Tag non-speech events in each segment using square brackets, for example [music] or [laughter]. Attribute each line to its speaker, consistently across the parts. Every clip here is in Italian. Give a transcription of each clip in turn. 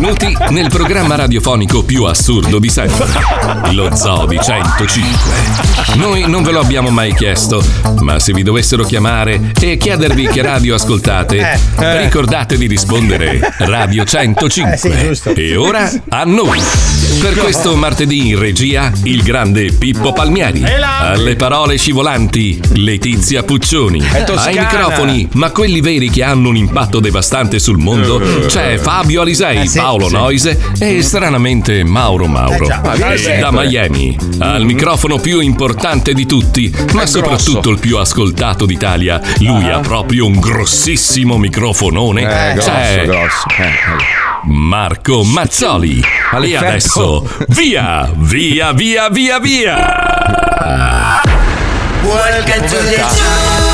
Speaker 1: Benvenuti nel programma radiofonico più assurdo di sempre, lo Zoo di 105. Noi non ve lo abbiamo mai chiesto, ma se vi dovessero chiamare e chiedervi che radio ascoltate,
Speaker 2: eh.
Speaker 1: ricordate di rispondere Radio 105.
Speaker 2: Eh.
Speaker 1: E ora a noi. Per questo martedì in regia il grande Pippo Palmieri. Alle parole scivolanti Letizia Puccioni. Ai microfoni, ma quelli veri che hanno un impatto devastante sul mondo, c'è Fabio Alisei,
Speaker 2: Eh, sì,
Speaker 1: Paolo
Speaker 2: sì.
Speaker 1: Noise e stranamente Mauro Mauro.
Speaker 2: Eh,
Speaker 1: E
Speaker 2: sempre.
Speaker 1: da Miami, al microfono più importante di tutti, ma soprattutto il più ascoltato d'Italia, lui ha proprio un grossissimo microfonone.
Speaker 3: Eh, grosso,
Speaker 1: c'è
Speaker 3: grosso. Eh,
Speaker 1: Marco Mazzoli. E adesso, via, via, via, via, via.
Speaker 4: Welcome to the
Speaker 3: Ricchi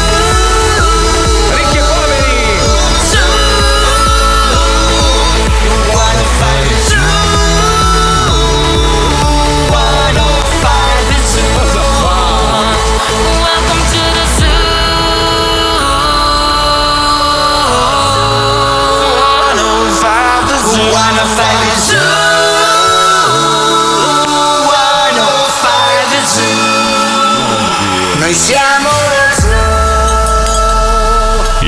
Speaker 4: Noi siamo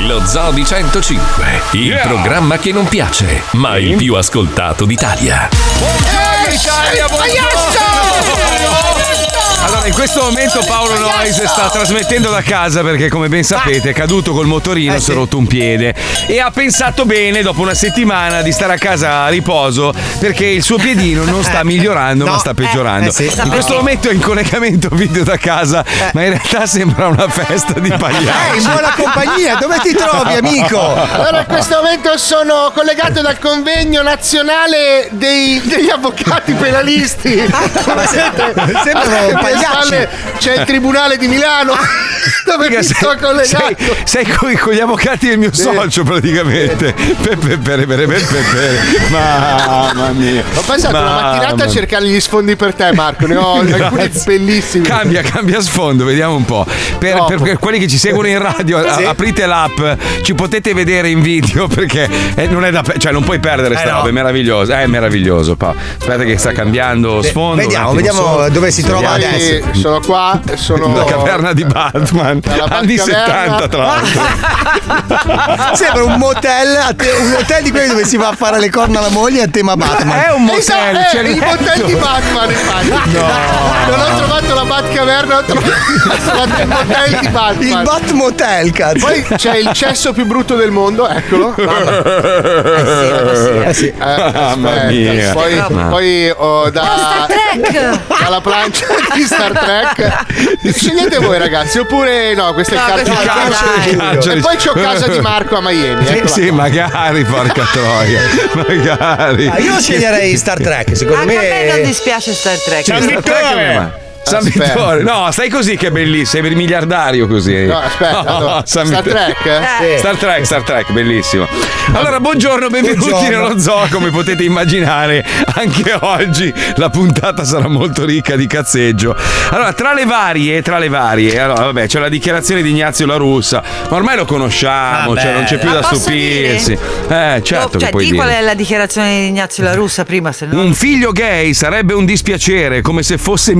Speaker 1: Lo Zoo di 105, il
Speaker 3: Yeah.
Speaker 1: programma che non piace, ma il più ascoltato d'Italia.
Speaker 3: Buongiorno Italia, buongiorno! In questo momento Paolo Noise sta trasmettendo da casa perché, come ben sapete, è caduto col motorino,
Speaker 2: Eh,
Speaker 3: si è
Speaker 2: sì.
Speaker 3: rotto un piede e ha pensato bene, dopo una settimana, di stare a casa a riposo perché il suo piedino non sta migliorando,
Speaker 2: No.
Speaker 3: ma sta peggiorando.
Speaker 2: Eh, sì.
Speaker 3: In questo momento è in collegamento video da casa, ma in realtà sembra una festa di
Speaker 2: Eh, in
Speaker 3: pagliacci.
Speaker 2: buona compagnia, dove ti trovi, amico?
Speaker 5: Allora in questo momento sono collegato dal convegno nazionale dei- degli avvocati penalisti. Come siete?
Speaker 2: sembrano
Speaker 5: Alle spalle C'è il tribunale di Milano [laughs] dove mi
Speaker 3: Perché
Speaker 5: sto collegato.
Speaker 3: sei, sei con, con gli avvocati del mio socio praticamente. Pepe. Mamma mia.
Speaker 5: Ho passato una
Speaker 3: Mamma
Speaker 5: mattinata a cercare gli sfondi per te, Marco. Ne ho alcuni bellissimi.
Speaker 3: Cambia, cambia sfondo, vediamo un po'. Per,
Speaker 5: Troppo.
Speaker 3: per quelli che ci seguono in radio, a-
Speaker 2: Sì.
Speaker 3: aprite l'app, ci potete vedere in video perché eh, non è da cioè non puoi perdere sta
Speaker 2: Eh, no.
Speaker 3: roba, è meraviglioso. È meraviglioso, Pa. Aspetta che sta cambiando sfondo.
Speaker 2: Vediamo, vediamo
Speaker 3: solo.
Speaker 2: dove si trova
Speaker 5: Poi
Speaker 2: adesso.
Speaker 5: Sono qua, sono
Speaker 3: La caverna di Batman, anni
Speaker 5: Batcaverna.
Speaker 3: 70 tra l'altro. [laughs]
Speaker 2: Sembra un motel, a te- un hotel di quelli dove si va a fare le corna alla moglie a tema Batman.
Speaker 3: È un motel,
Speaker 5: Esatto,
Speaker 3: c'è
Speaker 5: eh,
Speaker 3: il
Speaker 5: il motel di Batman infatti. [laughs] Non ho trovato la Batcaverna, ho trovato, il motel di
Speaker 2: Il
Speaker 5: Batman.
Speaker 2: Bat Motel, cazzo.
Speaker 5: Poi c'è il cesso più brutto del mondo, eccolo. [laughs]
Speaker 2: Eh sì.
Speaker 5: Eh,
Speaker 3: Mamma
Speaker 5: aspetta,
Speaker 3: mia.
Speaker 5: Poi, poi ho da,
Speaker 6: Star Trek!
Speaker 5: dalla plancia di Star Trek. [laughs] Scegliete voi ragazzi, oppure no, questo è il
Speaker 6: No, questo
Speaker 5: di.
Speaker 3: Carcere.
Speaker 5: E poi c'ho casa di Marco a Miami.
Speaker 3: Sì, sì, magari, porca troia. Magari.
Speaker 2: Ah, io sceglierei Star Trek, secondo
Speaker 6: Anche a me non
Speaker 2: me.
Speaker 6: dispiace Star Trek.
Speaker 3: Star Trek, ma- San
Speaker 5: Aspetta.
Speaker 3: Vittore, no, stai così che è bellissimo, sei miliardario così.
Speaker 5: No, aspetta,
Speaker 3: No,
Speaker 5: allora, [laughs]
Speaker 3: San
Speaker 5: Star
Speaker 3: Vittore.
Speaker 5: Trek?
Speaker 6: Eh.
Speaker 3: Star Trek, Star Trek, bellissimo. Allora, buongiorno, benvenuti
Speaker 2: Buongiorno.
Speaker 3: nello zoo. Come potete immaginare, anche oggi la puntata sarà molto ricca di cazzeggio. Allora, tra le varie, tra le varie, allora, vabbè, c'è la dichiarazione di Ignazio La Russa, ma ormai lo conosciamo,
Speaker 2: Vabbè.
Speaker 3: cioè non c'è più da stupirsi. Eh, certo
Speaker 6: cioè,
Speaker 3: che puoi
Speaker 6: di
Speaker 3: dire.
Speaker 6: qual è la dichiarazione di Ignazio La Russa prima, se no.
Speaker 3: Un figlio gay sarebbe un dispiacere, come se fosse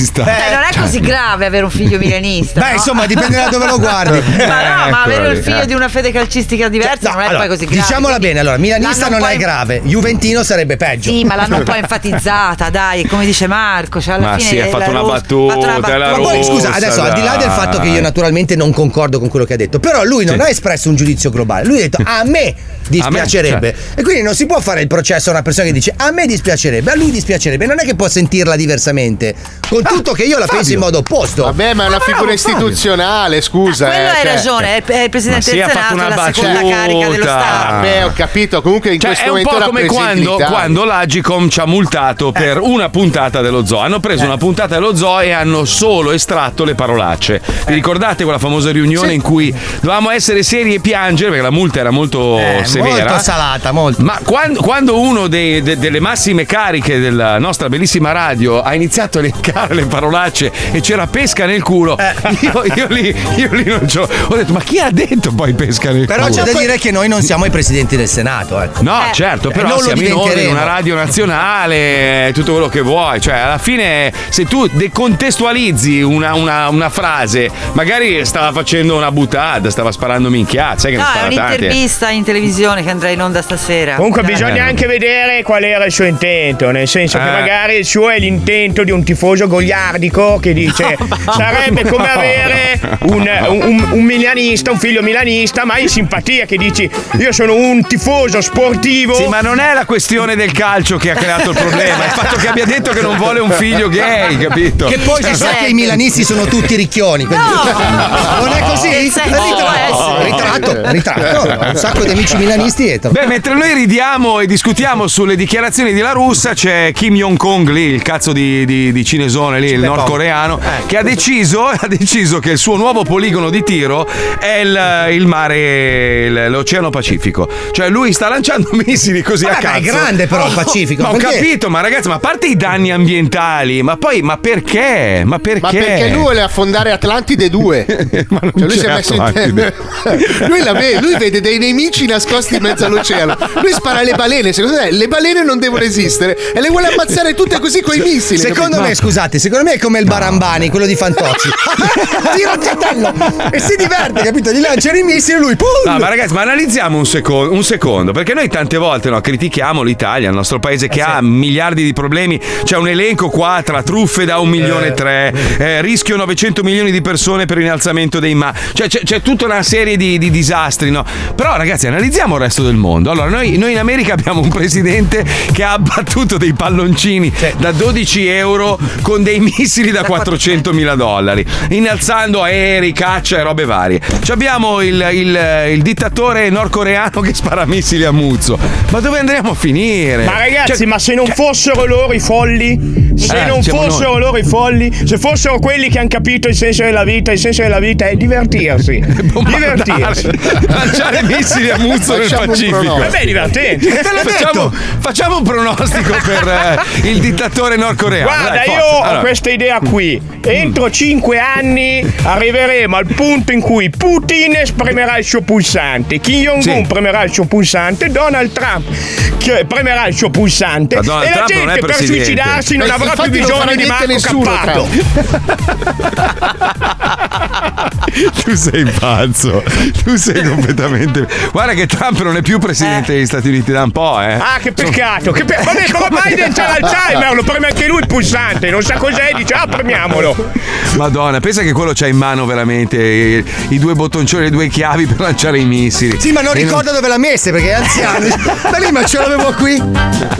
Speaker 3: milanista.
Speaker 6: Eh, non è così grave avere un figlio milanista.
Speaker 2: Beh,
Speaker 6: no?
Speaker 2: insomma, dipende da dove lo guardi. [laughs]
Speaker 6: Ma no, ma avere
Speaker 3: Eccoli,
Speaker 6: il figlio
Speaker 3: eh.
Speaker 6: di una fede calcistica diversa
Speaker 2: No,
Speaker 6: non è
Speaker 2: allora,
Speaker 6: poi così grave.
Speaker 2: Diciamola
Speaker 6: quindi
Speaker 2: bene, allora, milanista
Speaker 6: l'hanno
Speaker 2: non è grave, juventino sarebbe peggio.
Speaker 6: Sì, ma l'hanno un po' [laughs] enfatizzata, dai, come dice Marco. Cioè alla
Speaker 3: Ma
Speaker 6: fine
Speaker 3: sì, ha fatto una battuta,
Speaker 6: fatto una
Speaker 3: la
Speaker 2: Ma poi scusa, adesso al di là del fatto che io naturalmente non concordo con quello che ha detto, però lui non
Speaker 3: Sì.
Speaker 2: ha espresso un giudizio globale, lui ha detto a me dispiacerebbe e quindi non si può fare il processo a una persona che dice a me dispiacerebbe, a lui dispiacerebbe, non è che può sentirla diversamente, con tutto che io la penso in modo opposto.
Speaker 5: Vabbè, ma è una
Speaker 6: Ma
Speaker 5: figura
Speaker 6: Fabio.
Speaker 5: istituzionale, scusa.
Speaker 6: Quello
Speaker 5: eh,
Speaker 6: hai
Speaker 5: cioè-
Speaker 6: ragione, è il presidente
Speaker 3: Ma
Speaker 6: del
Speaker 3: ha fatto
Speaker 6: Senato,
Speaker 3: una
Speaker 6: la seconda
Speaker 3: battuta.
Speaker 6: carica dello Stato.
Speaker 5: Vabbè, ho capito. Comunque in
Speaker 3: Cioè,
Speaker 5: questo
Speaker 3: è un
Speaker 5: momento
Speaker 3: po' come quando, quando l'Agicom ci ha multato per una puntata dello zoo. Hanno preso una puntata dello zoo e hanno solo estratto le parolacce. Vi ricordate quella famosa riunione
Speaker 5: Sì.
Speaker 3: in cui dovevamo essere seri e piangere perché la multa era molto
Speaker 2: Eh,
Speaker 3: severa?
Speaker 2: molto salata, molto.
Speaker 3: Ma quando, quando uno dei- de- delle massime cariche della nostra bellissima radio ha iniziato a elencare usare le parolacce e c'era pesca nel culo, io, io lì, io lì non c'ho. Ho detto, ma chi ha detto poi pesca nel
Speaker 2: Però
Speaker 3: culo?
Speaker 2: c'è da dire che noi non siamo i presidenti del Senato, ecco.
Speaker 3: No, certo, però
Speaker 2: non
Speaker 3: siamo in onda in una radio nazionale, tutto quello che vuoi. Cioè, alla fine, se tu decontestualizzi una, una- una frase, magari stava facendo una buttata, stava sparando minchiazza, sai che
Speaker 6: No,
Speaker 3: ne
Speaker 6: è
Speaker 3: spara tante.
Speaker 6: un'intervista in televisione che andrà in onda stasera.
Speaker 7: Comunque
Speaker 6: Dai.
Speaker 7: bisogna anche vedere qual era il suo intento, nel senso che
Speaker 3: Eh.
Speaker 7: magari il suo è l'intento di un tifoso goliardico che dice [laughs] sarebbe come avere un, un- un milanista, un figlio milanista, ma in simpatia, che dici io sono un tifoso sportivo.
Speaker 3: Sì, ma non è la questione del calcio che ha creato il problema, è il fatto che abbia detto che non vuole un figlio gay, capito?
Speaker 2: Che poi si sa che i milanisti sono tutti ricchioni. quindi- Non è così?
Speaker 6: Senso,
Speaker 2: Ritratto,
Speaker 6: eh,
Speaker 2: ritratto, ritratto. Un sacco di amici milanisti etero.
Speaker 3: Beh, mentre noi ridiamo e discutiamo sulle dichiarazioni di La Russa, c'è Kim Jong-kong lì, il cazzo di, di- di cinesone lì, il nordcoreano, che ha deciso, [laughs] ha deciso che il suo nuovo poligono di tiro è il, il mare, il- l'Oceano Pacifico. Cioè lui sta lanciando [laughs] missili così a
Speaker 2: Vabbè, ma
Speaker 3: cazzo.
Speaker 2: è grande però il Pacifico,
Speaker 3: Ma ho
Speaker 2: perché?
Speaker 3: capito, ma ragazzi, ma a parte i danni ambientali, ma poi, ma perché? Ma perché?
Speaker 5: Ma perché lui vuole affondare Atlantide 2? [laughs]
Speaker 3: Ma non
Speaker 5: Cioè lui si è messo in
Speaker 3: Atlantide.
Speaker 5: lui, la vede, lui vede dei nemici nascosti in mezzo all'oceano. Lui spara alle balene. Secondo me le balene non devono esistere e le vuole ammazzare tutte così coi missili.
Speaker 2: Secondo
Speaker 5: capito?
Speaker 2: me, scusate, secondo me è come il Barambani, quello di Fantozzi. [laughs] Tira il piattello e si diverte, capito? Gli lanciano i missili e lui pum!
Speaker 3: No, ma ragazzi, ma analizziamo un secondo, un secondo, perché noi tante volte no, critichiamo l'Italia, il nostro paese che ha miliardi di problemi. C'è un elenco qua tra truffe da un milione e tre, eh, rischio 900 milioni di persone per innalzamento dei ma. Cioè, c'è, c'è tutta una serie di, di disastri, no? Però, ragazzi, analizziamo il resto del mondo. Allora, noi, noi in America abbiamo un presidente che ha abbattuto dei palloncini da 12 euro con dei [laughs] missili da 400 mila dollari, innalzando aerei, caccia e robe varie. Ci abbiamo il, il- il dittatore nordcoreano che spara missili a Muzzo. Ma dove andremo a finire?
Speaker 7: Ma ragazzi,
Speaker 3: Cioè,
Speaker 7: ma se non fossero loro i folli, se
Speaker 3: Eh,
Speaker 7: non fossero
Speaker 3: noi.
Speaker 7: loro i folli, se fossero quelli che hanno capito il senso della vita, il senso della vita è divertirsi. [laughs] divertirsi.
Speaker 3: lanciare missili a Muzzo nel Pacifico.
Speaker 7: Vabbè, divertente.
Speaker 3: Facciamo, facciamo un pronostico per eh, il dittatore nordcoreano.
Speaker 7: Guarda,
Speaker 3: Dai,
Speaker 7: io
Speaker 3: forza.
Speaker 7: ho
Speaker 3: Allora.
Speaker 7: questa idea qui. Entro cinque anni arriveremo al punto in cui Putin spremerà il suo pulsante, Kim Jong-un
Speaker 3: Sì.
Speaker 7: premerà il suo pulsante, Donald Trump che premerà il suo pulsante e la
Speaker 3: Trump
Speaker 7: gente per suicidarsi non avrà
Speaker 5: infatti non farà
Speaker 7: bisogno di Marco
Speaker 5: nessuno,
Speaker 7: Cappato. [laughs]
Speaker 3: Tu sei pazzo. Tu sei completamente. Guarda che Trump non è più presidente degli Stati Uniti da un po', eh.
Speaker 7: Ah, che peccato! Che pe- Vabbè, però Biden c'ha l'Alzheimer, lo preme anche lui il pulsante, non sa cos'è, dice ah premiamolo.
Speaker 3: Madonna, pensa che quello c'ha in mano veramente i, i due bottoncioni, le due chiavi per lanciare i missili.
Speaker 2: Sì, ma non
Speaker 3: E
Speaker 2: ricorda dove l'ha messa perché è anziano. [laughs] Ma lì, ma ce l'avevo qui.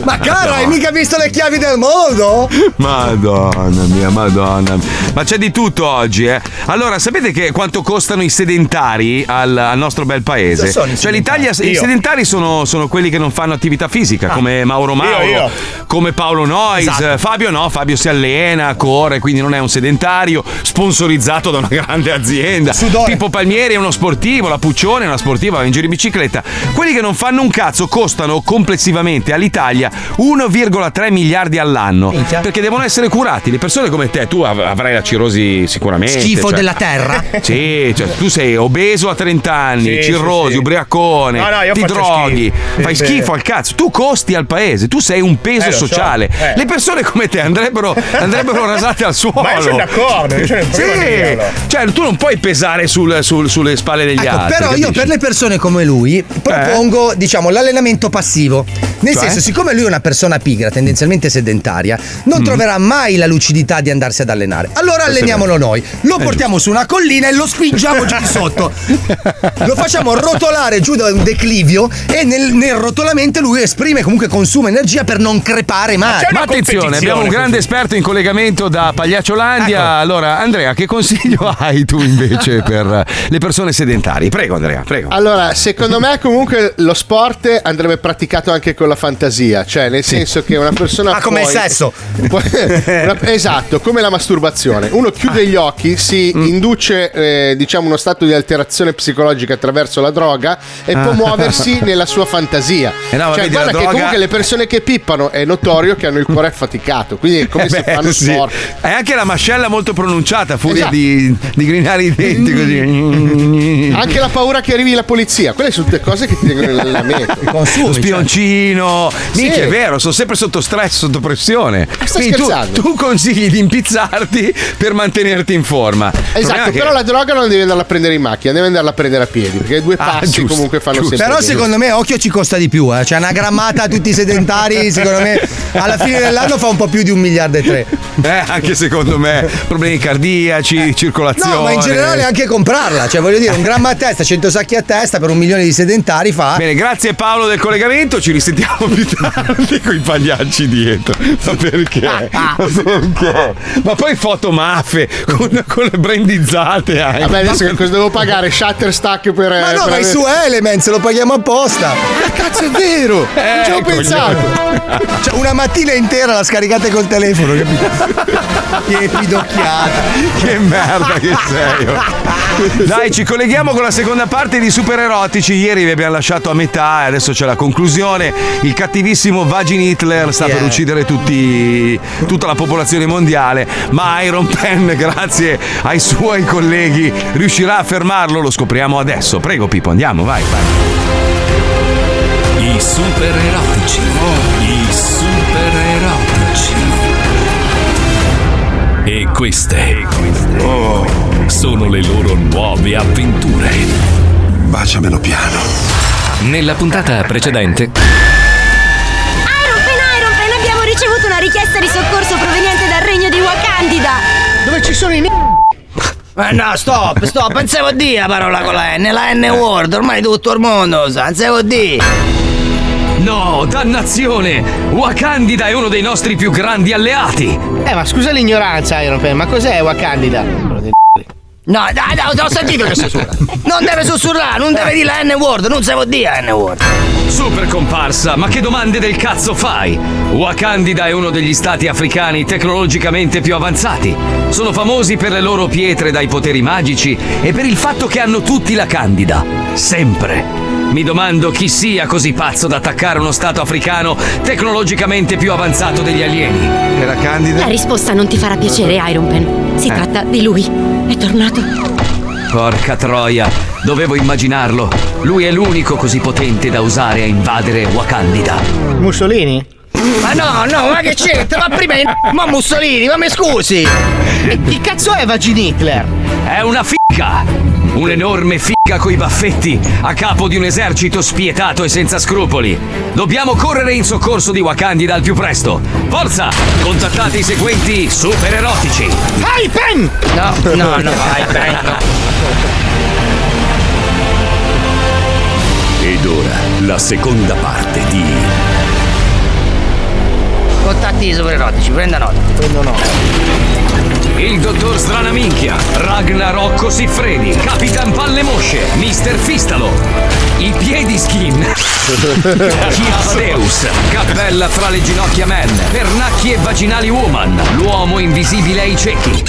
Speaker 2: Ma cara, hai mica visto le chiavi del mondo?
Speaker 3: Madonna mia, madonna. Ma c'è di tutto oggi, eh. Allora, sapete che quanto costano i sedentari al, al nostro bel paese?
Speaker 2: Sono i
Speaker 3: cioè, l'Italia, i
Speaker 7: Io.
Speaker 3: sedentari sono, sono quelli che non fanno attività fisica, come Mauro Mauro,
Speaker 7: Io, io.
Speaker 3: come Paolo Nois.
Speaker 2: Esatto.
Speaker 3: Fabio no, Fabio si allena, corre, quindi non è un sedentario, sponsorizzato da una grande azienda.
Speaker 2: Sudore.
Speaker 3: Tipo Palmieri è uno sportivo, la Puccione è una sportiva, va in giro in bicicletta. Quelli che non fanno un cazzo costano complessivamente all'Italia 1,3 miliardi all'anno.
Speaker 2: Minchia.
Speaker 3: Perché devono essere curati. Le persone come te, tu av- avrai la cirrosi sicuramente.
Speaker 2: Schifo
Speaker 3: cioè-
Speaker 2: della terra. [laughs]
Speaker 3: Sì, cioè, tu sei obeso a 30 anni,
Speaker 7: Sì,
Speaker 3: cirrosi,
Speaker 7: sì, sì.
Speaker 3: ubriacone,
Speaker 7: No, no, io
Speaker 3: ti droghi,
Speaker 7: schifo.
Speaker 3: fai
Speaker 7: Sì,
Speaker 3: schifo
Speaker 7: sì.
Speaker 3: al cazzo. Tu costi al paese, tu sei un peso
Speaker 7: Eh, lo so.
Speaker 3: sociale.
Speaker 7: Eh.
Speaker 3: Le persone come te andrebbero, andrebbero rasate al suolo.
Speaker 7: Ma io sono d'accordo, io sono
Speaker 3: Sì, cioè tu non puoi pesare sul- sul- sulle spalle degli
Speaker 2: Ecco,
Speaker 3: altri.
Speaker 2: però io
Speaker 3: capisci?
Speaker 2: per le persone come lui propongo, diciamo, l'allenamento passivo. Nel
Speaker 3: Cioè?
Speaker 2: senso, siccome lui è una persona pigra, tendenzialmente sedentaria,
Speaker 3: Mm.
Speaker 2: non troverà mai la lucidità di andarsi ad allenare. Allora alleniamolo noi. Lo portiamo su una collina e lo spingiamo giù di sotto. [laughs] Lo facciamo rotolare giù da un declivio e nel, nel rotolamento lui esprime comunque consuma energia per non crepare mai.
Speaker 3: Ma
Speaker 7: una
Speaker 3: attenzione, abbiamo un grande esperto in collegamento da Pagliacciolandia.
Speaker 2: Ecco.
Speaker 3: Allora, Andrea, che consiglio [laughs] hai tu invece per le persone sedentarie? Prego, Andrea, prego.
Speaker 5: Allora, secondo me comunque lo sport andrebbe praticato anche con la fantasia, cioè nel senso che una persona.
Speaker 2: Ah, come il sesso.
Speaker 5: Esatto, come la masturbazione. Uno chiude gli occhi, si
Speaker 2: Mm.
Speaker 5: induce, eh, diciamo, uno stato di alterazione psicologica attraverso la droga e può
Speaker 8: Ah.
Speaker 5: muoversi [laughs] nella sua fantasia.
Speaker 8: Eh no,
Speaker 5: cioè,
Speaker 8: vedi,
Speaker 5: guarda che
Speaker 8: droga-
Speaker 5: comunque le persone che pippano è notorio che hanno il cuore affaticato, quindi è come
Speaker 8: Eh
Speaker 5: se
Speaker 8: beh,
Speaker 5: fanno
Speaker 8: sì.
Speaker 5: sport.
Speaker 8: È anche la mascella molto pronunciata, furia
Speaker 5: Esatto.
Speaker 8: di, di grinare i denti così.
Speaker 5: Anche la paura che arrivi la polizia, quelle sono tutte cose che ti tengono nell'allenamento.
Speaker 8: Lo spioncino,
Speaker 5: Sì.
Speaker 8: minchia, è vero, sono sempre sotto stress, sotto pressione.
Speaker 5: Stai
Speaker 8: Quindi tu,
Speaker 5: scherzando?
Speaker 8: tu consigli di impizzarti per mantenerti in forma.
Speaker 5: Esatto,
Speaker 8: che-
Speaker 5: però la droga non devi andarla a prendere in macchina, devi andarla a prendere a piedi, perché due
Speaker 8: Ah,
Speaker 5: passi
Speaker 8: giusto,
Speaker 5: comunque fanno
Speaker 8: giusto.
Speaker 5: sempre
Speaker 2: Però
Speaker 5: bene.
Speaker 2: secondo me occhio ci costa di più, eh. Cioè una grammata a tutti i sedentari, secondo me alla fine dell'anno fa un po' più di un miliardo e tre.
Speaker 8: Eh, anche secondo me, problemi cardiaci, circolazione.
Speaker 2: No, ma in generale anche comprarla. Cioè, voglio dire, un grammo a testa, 100 sacchi a testa per un milione di sedentari fa.
Speaker 8: Bene, grazie Paolo del collegamento, ci risentiamo [laughs] più tardi con i pagliacci dietro. Ma perché? Ma [laughs] perché? Ma poi foto maffe con, con le brandizzate anche.
Speaker 5: Vabbè, adesso che cosa devo pagare? [laughs] Shutterstack per.
Speaker 2: Ma no,
Speaker 5: per
Speaker 2: vai su Elements, lo paghiamo apposta.
Speaker 5: Ah, cazzo, è vero! [laughs] non ci avevo
Speaker 8: Eh,
Speaker 5: pensato.
Speaker 2: Cioè, una mattina intera la scaricate col telefono, capito? che pidocchiata.
Speaker 8: Che merda che sei. oh. Dai, ci colleghiamo con la seconda parte di Super Erotici. Ieri vi abbiamo lasciato a metà e adesso c'è la conclusione. Il cattivissimo Vagin Hitler sta per
Speaker 2: Yeah.
Speaker 8: uccidere tutti, tutta la popolazione mondiale, ma Iron Pen, [laughs] grazie ai suoi colleghi, riuscirà a fermarlo. Lo scopriamo adesso. Prego, Pippo, andiamo, vai. vai.
Speaker 3: I super erotici. I super erotici. E queste sono le loro nuove avventure.
Speaker 1: Baciamelo piano.
Speaker 3: Nella puntata precedente
Speaker 9: Iron Pen, Iron Pen, abbiamo ricevuto una richiesta di soccorso proveniente dal regno di Wakandida.
Speaker 5: Dove ci sono i
Speaker 10: Ma no, stop, stop, pensavo a dire la parola con la N, la N-word, ormai tutto il mondo lo sa, pensavo a dire.
Speaker 3: No, dannazione! Wakandida è uno dei nostri più grandi alleati!
Speaker 11: Eh, ma scusa l'ignoranza, Iron Pen, ma cos'è Wakandida?
Speaker 10: No, dai, dai, ho sentito che sussurra. Non deve sussurrare, non deve dire la N-word, non si può dire la N-word.
Speaker 3: Super comparsa, ma che domande del cazzo fai? Wakandida è uno degli stati africani tecnologicamente più avanzati. Sono famosi per le loro pietre dai poteri magici e per il fatto che hanno tutti la candida. Sempre. Mi domando chi sia così pazzo da attaccare uno stato africano tecnologicamente più avanzato degli alieni.
Speaker 8: E la candida?
Speaker 9: La risposta non ti farà piacere, Iron Pen. Si
Speaker 3: Eh.
Speaker 9: tratta di lui. È tornato.
Speaker 3: Porca troia, dovevo immaginarlo. Lui è l'unico così potente da usare a invadere Wakandida.
Speaker 11: Mussolini?
Speaker 10: Ma no, no, ma che c'entra? Ma prima. Ma Mussolini, ma mi scusi!
Speaker 11: E chi cazzo è Vagin Hitler?
Speaker 3: È una figa! Un'enorme figa coi baffetti, a capo di un esercito spietato e senza scrupoli. Dobbiamo correre in soccorso di Wakandida al più presto. Forza! Contattate i seguenti super erotici.
Speaker 11: Hai Pen!
Speaker 10: No, no, no, vai, vai, no.
Speaker 3: Ed ora la seconda parte di
Speaker 10: Contatti i super erotici, prenda nota.
Speaker 11: Prendo nota.
Speaker 3: Il dottor Stranaminchia, Ragnarocco Siffredi, Capitan Palle Mosce, Mister Fistalo, i piedi skin, Chiavadeus, [laughs] Cappella fra le ginocchia man, Pernacchi e vaginali woman, l'uomo invisibile ai ciechi.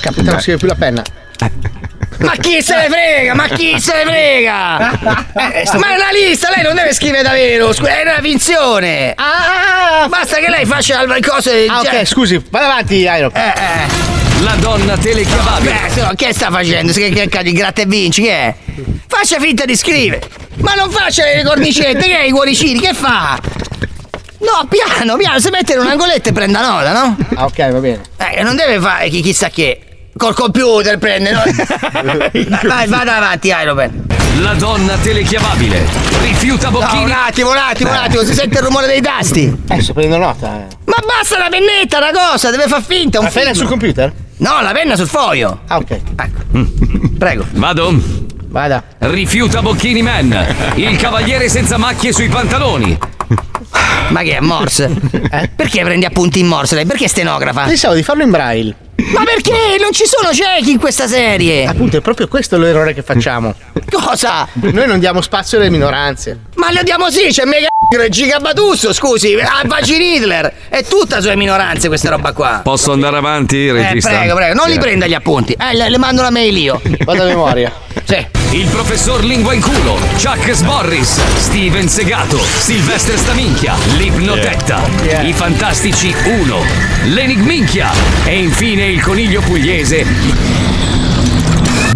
Speaker 11: Capitano, non scrive più la penna. [laughs]
Speaker 10: Ma chi se ne frega? Ma chi se ne frega? Eh, ma è una lista, lei non deve scrivere davvero, è una finzione.
Speaker 11: Ah,
Speaker 10: Basta che lei faccia le cose.
Speaker 11: ah, ok, scusi, vai avanti, Iron Pen.
Speaker 10: Eh, eh.
Speaker 3: La donna telechiavabile.
Speaker 10: Beh, se no, che sta facendo? Che, che, che gratta e vinci, che è? Faccia finta di scrivere. Ma non faccia le cornicette, che è i cuoricini, che fa? No, piano, piano, si mette in un angoletto e prenda nota, no?
Speaker 11: Ah, ok, va bene.
Speaker 10: Eh, non deve fare chi chissà che. Col computer prende, no? [laughs] Vai, vada avanti, Iron Man.
Speaker 3: La donna telechiavabile, rifiuta
Speaker 10: No,
Speaker 3: bocchini.
Speaker 10: un attimo, un attimo, un attimo, si sente il rumore dei tasti.
Speaker 11: Adesso prendo nota. eh.
Speaker 10: Ma basta la pennetta, una cosa, deve far finta, un
Speaker 11: La penna sul computer?
Speaker 10: No, la penna sul foglio.
Speaker 11: Ah, ok.
Speaker 10: Prego.
Speaker 3: Vado.
Speaker 11: Vada.
Speaker 3: Rifiuta Bocchini Man, il cavaliere senza macchie sui pantaloni.
Speaker 10: Ma che è Morse? Perché prendi appunti in Morse lei? Perché è stenografa?
Speaker 11: Pensavo di farlo in braille.
Speaker 10: Ma perché? Non ci sono ciechi in questa serie!
Speaker 11: Appunto, è proprio questo l'errore che facciamo.
Speaker 10: Cosa?
Speaker 11: Noi non diamo spazio alle minoranze.
Speaker 10: Ma lo diamo sì, c'è mega Gigabatusso, scusi, ah, Vagin Hitler. È tutta sulle minoranze questa roba qua.
Speaker 12: Posso andare avanti,
Speaker 10: Eh,
Speaker 12: regista?
Speaker 10: prego, prego, non li
Speaker 12: Sì.
Speaker 10: prenda gli appunti. Eh, le, le mando una mail io.
Speaker 11: Vado a memoria.
Speaker 10: Sì.
Speaker 3: Il professor Lingua in culo, Chuck Sborris, Steven Segato, Sylvester Staminchia, l'Ipnotetta,
Speaker 13: Yeah.
Speaker 3: i Fantastici 1, l'Enigminchia e infine il coniglio pugliese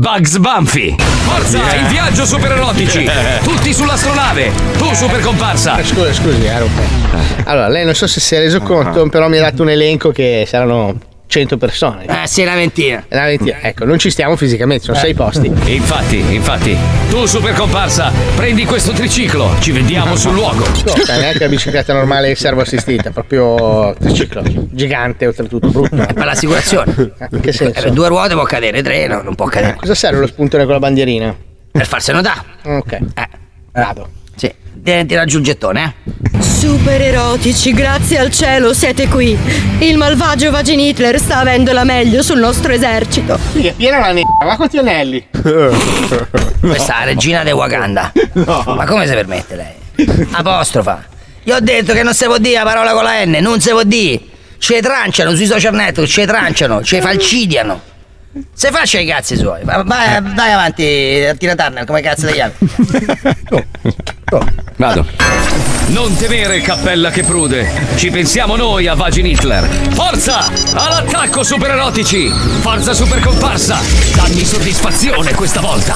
Speaker 3: Bugs Bumpy. Forza,
Speaker 11: Yeah.
Speaker 3: in viaggio supererotici, [laughs] tutti sull'astronave, tu super comparsa.
Speaker 11: Eh, Scusi, scusi, eh. Allora, lei non so se si è reso conto, però mi ha dato un elenco che saranno 100 persone.
Speaker 10: Eh, sì, una ventina.
Speaker 11: Una ventina. Ecco, non ci stiamo fisicamente, sono
Speaker 10: Eh.
Speaker 11: sei posti.
Speaker 3: Infatti, infatti, tu super comparsa, prendi questo triciclo, ci vediamo [laughs] sul luogo.
Speaker 11: No, cioè, neanche la bicicletta normale servo assistita, proprio triciclo. Gigante, oltretutto, brutto. È
Speaker 10: per l'assicurazione.
Speaker 11: Che senso?
Speaker 10: Eh, due ruote può cadere, tre no, non può cadere.
Speaker 11: Cosa serve lo spuntone con la bandierina?
Speaker 10: Per farselo da.
Speaker 11: Ok.
Speaker 10: Eh.
Speaker 11: Vado.
Speaker 10: Sì. Ti, ti raggiunge il gettone, eh?
Speaker 9: Super erotici, grazie al cielo siete qui. Il malvagio Vagin Hitler sta avendo la meglio sul nostro esercito.
Speaker 11: È piena la nera, ma quanti anelli? [laughs]
Speaker 10: Questa è la regina de Wakanda. Ma come si permette lei? Apostrofa. Io ho detto che non si può dire la parola con la N, non si può dire. Ci tranciano sui social network, ci tranciano, ci falcidiano. Se faccia i cazzi suoi, va- vai, vai avanti, Tina Turner, come cazzo ti chiami? [laughs] [laughs]
Speaker 12: Vado.
Speaker 3: Non temere, cappella che prude. Ci pensiamo noi a Vagin Hitler. Forza! All'attacco, supererotici! Forza super comparsa! Dammi soddisfazione questa volta!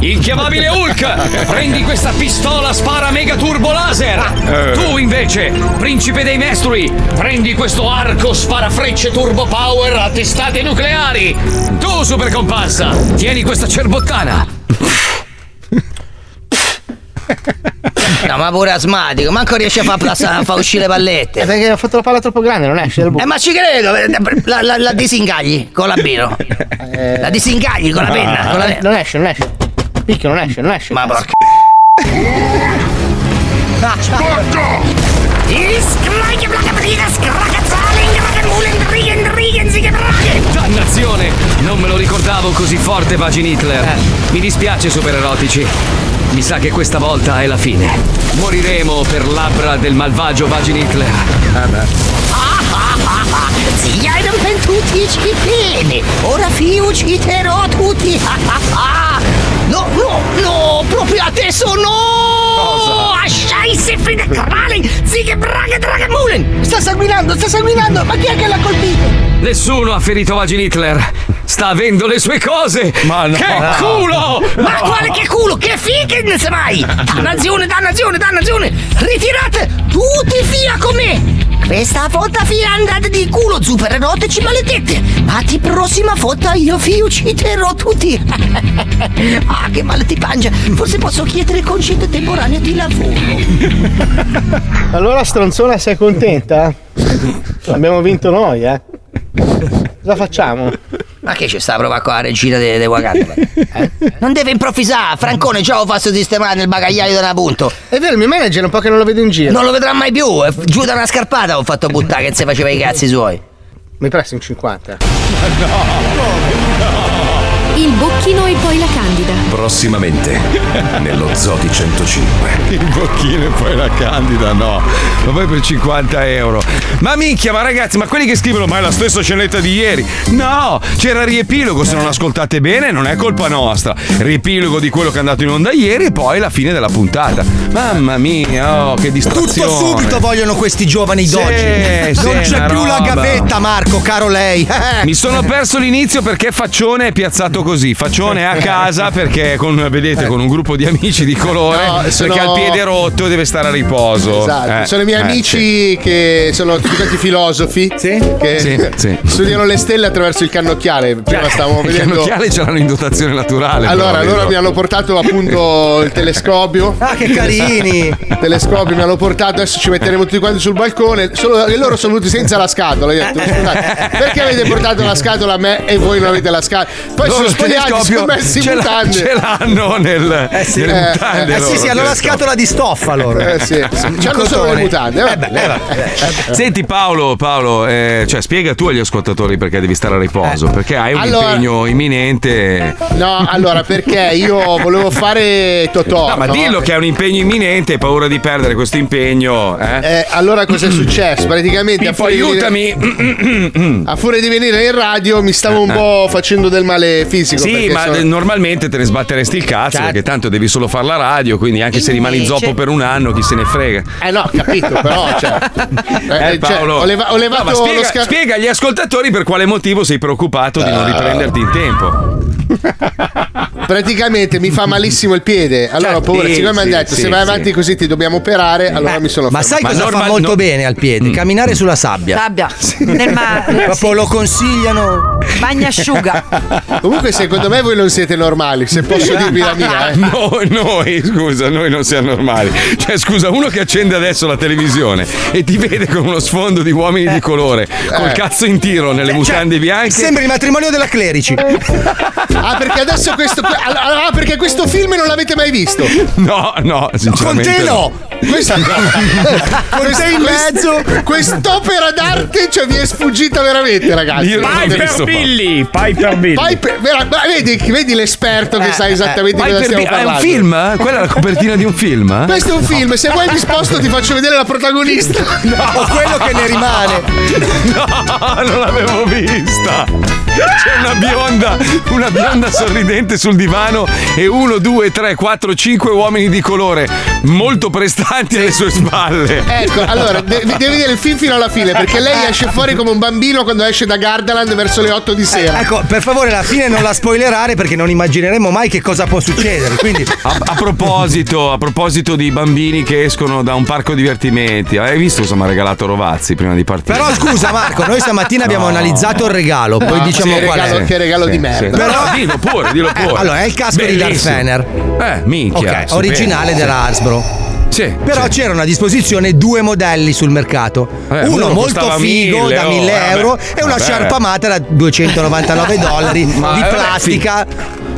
Speaker 3: Inchiamabile Hulk! Prendi questa pistola spara mega turbo laser!
Speaker 13: Eh.
Speaker 3: Tu invece, principe dei mestri, prendi questo arco spara frecce turbo power a testate nucleari! Tu, super comparsa, tieni questa cerbottana!
Speaker 10: No, ma pure asmatico, manco riesce a far, plas- a far uscire le pallette.
Speaker 11: Eh, perché ha fatto la palla troppo grande, non esce dal buco.
Speaker 10: Eh, ma ci credo, eh, la, la, la disingagli con la biro. La disingagli con la penna. Con la...
Speaker 11: Eh, Non esce, non esce. Picchio, non esce, non esce.
Speaker 10: Ma porca.
Speaker 3: Dannazione! Non me lo ricordavo così forte Vagin Hitler.
Speaker 10: Eh.
Speaker 3: Mi dispiace supererotici. Mi sa che questa volta è la fine. Moriremo per labbra del malvagio Vagin Hitler.
Speaker 10: Sì, hai non tutti ci bene. Ora fi ucciderò tutti. [laughs] No, no, no, proprio adesso no! Scheiße, Friede Kralling, Zighe Braga Dragamulen! Sta sanguinando, sta sanguinando, ma chi è che l'ha colpito?
Speaker 3: Nessuno ha ferito Vagin Hitler. Sta avendo le sue cose. Ma
Speaker 12: no.
Speaker 3: Che culo!
Speaker 10: Ma quale che culo, che figa se mai! Dannazione, dannazione, dannazione! Ritirate tutti via con me! Questa volta via andate di culo, super erotici maledette! Ma di prossima volta io vi ucciderò tutti! [laughs] ah, che male ti mangia! Forse posso chiedere concedo temporaneo di lavoro!
Speaker 11: Allora, stronzona, sei contenta? Abbiamo vinto noi, eh? Cosa facciamo?
Speaker 10: Ma che c'è sta a provare con la regina dei de Wakanda? eh? [laughs] Non deve improvvisare, Francone già lo faccio sistemare nel bagagliaio da una punto.
Speaker 11: È vero, il mio manager è un po' che non lo vedo in giro.
Speaker 10: Non lo vedrà mai più, giù da una scarpata ho fatto buttare che se faceva i cazzi suoi.
Speaker 11: Mi presti un 50?
Speaker 14: Il bocchino e poi la candida.
Speaker 1: Prossimamente, nello Zodi 105.
Speaker 12: Il bocchino e poi la candida, no. Ma poi per 50 euro. Ma minchia, ma ragazzi, ma quelli che scrivono, ma è la stessa scenetta di ieri. No, c'era il riepilogo, se non ascoltate bene non è colpa nostra. Riepilogo di quello che è andato in onda ieri e poi la fine della puntata. Mamma mia, oh, che distrazione.
Speaker 2: Tutto subito vogliono questi giovani
Speaker 12: Sì,
Speaker 2: d'oggi.
Speaker 12: sì,
Speaker 2: non c'è più la
Speaker 12: roba.
Speaker 2: gavetta, Marco, caro lei.
Speaker 12: Mi sono perso l'inizio perché Faccione è piazzato così. Faccione è a [laughs] casa perché con, vedete con un gruppo di amici di colore
Speaker 5: No, sono-
Speaker 12: perché ha il piede rotto e deve stare a riposo.
Speaker 5: Esatto,
Speaker 12: Eh,
Speaker 5: sono i miei
Speaker 12: eh,
Speaker 5: amici che sono tutti filosofi che
Speaker 12: Sì, sì.
Speaker 5: studiano le stelle attraverso il cannocchiale. Prima stavamo
Speaker 12: Il
Speaker 5: vedendo.
Speaker 12: cannocchiale ce l'hanno in dotazione naturale.
Speaker 5: Allora,
Speaker 12: però,
Speaker 5: loro mi hanno portato appunto il telescopio.
Speaker 2: Ah, che carini!
Speaker 5: Il telescopio mi hanno portato, adesso ci metteremo tutti quanti sul balcone. Solo che loro sono venuti senza la scatola. Io ho detto, scusate, perché avete portato la scatola a me e voi non avete la scatola? Poi
Speaker 12: Loro
Speaker 5: sono si sono messi mutande.
Speaker 3: Ce l'hanno nel,
Speaker 2: Eh sì,
Speaker 3: nelle
Speaker 2: eh,
Speaker 3: mutande.
Speaker 2: eh, sì,
Speaker 3: loro,
Speaker 2: sì, hanno la scatola di stoffa loro.
Speaker 5: Eh sì, sì. C'hanno solo le mutande.
Speaker 2: Eh beh, eh, vabbè.
Speaker 3: Senti Paolo, Paolo eh, cioè, spiega tu agli ascoltatori perché devi stare a riposo, perché hai un
Speaker 5: Allora-
Speaker 3: impegno imminente.
Speaker 5: No, allora perché io volevo fare Totò.
Speaker 3: No, ma
Speaker 5: no?
Speaker 3: dillo che hai un impegno imminente, hai paura di perdere questo impegno. Eh?
Speaker 5: Eh, allora cosa è successo? Praticamente a
Speaker 3: Pippo,
Speaker 5: di
Speaker 3: aiutami.
Speaker 5: a furia di venire in radio mi stavo un po' facendo del male fisico.
Speaker 3: Sì, ma
Speaker 5: sono-
Speaker 3: normalmente te ne sbatteresti il cazzo perché tanto devi solo fare la radio, quindi anche se rimani
Speaker 5: Invece-
Speaker 3: zoppo per un anno, chi se ne frega.
Speaker 5: Eh no, capito, però [laughs] cioè, eh,
Speaker 3: Eh,
Speaker 5: cioè,
Speaker 3: Paolo.
Speaker 5: ho, leva- ho levato
Speaker 3: No, ma
Speaker 5: lo
Speaker 3: spiega,
Speaker 5: sca-
Speaker 3: spiega agli ascoltatori per quale motivo sei preoccupato di non
Speaker 5: Ah.
Speaker 3: riprenderti in tempo. [laughs]
Speaker 5: Praticamente mi fa malissimo il piede. Allora ho paura.
Speaker 3: Certo. Sì,
Speaker 5: Siccome mi hanno detto
Speaker 3: sì,
Speaker 5: se vai
Speaker 3: sì.
Speaker 5: avanti così ti dobbiamo operare, allora mi sono
Speaker 2: Ma sai cosa fa molto bene al piede? Camminare sulla sabbia.
Speaker 6: Sabbia. [laughs] Nel mare.
Speaker 2: Proprio lo consigliano.
Speaker 6: Bagnasciuga.
Speaker 5: Comunque, secondo me voi non siete normali, se posso dirvi la mia. Eh.
Speaker 3: No, noi, scusa, noi non siamo normali. Cioè, scusa, uno che accende adesso la televisione e ti vede con uno sfondo di uomini di colore, col
Speaker 5: Eh.
Speaker 3: cazzo in tiro nelle mutande bianche.
Speaker 2: Sembra il matrimonio della Clerici.
Speaker 5: Ah, perché adesso questo. Ah, perché questo film non l'avete mai visto?
Speaker 3: No, no, sinceramente.
Speaker 5: Con te no! Questa [laughs]
Speaker 2: Con te in mezzo.
Speaker 5: Quest'opera d'arte cioè, mi è sfuggita veramente, ragazzi.
Speaker 3: Io non l'ho visto,
Speaker 7: Billy, Piper Billy.
Speaker 5: Piper- vedi, vedi l'esperto che sa esattamente
Speaker 3: Vai
Speaker 5: cosa stiamo
Speaker 3: di- è un
Speaker 5: parlando.
Speaker 3: film? eh? Quella è la copertina di un film? eh?
Speaker 5: Questo è un film, se vuoi mi sposto ti faccio vedere la protagonista. [laughs]
Speaker 2: O [laughs] quello che ne rimane.
Speaker 3: No, non l'avevo vista. C'è una bionda, una bionda sorridente sul divano e uno, due, tre, quattro, cinque uomini di colore molto prestanti alle sue spalle.
Speaker 5: Ecco, allora, de- devi vedere il film fino alla fine, perché lei esce fuori come un bambino quando esce da Gardaland verso le 8 di sera.
Speaker 2: Ecco, per favore, la fine non la spoilerare perché non immagineremo mai che cosa può succedere. Quindi.
Speaker 3: A, a proposito, a proposito di bambini che escono da un parco divertimenti, hai visto cosa mi ha regalato Rovazzi prima di partire?
Speaker 2: Però scusa Marco, noi stamattina abbiamo
Speaker 3: No.
Speaker 2: analizzato il regalo, poi
Speaker 5: Ah,
Speaker 2: diciamo
Speaker 5: sì,
Speaker 2: qual
Speaker 5: regalo-
Speaker 2: è.
Speaker 5: che regalo di merda.
Speaker 3: Però dillo pure, dillo pure.
Speaker 2: Eh, allora, è il casco di Darth
Speaker 3: Bellissimo.
Speaker 2: Fener.
Speaker 3: Eh, minchia.
Speaker 2: Ok,
Speaker 3: stupendo.
Speaker 2: originale
Speaker 3: Sì.
Speaker 2: della Hasbro.
Speaker 3: Sì.
Speaker 2: Però
Speaker 3: sì.
Speaker 2: c'erano a disposizione due modelli sul mercato.
Speaker 3: Eh,
Speaker 2: uno
Speaker 3: uno
Speaker 2: molto figo
Speaker 3: 1000,
Speaker 2: da
Speaker 3: oh,
Speaker 2: 1000
Speaker 3: vabbè.
Speaker 2: euro e una
Speaker 3: Vabbè.
Speaker 2: sciarpa amata da 299 dollari [laughs] di
Speaker 3: eh, vabbè,
Speaker 2: plastica.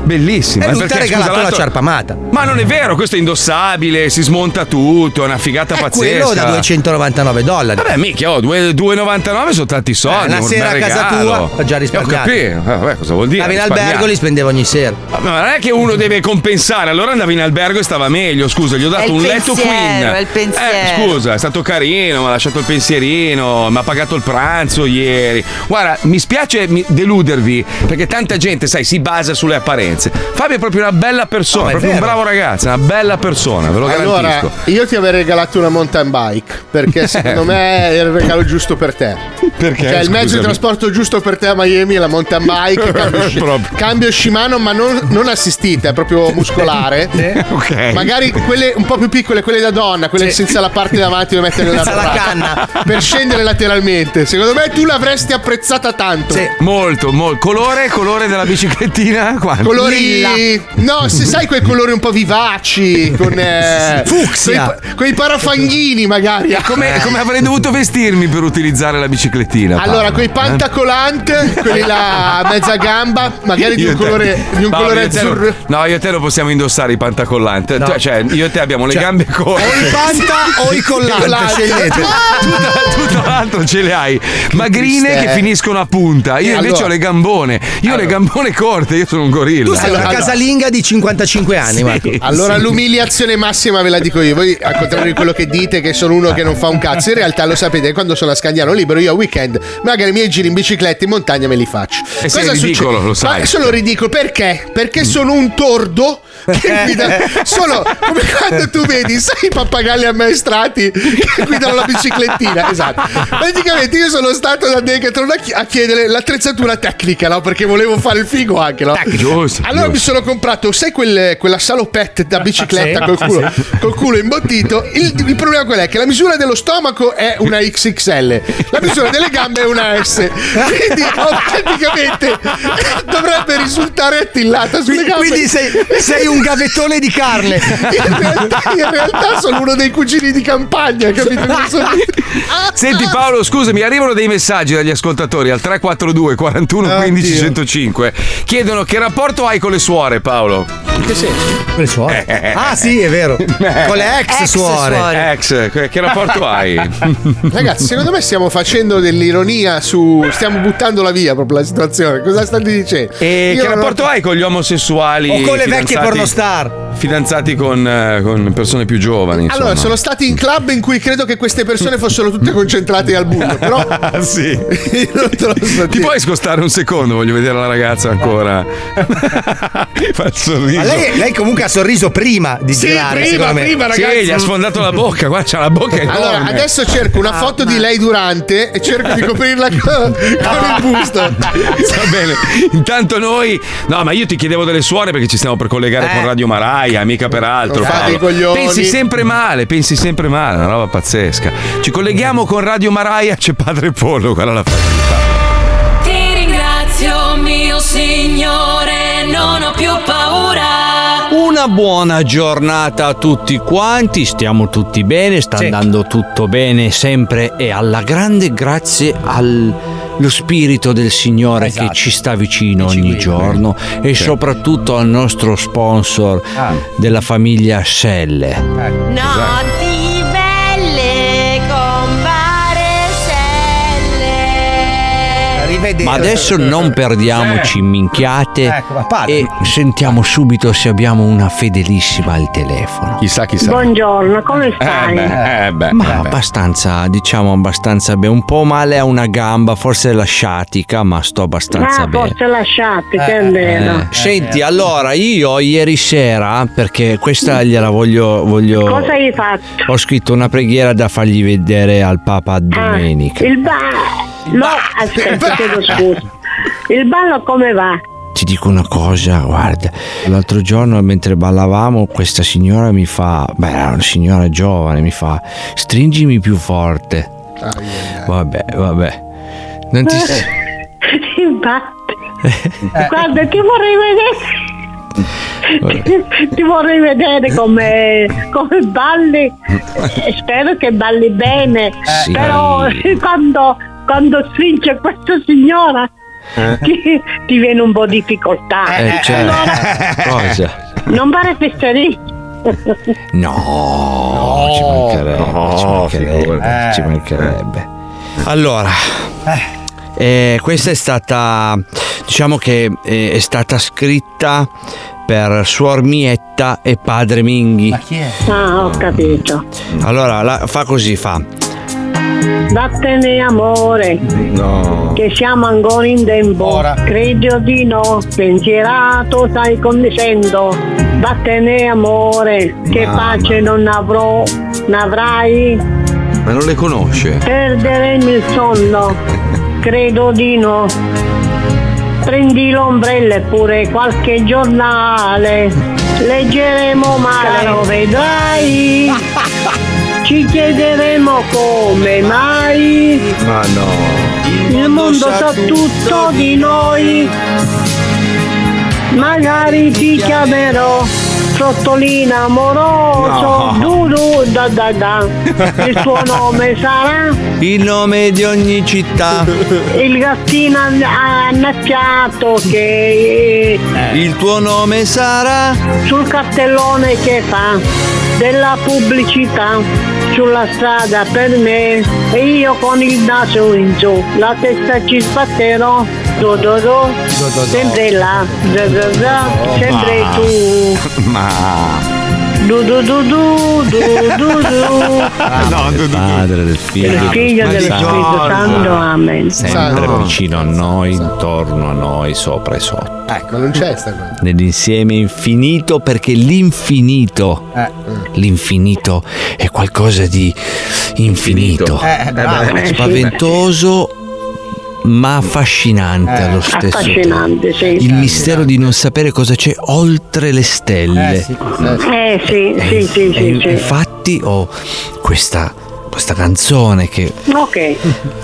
Speaker 3: Bellissima.
Speaker 2: E
Speaker 3: eh,
Speaker 2: lui ti ha regalato
Speaker 3: scusa,
Speaker 2: la
Speaker 3: l'altro-
Speaker 2: sciarpa amata.
Speaker 3: Ma non è vero, questo è indossabile, si smonta tutto, è una figata
Speaker 2: È
Speaker 3: pazzesca.
Speaker 2: quello da 299 dollari.
Speaker 3: Vabbè, minchia, oh, due- 2,99 sono tanti soldi.
Speaker 2: Eh, una
Speaker 3: un
Speaker 2: sera a casa tua, ho già risparmiato.
Speaker 3: Ho capito. Eh, Vabbè, cosa vuol dire?
Speaker 2: Stavi in albergo, li spendevo ogni sera.
Speaker 3: Vabbè, Ma non è che uno deve compensare, allora andavi in albergo e stava meglio. Scusa, gli ho dato un letto
Speaker 6: pensiero,
Speaker 3: queen.
Speaker 6: è il pensiero.
Speaker 3: Eh, scusa, è stato carino, mi ha lasciato il pensierino, mi ha pagato il pranzo ieri. Guarda, mi spiace deludervi, perché tanta gente, sai, si basa sulle apparenze. Fabio è proprio una bella persona,
Speaker 2: No, è
Speaker 3: proprio un
Speaker 2: vero.
Speaker 3: bravo ragazzo, una bella persona, ve lo
Speaker 5: Allora,
Speaker 3: garantisco.
Speaker 5: io ti avrei regalato una mountain bike perché [laughs] secondo me è il regalo giusto per te.
Speaker 3: Perché?
Speaker 5: Cioè, il mezzo di trasporto giusto per te a Miami è la mountain bike, [laughs] cambio, cambio Shimano, ma non, non assistita, è proprio [laughs] muscolare.
Speaker 3: Ok.
Speaker 5: Magari quelle un po' più piccole, quelle da donna, quelle senza la parte davanti da mettere nella
Speaker 2: Senza la canna.
Speaker 5: Per scendere lateralmente. Secondo me tu l'avresti apprezzata tanto.
Speaker 3: Molto, molto. Colore, colore della biciclettina? Quanto?
Speaker 5: Colori. No, se sai quei colori un po' vivaci, con. Eh,
Speaker 2: Fucsia.
Speaker 5: Quei, quei parafanghini, magari.
Speaker 3: Come, come avrei dovuto vestirmi per utilizzare la biciclettina?
Speaker 5: Allora,
Speaker 3: Paolo?
Speaker 5: quei
Speaker 3: Eh?
Speaker 5: pantacolant, quelli là a mezza gamba, magari di un
Speaker 3: te-
Speaker 5: colore, di un
Speaker 3: No,
Speaker 5: colore
Speaker 3: te lo-
Speaker 5: azzurro.
Speaker 3: No, io e te lo possiamo indossare i pantacollanti. Tu- Cioè, io e te abbiamo le
Speaker 2: Cioè,
Speaker 3: gambe corte.
Speaker 2: O i panta o i collanti,
Speaker 5: Collanti.
Speaker 2: scegliete. [laughs]
Speaker 3: Tutto, tutto l'altro ce le hai magrine che finiscono a punta. Io invece
Speaker 5: Allora.
Speaker 3: ho le gambone. Io ho le gambone corte, io sono un gorilla.
Speaker 2: Tu sei una
Speaker 5: Allora.
Speaker 2: casalinga di 55 anni, Marco.
Speaker 5: Allora l'umiliazione massima ve la dico io. Voi, al contrario di quello che dite, che sono uno che non fa un cazzo, in realtà lo sapete, quando sono a Scagliano libero, io a weekend, magari i miei giri in bicicletta in montagna me li faccio.
Speaker 3: Eh sì, è ridicolo, lo sai.
Speaker 5: Ma sono ridicolo perché? Perché sono un tordo che [laughs] guida. Sono come quando tu vedi, sai i pappagalli ammaestrati che guidano la biciclettina. Esatto. Praticamente io sono stato da Decathlon a chi- a chiedere l'attrezzatura tecnica, no? Perché volevo fare il figo anche, no?
Speaker 3: Giusto,
Speaker 5: Allora mi
Speaker 3: giusto.
Speaker 5: sono comprato, sai quel- quella salopette da bicicletta
Speaker 2: Sì,
Speaker 5: col, culo, col culo imbottito? Il, il problema qual è? Che la misura dello stomaco è una XXL, la misura delle gambe è una S. Quindi oh, praticamente [laughs] dovrebbe risultare attillata sulle gambe.
Speaker 2: Quindi sei, sei un gavettone di carne. [laughs]
Speaker 5: In realtà, in realtà sono uno dei cugini di campagna, capito? [laughs]
Speaker 3: Senti Paolo, scusami, arrivano dei messaggi dagli ascoltatori al 342 41 15 105. Chiedono che rapporto hai con le suore, Paolo?
Speaker 5: Che senso?
Speaker 2: Con le suore? [laughs] Ah, sì, è vero. Con le ex, suore.
Speaker 3: Ex, che, rapporto hai?
Speaker 5: Ragazzi, secondo me stiamo facendo dell'ironia su. Stiamo buttandola via proprio la situazione. Cosa state dicendo?
Speaker 3: E
Speaker 5: Io
Speaker 3: che
Speaker 5: non ho-
Speaker 3: rapporto hai con gli omosessuali?
Speaker 2: O con le vecchie
Speaker 3: fidanzati-
Speaker 2: pornostar.
Speaker 3: Fidanzati con, eh, con persone più giovani. Insomma.
Speaker 5: Allora, sono stati in club in cui credo che queste persone fossero tutte concentrate al buio, però. [laughs]
Speaker 3: Ah, sì. [laughs]
Speaker 5: Io non te lo so
Speaker 3: Ti
Speaker 5: dire.
Speaker 3: puoi scostare un secondo? Voglio vedere la ragazza ancora. [laughs] Fa il sorriso.
Speaker 2: Ma lei, lei comunque ha sorriso prima di
Speaker 5: Sì,
Speaker 2: girare,
Speaker 5: prima,
Speaker 2: secondo me.
Speaker 5: prima,
Speaker 3: Sì,
Speaker 5: ragazzi.
Speaker 3: gli ha sfondato la bocca. Guarda, c'ha la bocca enorme.
Speaker 5: Allora, adesso cerco una foto di lei durante e cerco di coprirla con, con il busto.
Speaker 3: Va bene. Intanto noi. No, ma io ti chiedevo delle suore perché ci stiamo per collegare
Speaker 5: Eh.
Speaker 3: con Radio Maraia, mica
Speaker 5: i coglioni.
Speaker 3: Pensi sempre male, pensi sempre male, una roba pazzesca. Ci colleghiamo con Radio Maraia, c'è Padre Pollo, quella la facilità.
Speaker 10: Ti ringrazio, mio Signore, non ho più paura.
Speaker 15: Una buona giornata a tutti quanti, stiamo tutti bene, sta andando tutto bene sempre e alla grande grazie allo spirito del Signore
Speaker 2: Esatto.
Speaker 15: che ci sta vicino ogni giorno e soprattutto al nostro sponsor
Speaker 2: Ah.
Speaker 15: della famiglia Selle.
Speaker 16: Notti belle
Speaker 2: Arrivederci.
Speaker 15: Ma adesso non perdiamoci in minchiate
Speaker 2: Ecco,
Speaker 15: e sentiamo subito se abbiamo una fedelissima al telefono.
Speaker 3: Chissà, chissà.
Speaker 17: Buongiorno, come stai?
Speaker 3: Eh beh, eh beh.
Speaker 15: Ma abbastanza, diciamo abbastanza bene. Un po' male a una gamba, forse la sciatica, ma sto abbastanza
Speaker 17: ah,
Speaker 15: bene.
Speaker 17: forse lasciate, che è vero.
Speaker 15: Eh, Senti, allora io ieri sera, perché questa gliela voglio. voglio
Speaker 17: Cosa hai fatto?
Speaker 15: Ho scritto una preghiera da fargli vedere al Papa domenica.
Speaker 17: Il ballo. No, aspetta, chiedo scusa. Il ballo come va?
Speaker 15: Ti dico una cosa, guarda, l'altro giorno mentre ballavamo questa signora mi fa, beh era una signora giovane, mi fa, stringimi più forte. Vabbè, vabbè. Non ti... [laughs]
Speaker 17: Infatti. Guarda, ti vorrei vedere. Ti, ti vorrei vedere come, come balli. Eh, [laughs] Spero che balli bene.
Speaker 15: Sì.
Speaker 17: Però quando, quando stringe questa signora ti, ti viene un po' di difficoltà.
Speaker 15: Eh, cioè,
Speaker 17: Allora,
Speaker 15: cosa?
Speaker 17: non fare fesserie.
Speaker 15: No, ci mancherebbe, ci mancherebbe, ci mancherebbe. Allora, eh, questa è stata, diciamo che eh, è stata scritta per Suor Mietta e Padre Minghi.
Speaker 17: Ah, ho capito.
Speaker 15: Allora, la- fa così, fa.
Speaker 17: Vattene amore,
Speaker 3: No.
Speaker 17: che siamo ancora in tempo. Credo di no, pensierato stai condicendo. Vattene amore, che
Speaker 3: Mamma.
Speaker 17: pace non avrò, n'avrai.
Speaker 3: Ma non le conosce?
Speaker 17: Perderemo il sonno, [laughs] credo di no. Prendi l'ombrella e pure qualche giornale, leggeremo male, lo vedrai. [laughs] Ci chiederemo come mai
Speaker 3: Ma no.
Speaker 17: il mondo sa tutto di noi. Magari ti chiamerò Trottolina amoroso,
Speaker 15: No.
Speaker 17: du du da da da. Il tuo [laughs] nome sarà
Speaker 15: Il nome di ogni città.
Speaker 17: il gattino annacchiato che
Speaker 15: Il tuo nome sarà
Speaker 17: sul cartellone che fa della pubblicità sulla strada per me e io con il naso in giù la testa ci sbatterò do do do sempre là da da da sempre tu
Speaker 3: Ma.
Speaker 17: Du du du du du du du
Speaker 3: No, du- du-
Speaker 15: Padre del figlio,
Speaker 17: del figlio dello Spirito Santo amen
Speaker 15: sempre
Speaker 5: No.
Speaker 15: vicino a noi, intorno a noi, sopra e sotto.
Speaker 5: Ecco, non c'è sta cosa.
Speaker 15: Nell'insieme infinito perché l'infinito, l'infinito è qualcosa di infinito,
Speaker 2: Eh, bravo.
Speaker 17: Eh, sì.
Speaker 15: spaventoso ma affascinante allo stesso
Speaker 17: affascinante sì
Speaker 15: tempo. Il mistero di non sapere cosa c'è oltre le stelle.
Speaker 17: eh sì sì sì
Speaker 15: E
Speaker 17: sì, sì.
Speaker 15: infatti ho questa questa canzone che,
Speaker 17: Ok.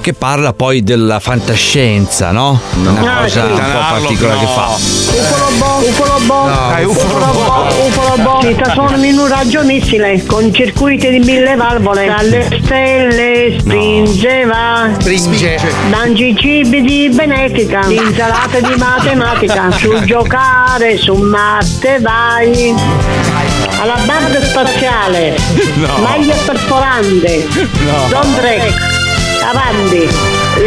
Speaker 15: che parla poi della fantascienza, no? Una
Speaker 17: Ah,
Speaker 15: cosa
Speaker 17: sì.
Speaker 15: un po' particolare che fa.
Speaker 17: Ufolobo, ufolobo,
Speaker 15: Dai,
Speaker 17: ufolobo, ufolobo, si trasforma in un raggio missile con circuiti di mille valvole. Dalle stelle spingeva,
Speaker 2: Spinge.
Speaker 17: mangi cibi di benefica, [laughs] insalate di matematica, su giocare, su Marte vai. Alla banda spaziale,
Speaker 10: No.
Speaker 17: maglia perforante,
Speaker 10: No.
Speaker 17: Don Drake, avanti.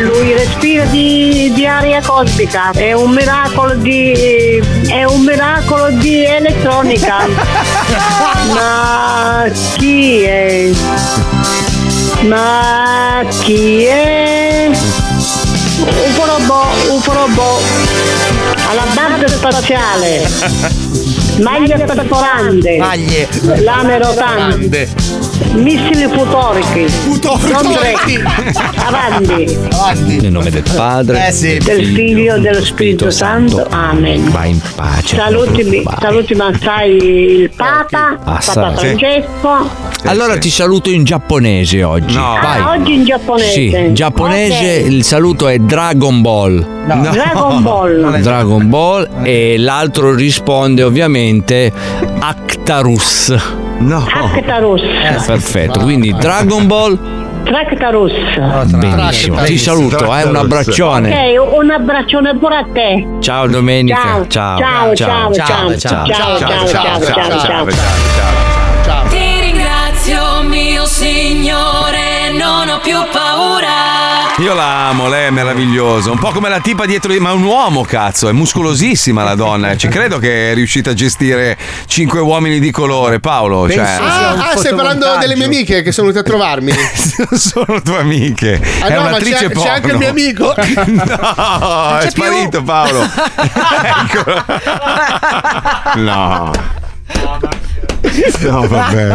Speaker 17: Lui respira di, di aria cosmica, è un miracolo di. è un miracolo di elettronica. [laughs] Ma chi è? Ma chi è? UFO robot, UFO robot, alla base spaziale. [laughs] Maglie perforante
Speaker 2: maglie.
Speaker 17: Lame rotante missili futorici, non [laughs]
Speaker 10: Futorici.
Speaker 17: avanti,
Speaker 15: Nel nome del Padre,
Speaker 17: del Figlio e dello Spirito Santo, Amen.
Speaker 15: vai in pace.
Speaker 17: Salutimi, salutimi assai il Papa,
Speaker 15: Ah,
Speaker 17: Papa. Francesco.
Speaker 15: Allora ti saluto in giapponese oggi.
Speaker 17: Ah,
Speaker 15: Vai.
Speaker 17: oggi in giapponese.
Speaker 15: Sì, in giapponese
Speaker 17: Ok.
Speaker 15: il saluto è Dragon Ball.
Speaker 17: Dragon Ball.
Speaker 15: Dragon Ball e l'altro risponde ovviamente Actarus. No.
Speaker 17: Actarus.
Speaker 15: Perfetto, quindi Dragon Ball.
Speaker 17: Tractarus.
Speaker 15: Benissimo. Ti saluto, eh, un abbraccione.
Speaker 17: Ok, un abbraccione pure a te.
Speaker 15: Ciao Domenica.
Speaker 17: Ciao,
Speaker 15: Ciao.
Speaker 17: ciao, ciao, ciao, ciao, ciao, ciao, ciao, ciao, ciao.
Speaker 10: Ti ringrazio, mio Signore, non ho più paura.
Speaker 3: Io la amo, lei è meravigliosa. Un po' come la tipa dietro di. Ma è un uomo, cazzo, è muscolosissima la donna. Ci credo che è riuscita a gestire cinque uomini di colore, Paolo. Cioè,
Speaker 5: Ah, ah, stai parlando delle mie amiche che sono venute a trovarmi. [laughs]
Speaker 3: sono tue amiche.
Speaker 5: Ah,
Speaker 3: è
Speaker 5: no, ma
Speaker 3: un'attrice
Speaker 5: c'è, c'è anche il
Speaker 3: porno.
Speaker 5: mio amico. [laughs]
Speaker 3: No, è sparito Paolo. [laughs] Ecco. No. No, vabbè.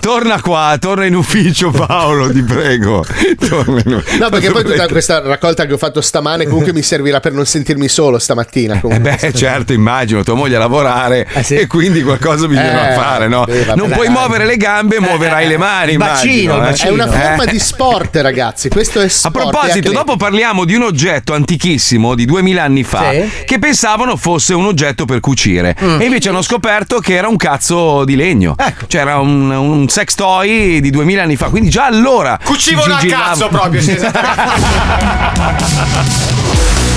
Speaker 3: Torna qua, torna in ufficio Paolo, ti prego. Torna in.
Speaker 5: No, perché poi tutta questa raccolta che ho fatto stamane comunque mi servirà per non sentirmi solo stamattina.
Speaker 3: Eh
Speaker 5: Comunque.
Speaker 3: beh, certo, immagino, tua moglie a lavorare e quindi qualcosa bisogna
Speaker 5: Eh,
Speaker 3: fare, no?
Speaker 5: beh, vabbè,
Speaker 3: non
Speaker 5: dai.
Speaker 3: puoi muovere le gambe, muoverai le mani,
Speaker 5: Bacino,
Speaker 3: immagino. eh.
Speaker 5: È una forma
Speaker 3: Eh.
Speaker 5: di sport, ragazzi. Questo è
Speaker 3: A
Speaker 5: sport.
Speaker 3: proposito,
Speaker 5: è atletico.
Speaker 3: dopo parliamo di un oggetto antichissimo di 2000 anni fa
Speaker 5: Sì.
Speaker 3: che pensavano fosse un oggetto per cucire
Speaker 5: Mm.
Speaker 3: e invece hanno scoperto che era un cazzo di legno.
Speaker 5: Ecco.
Speaker 3: Cioè era un, un sex toy di 2000 anni fa, quindi già allora
Speaker 18: Cucivano a cazzo proprio, sì, [laughs]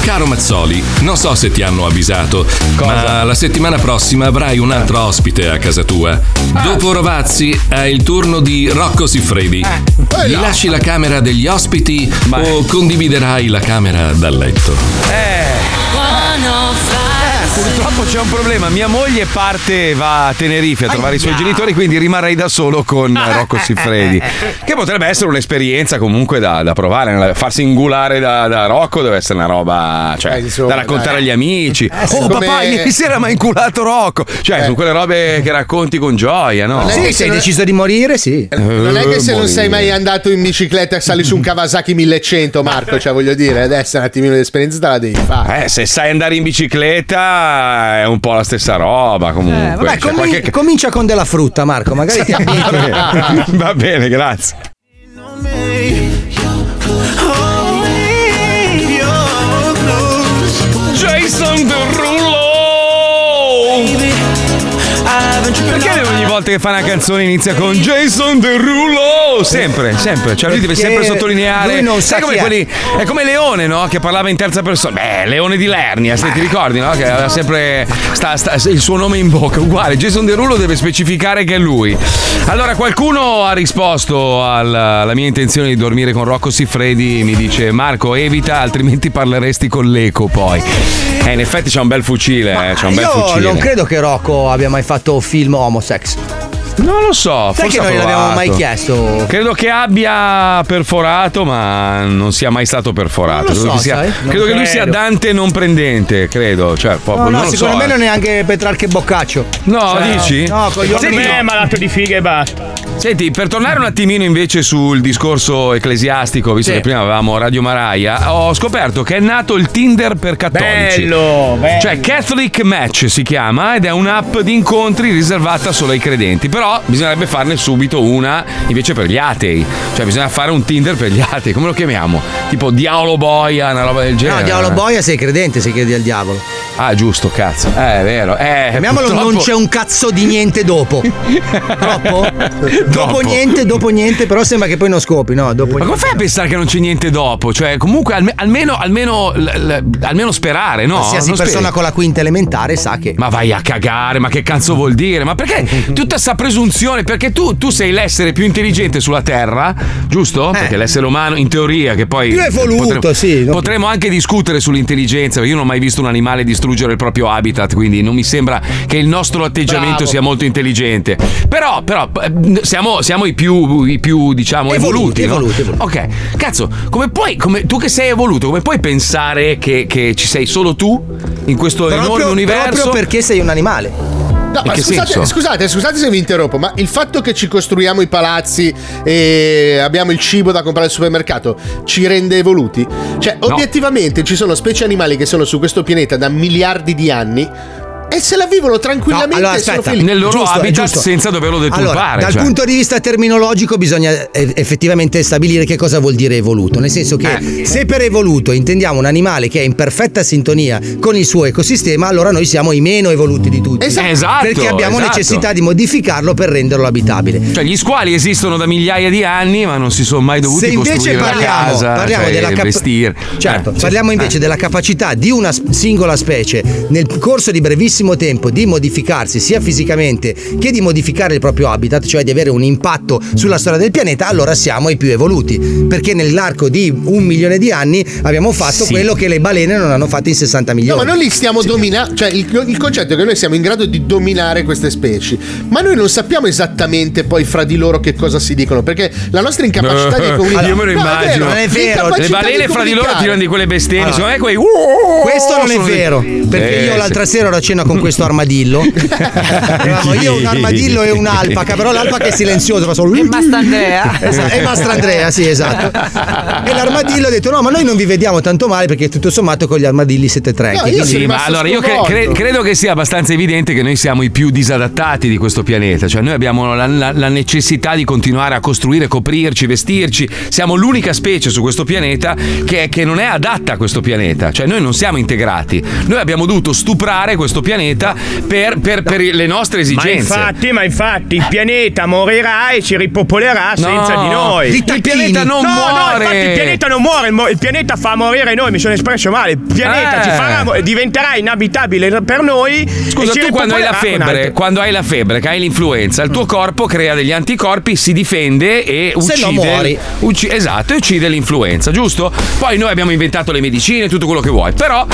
Speaker 1: Caro Mazzoli, non so se ti hanno avvisato, ma la settimana prossima avrai un altro ospite a casa tua. Dopo Rovazzi è il turno di Rocco Siffredi. Gli lasci la camera degli ospiti o condividerai la camera da letto?
Speaker 3: Purtroppo c'è un problema, mia moglie parte e va a Tenerife a trovare i suoi genitori, quindi rimarrei da solo con [laughs] Rocco Siffredi. Che potrebbe essere un'esperienza comunque da, da provare. Farsi ingulare da, da Rocco deve essere una roba cioè, da raccontare
Speaker 5: dai.
Speaker 3: agli amici.
Speaker 5: sì,
Speaker 3: oh,
Speaker 5: come-
Speaker 3: papà, ieri sera mi ha inculato Rocco. Cioè, sono quelle robe che racconti con gioia, no?
Speaker 2: Sì, se hai deciso di morire, sì.
Speaker 5: Non è che se non sei mai andato in bicicletta e sali su un Kawasaki 1100, Marco, cioè voglio dire, adesso un attimino di esperienza te la devi fare.
Speaker 3: Eh, se sai andare in bicicletta è un po' la stessa roba comunque.
Speaker 2: Eh, vabbè,
Speaker 3: Cioè,
Speaker 2: comi-
Speaker 3: qualche-
Speaker 2: comincia con della frutta, Marco. Magari ti [laughs]
Speaker 3: Va bene, va bene, grazie. Jason Derulo Perché ogni volta che fa una canzone inizia con Jason Derulo? Sempre, sempre. Cioè lui deve sempre sottolineare.
Speaker 2: lui non
Speaker 3: Sai
Speaker 2: sa
Speaker 3: come
Speaker 2: chi è.
Speaker 3: quelli. È come Leone, no? Che parlava in terza persona. Beh, Leone di Lernia, se ti ricordi, no? Che aveva sempre sta- sta- il suo nome in bocca. Uguale, Jason Derulo deve specificare che è lui. Allora, qualcuno ha risposto alla, alla mia intenzione di dormire con Rocco Siffredi. Mi dice: Marco, evita, altrimenti parleresti con l'eco poi. Eh, in effetti c'è un bel fucile, eh, c'è un bel
Speaker 2: Io
Speaker 3: fucile.
Speaker 2: non credo che Rocco abbia mai fatto film homosex.
Speaker 3: Non lo so,
Speaker 2: Sai
Speaker 3: forse
Speaker 2: che non gliel'abbiamo
Speaker 3: provato.
Speaker 2: mai chiesto.
Speaker 3: Credo che abbia perforato, ma non sia mai stato perforato.
Speaker 2: Non lo
Speaker 3: credo
Speaker 2: so,
Speaker 3: che, sia,
Speaker 2: sai? Non
Speaker 3: credo che lui sia. Dante non prendente, credo. Cioè, proprio,
Speaker 2: No, no,
Speaker 3: non lo
Speaker 2: secondo
Speaker 3: so,
Speaker 2: me
Speaker 3: eh.
Speaker 2: non è neanche Petrarche Boccaccio.
Speaker 3: No,
Speaker 2: Cioè,
Speaker 3: dici?
Speaker 2: No, con gli
Speaker 3: Senti,
Speaker 2: uomini
Speaker 7: Me
Speaker 2: no.
Speaker 7: è malato di figa e basta.
Speaker 3: Senti, per tornare un attimino invece sul discorso ecclesiastico, visto
Speaker 7: Sì.
Speaker 3: che prima avevamo Radio Maraia, ho scoperto che è nato il Tinder per cattolici.
Speaker 7: Bello, bello.
Speaker 3: Cioè Catholic Match si chiama ed è un'app di incontri riservata solo ai credenti. Però Però bisognerebbe farne subito una invece per gli atei. Cioè bisogna fare un Tinder per gli atei. Come lo chiamiamo? Tipo Diavolo Boia, una roba del genere.
Speaker 2: No, diavolo boia sei credente, sei credi al diavolo.
Speaker 3: Ah, giusto, cazzo. Eh, è vero. Eh,
Speaker 2: Chiamiamolo non
Speaker 3: purtroppo-
Speaker 2: c'è un cazzo di niente dopo. [laughs] Troppo? Dopo niente, dopo niente, però sembra che poi non scopi, no? Dopo
Speaker 3: Ma come fai a pensare che non c'è niente dopo? Cioè, comunque, alme- almeno, almeno, l- l- almeno sperare, no?
Speaker 2: Qualsiasi
Speaker 3: Non
Speaker 2: persona
Speaker 3: speri?
Speaker 2: con la quinta elementare sa che.
Speaker 3: Ma vai a cagare, ma che cazzo vuol dire? Ma perché tutta questa presunzione? Perché tu, tu sei l'essere più intelligente sulla Terra, giusto? Perché l'essere umano, in teoria, che poi.
Speaker 2: Eh. Più evoluto,
Speaker 3: potremmo,
Speaker 2: sì, no?
Speaker 3: Potremmo anche discutere sull'intelligenza, perché io non ho mai visto un animale distruggere il proprio habitat, quindi non mi sembra che il nostro atteggiamento
Speaker 2: Bravo.
Speaker 3: sia molto intelligente. Però, però, eh, siamo, siamo i più, i più, diciamo,
Speaker 2: Evoluti,
Speaker 3: evoluti. no?
Speaker 2: evoluti, evoluti.
Speaker 3: Ok, cazzo, come puoi, come, tu che sei evoluto, come puoi pensare che, che ci sei solo tu in questo enorme
Speaker 2: Proprio,
Speaker 3: universo?
Speaker 2: proprio perché sei un animale.
Speaker 5: No, ma scusate, scusate, scusate se vi interrompo, ma il fatto che ci costruiamo i palazzi e abbiamo il cibo da comprare al supermercato ci rende evoluti? Cioè, obiettivamente ci sono specie animali che sono su questo pianeta da miliardi di anni e se la vivono tranquillamente
Speaker 2: No, allora,
Speaker 5: sono
Speaker 2: aspetta.
Speaker 3: nel loro
Speaker 2: Giusto,
Speaker 3: habitat
Speaker 2: giusto.
Speaker 3: senza doverlo deturpare.
Speaker 2: Allora, dal
Speaker 3: cioè.
Speaker 2: punto di vista terminologico bisogna effettivamente stabilire che cosa vuol dire evoluto, nel senso che
Speaker 3: Eh.
Speaker 2: se per evoluto intendiamo un animale che è in perfetta sintonia con il suo ecosistema, allora noi siamo i meno evoluti di tutti.
Speaker 3: Esatto. Esatto,
Speaker 2: Perché abbiamo
Speaker 3: esatto.
Speaker 2: necessità di modificarlo per renderlo abitabile.
Speaker 3: Cioè, gli squali esistono da migliaia di anni, ma non si sono mai dovuti
Speaker 2: Se invece parliamo,
Speaker 3: casa,
Speaker 2: parliamo
Speaker 3: cioè,
Speaker 2: della cap-. Certo,
Speaker 3: Eh,
Speaker 2: parliamo invece
Speaker 3: Eh.
Speaker 2: della capacità di una singola specie nel corso di brevissimo tempo di modificarsi sia fisicamente che di modificare il proprio habitat, cioè di avere un impatto sulla storia del pianeta, allora siamo i più evoluti. Perché nell'arco di un milione di anni abbiamo fatto
Speaker 5: Sì.
Speaker 2: quello che le balene non hanno fatto in 60
Speaker 5: No,
Speaker 2: milioni.
Speaker 5: ma noi li stiamo dominando. Cioè, il, il concetto è che noi siamo in grado di dominare queste specie. Ma noi non sappiamo esattamente poi fra di loro che cosa si dicono. Perché la nostra incapacità di comunicare. [laughs]
Speaker 3: Io me lo
Speaker 5: No, è
Speaker 3: immagino.
Speaker 5: vero,
Speaker 2: Non è vero.
Speaker 5: l'incapacità
Speaker 3: Le balene fra di loro tirano di quelle bestemmie.
Speaker 2: Allora,
Speaker 3: secondo me quei.
Speaker 2: Questo non è [laughs] vero, perché
Speaker 3: Eh,
Speaker 2: io
Speaker 3: sì.
Speaker 2: l'altra sera ero a cena con questo armadillo. [laughs] Io un armadillo e un'alpaca, però l'alpaca è silenziosa, fa solo.
Speaker 6: E Mastandrea.
Speaker 2: Esatto, e Mastrandrea, sì, esatto. E l'armadillo ha detto: No, ma noi non vi vediamo tanto male perché tutto sommato con gli armadilli siete tre.
Speaker 5: No, io
Speaker 3: Sì, ma allora io cre- cre- credo che sia abbastanza evidente che noi siamo i più disadattati di questo pianeta. Cioè, noi abbiamo la, la- la necessità di continuare a costruire, coprirci, vestirci. Siamo l'unica specie su questo pianeta che, che non è adatta a questo pianeta. Cioè, noi non siamo integrati. Noi abbiamo dovuto stuprare questo pianeta per, per- per le nostre
Speaker 7: Ma
Speaker 3: esigenze.
Speaker 7: infatti, ma infatti il pianeta morirà e ci ripopolerà senza di noi.
Speaker 3: il pianeta non
Speaker 7: no, No,
Speaker 3: muore.
Speaker 7: infatti il pianeta non muore, il, mo- il pianeta fa morire noi, mi sono espresso male. Il pianeta
Speaker 3: Eh.
Speaker 7: ci farà, mo- diventerà inabitabile per noi.
Speaker 3: Scusa,
Speaker 7: e ci
Speaker 3: tu quando hai la febbre, quando hai la febbre, che hai l'influenza, il tuo corpo crea degli anticorpi, si difende e
Speaker 2: Se
Speaker 3: uccide.
Speaker 2: no muori.
Speaker 3: ucci- esatto, e uccide l'influenza, giusto? Poi noi abbiamo inventato le medicine, tutto quello che vuoi. Però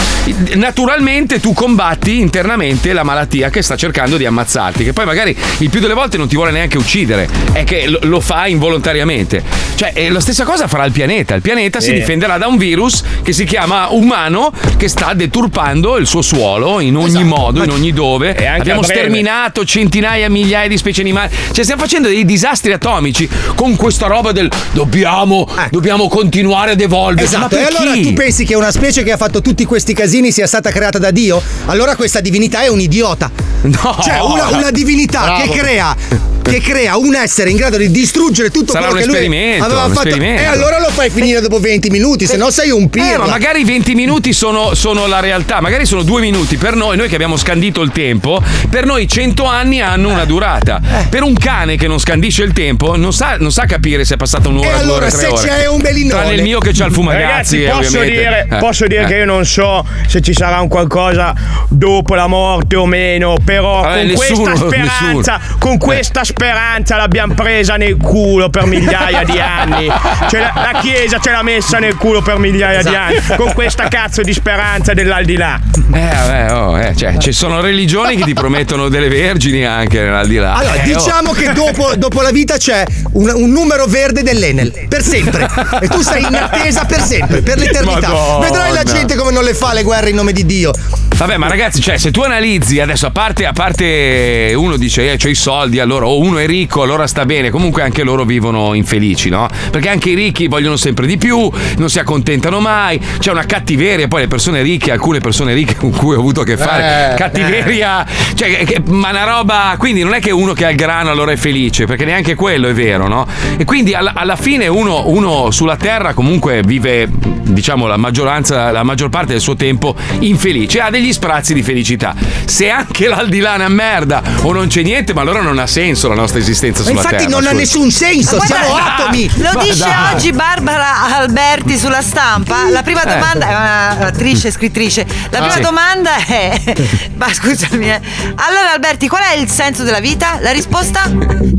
Speaker 3: naturalmente tu combatti internamente la malattia che sta cercando di ammazzarti. Che poi magari il più delle volte non ti vuole neanche uccidere, è che lo, fa involontariamente. Cioè, è la stessa cosa farà il pianeta. Il pianeta si
Speaker 7: Sì.
Speaker 3: difenderà da un virus che si chiama umano che sta deturpando il suo suolo in ogni modo, in ogni dove.
Speaker 7: E
Speaker 3: Abbiamo sterminato centinaia, migliaia di specie animali. Cioè, stiamo facendo dei disastri atomici con questa roba del dobbiamo, dobbiamo continuare ad evolvere.
Speaker 2: Esatto,
Speaker 3: Ma
Speaker 2: e allora
Speaker 3: chi?
Speaker 2: tu pensi che una specie che ha fatto tutti questi casini sia stata creata da Dio? Allora questa divinità è un idiota.
Speaker 3: No.
Speaker 2: Cioè, una, una divinità
Speaker 3: Bravo.
Speaker 2: che crea. Che crea un essere in grado di distruggere tutto
Speaker 3: Sarà
Speaker 2: quello
Speaker 3: un
Speaker 2: che lui
Speaker 3: esperimento,
Speaker 2: aveva
Speaker 3: un
Speaker 2: fatto.
Speaker 3: esperimento.
Speaker 2: E allora lo fai finire dopo 20 minuti, se no sei un pirla.
Speaker 3: Eh, ma magari 20 minuti sono, sono la realtà, magari sono due minuti per noi, noi che abbiamo scandito il tempo, per noi 100 anni hanno una durata.
Speaker 2: Eh.
Speaker 3: Per un cane che non scandisce il tempo, non sa, non sa capire se è passata un'ora,
Speaker 2: E
Speaker 3: due
Speaker 2: allora
Speaker 3: ore, tre
Speaker 2: se
Speaker 3: ore.
Speaker 2: c'è un belinone-
Speaker 3: Tranne il mio che c'ha il fumagazzi.
Speaker 7: Ragazzi, posso
Speaker 3: ovviamente.
Speaker 7: dire,
Speaker 3: Eh.
Speaker 7: posso dire
Speaker 3: Eh.
Speaker 7: che io non so se ci sarà un qualcosa dopo la morte o meno, però
Speaker 3: Vabbè,
Speaker 7: con
Speaker 3: nessuno-
Speaker 7: questa speranza,
Speaker 3: nessuno.
Speaker 7: con questa speranza l'abbiamo presa nel culo per migliaia di anni. Cioè, la, la Chiesa ce l'ha messa nel culo per migliaia di anni, con questa cazzo di speranza dell'aldilà.
Speaker 3: Eh, vabbè, oh, eh, cioè, ci sono religioni che ti promettono delle vergini anche nell'aldilà.
Speaker 2: Allora,
Speaker 3: Eh, oh.
Speaker 2: diciamo che dopo, dopo la vita c'è un, un numero verde dell'Enel, per sempre. E tu sei in attesa per sempre, per l'eternità.
Speaker 3: Madonna.
Speaker 2: Vedrai la gente come non le fa le guerre in nome di Dio.
Speaker 3: Vabbè, ma ragazzi, cioè, se tu analizzi adesso, a parte, a parte uno dice, eh, c'ho i soldi, allora, o uno è ricco, allora sta bene. Comunque anche loro vivono infelici, no? Perché anche i ricchi vogliono sempre di più, non si accontentano mai. C'è una cattiveria, poi le persone ricche, alcune persone ricche con cui ho avuto a che fare,
Speaker 18: Eh,
Speaker 3: cattiveria, cioè, che- che- ma una roba. Quindi non è che uno che ha il grano allora è felice, perché neanche quello è vero, no? E quindi alla, alla fine uno, uno sulla terra comunque vive, diciamo, la maggioranza, la maggior parte del suo tempo infelice, ha degli sprazzi di felicità. Se anche l'aldilà è una merda o non c'è niente, ma allora non ha senso la nostra esistenza
Speaker 2: Ma
Speaker 3: sulla
Speaker 2: infatti
Speaker 3: terra.
Speaker 2: non ha
Speaker 3: scusa.
Speaker 2: nessun senso,
Speaker 6: Ma
Speaker 2: siamo
Speaker 6: guarda,
Speaker 2: atomi.
Speaker 6: Lo
Speaker 3: Ma
Speaker 6: dice
Speaker 3: dai.
Speaker 6: oggi Barbara Alberti sulla stampa. La prima
Speaker 3: Eh.
Speaker 6: domanda è una attrice, scrittrice. La
Speaker 3: Ah,
Speaker 6: prima
Speaker 3: sì.
Speaker 6: domanda è. [laughs] Ma scusami. eh. Allora, Alberti, qual è il senso della vita? La risposta?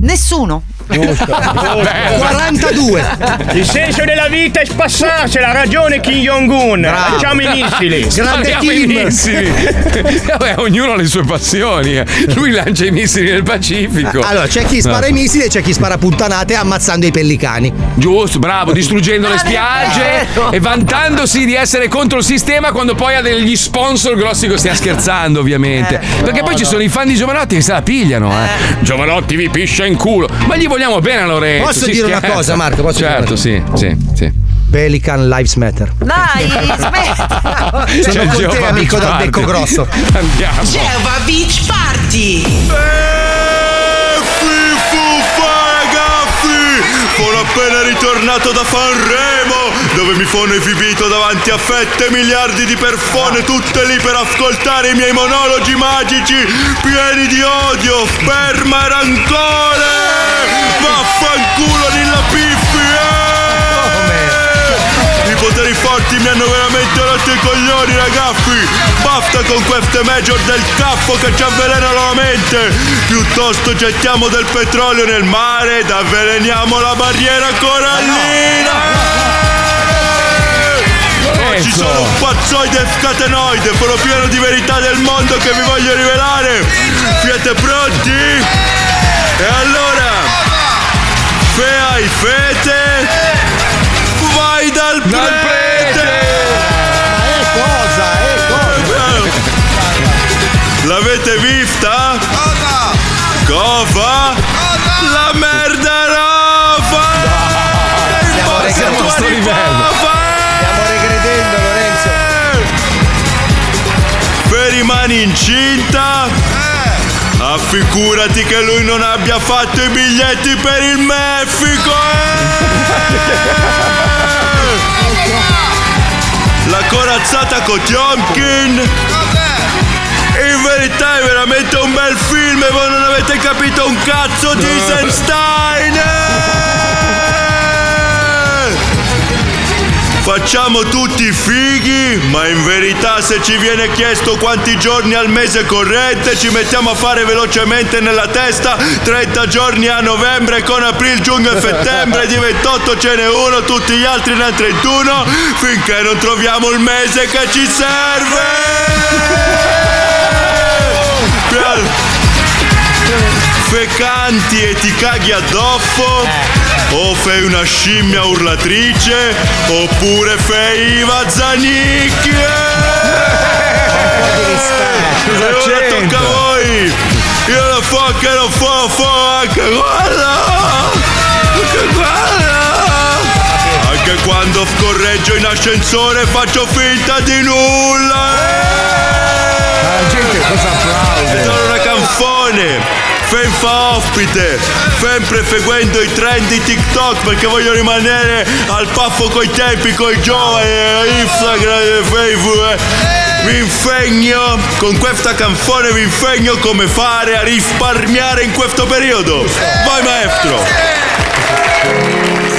Speaker 6: Nessuno.
Speaker 2: 42.
Speaker 7: Il senso della vita è spassarsela, ragione Kim Jong-un. Lanciamo i missili.
Speaker 3: Spariamo i missili. Vabbè, ognuno ha le sue passioni. eh. Lui lancia i missili nel Pacifico.
Speaker 2: Allora, c'è chi spara i
Speaker 3: No.
Speaker 2: missili e c'è chi spara puttanate ammazzando i pellicani.
Speaker 3: Giusto, bravo, distruggendo le
Speaker 2: è
Speaker 3: spiagge
Speaker 2: vero.
Speaker 3: e vantandosi di essere contro il sistema quando poi ha degli sponsor grossi che stia scherzando, ovviamente. Perché poi ci sono i fan di Giovanotti che se la pigliano, eh. Giovanotti vi piscia in culo. Ma gli vogliamo bene a Lorenzo.
Speaker 2: Posso
Speaker 3: si
Speaker 2: dire una
Speaker 3: scherza.
Speaker 2: cosa, Marco? Posso dire
Speaker 3: certo, sì, sì, sì.
Speaker 2: Pelican Lives Matter.
Speaker 6: Dai, smettila.
Speaker 2: Sono
Speaker 3: C'è
Speaker 2: con te,
Speaker 3: Geova
Speaker 2: amico
Speaker 3: Beach
Speaker 2: dal becco grosso.
Speaker 3: Andiamo.
Speaker 4: Geova Beach Party!
Speaker 19: Sono appena ritornato da Sanremo dove mi sono esibito davanti a 7 miliardi di persone tutte lì per ascoltare i miei monologi magici pieni di odio, sperma e rancore Vaffanculo Nilla Piffi eh! I poteri forti mi hanno veramente rotto i coglioni ragazzi Basta con queste major del caffo che ci avvelenano la mente. Piuttosto gettiamo del petrolio nel mare ed avveleniamo la barriera corallina. Oggi sono un pazzoide scatenoide Sono pieno di verità del mondo che vi voglio rivelare. Siete pronti? E allora Se hai fete Vai dal prete
Speaker 2: cosa?
Speaker 19: L'avete vista? Cosa? La merda roba!
Speaker 2: Stiamo
Speaker 19: Forse
Speaker 2: regredendo.
Speaker 19: tu
Speaker 2: Sto livello. Stiamo regredendo, Lorenzo.
Speaker 19: Se rimani incinta? Affigurati che lui non abbia fatto i biglietti per il Messico! eh! La corazzata con Tiomkin! In verità è veramente un bel film e voi non avete capito un cazzo di Eisenstein! Facciamo tutti fighi, ma in verità se ci viene chiesto quanti giorni al mese corrente ci mettiamo a fare velocemente nella testa 30 giorni a novembre con aprile, giugno e settembre, di 28 ce n'è uno, tutti gli altri ne hanno 31 finché non troviamo il mese che ci serve. Piano. Se canti e ti caghi addosso, o fai una scimmia urlatrice, oppure fai Iva Zanicchi. E ora tocca a voi! Io lo so che lo so, so anche guarda! Anche guarda! Anche quando scorreggio in ascensore faccio finta di nulla! La gente cosa applaude? Sono una canzone! Senza ospite, sempre seguendo i trend di TikTok perché voglio rimanere al passo coi tempi, coi giovani, eh, Instagram e Facebook. eh. Vi insegno, con questa canzone vi insegno come fare a risparmiare in questo periodo. Vai maestro!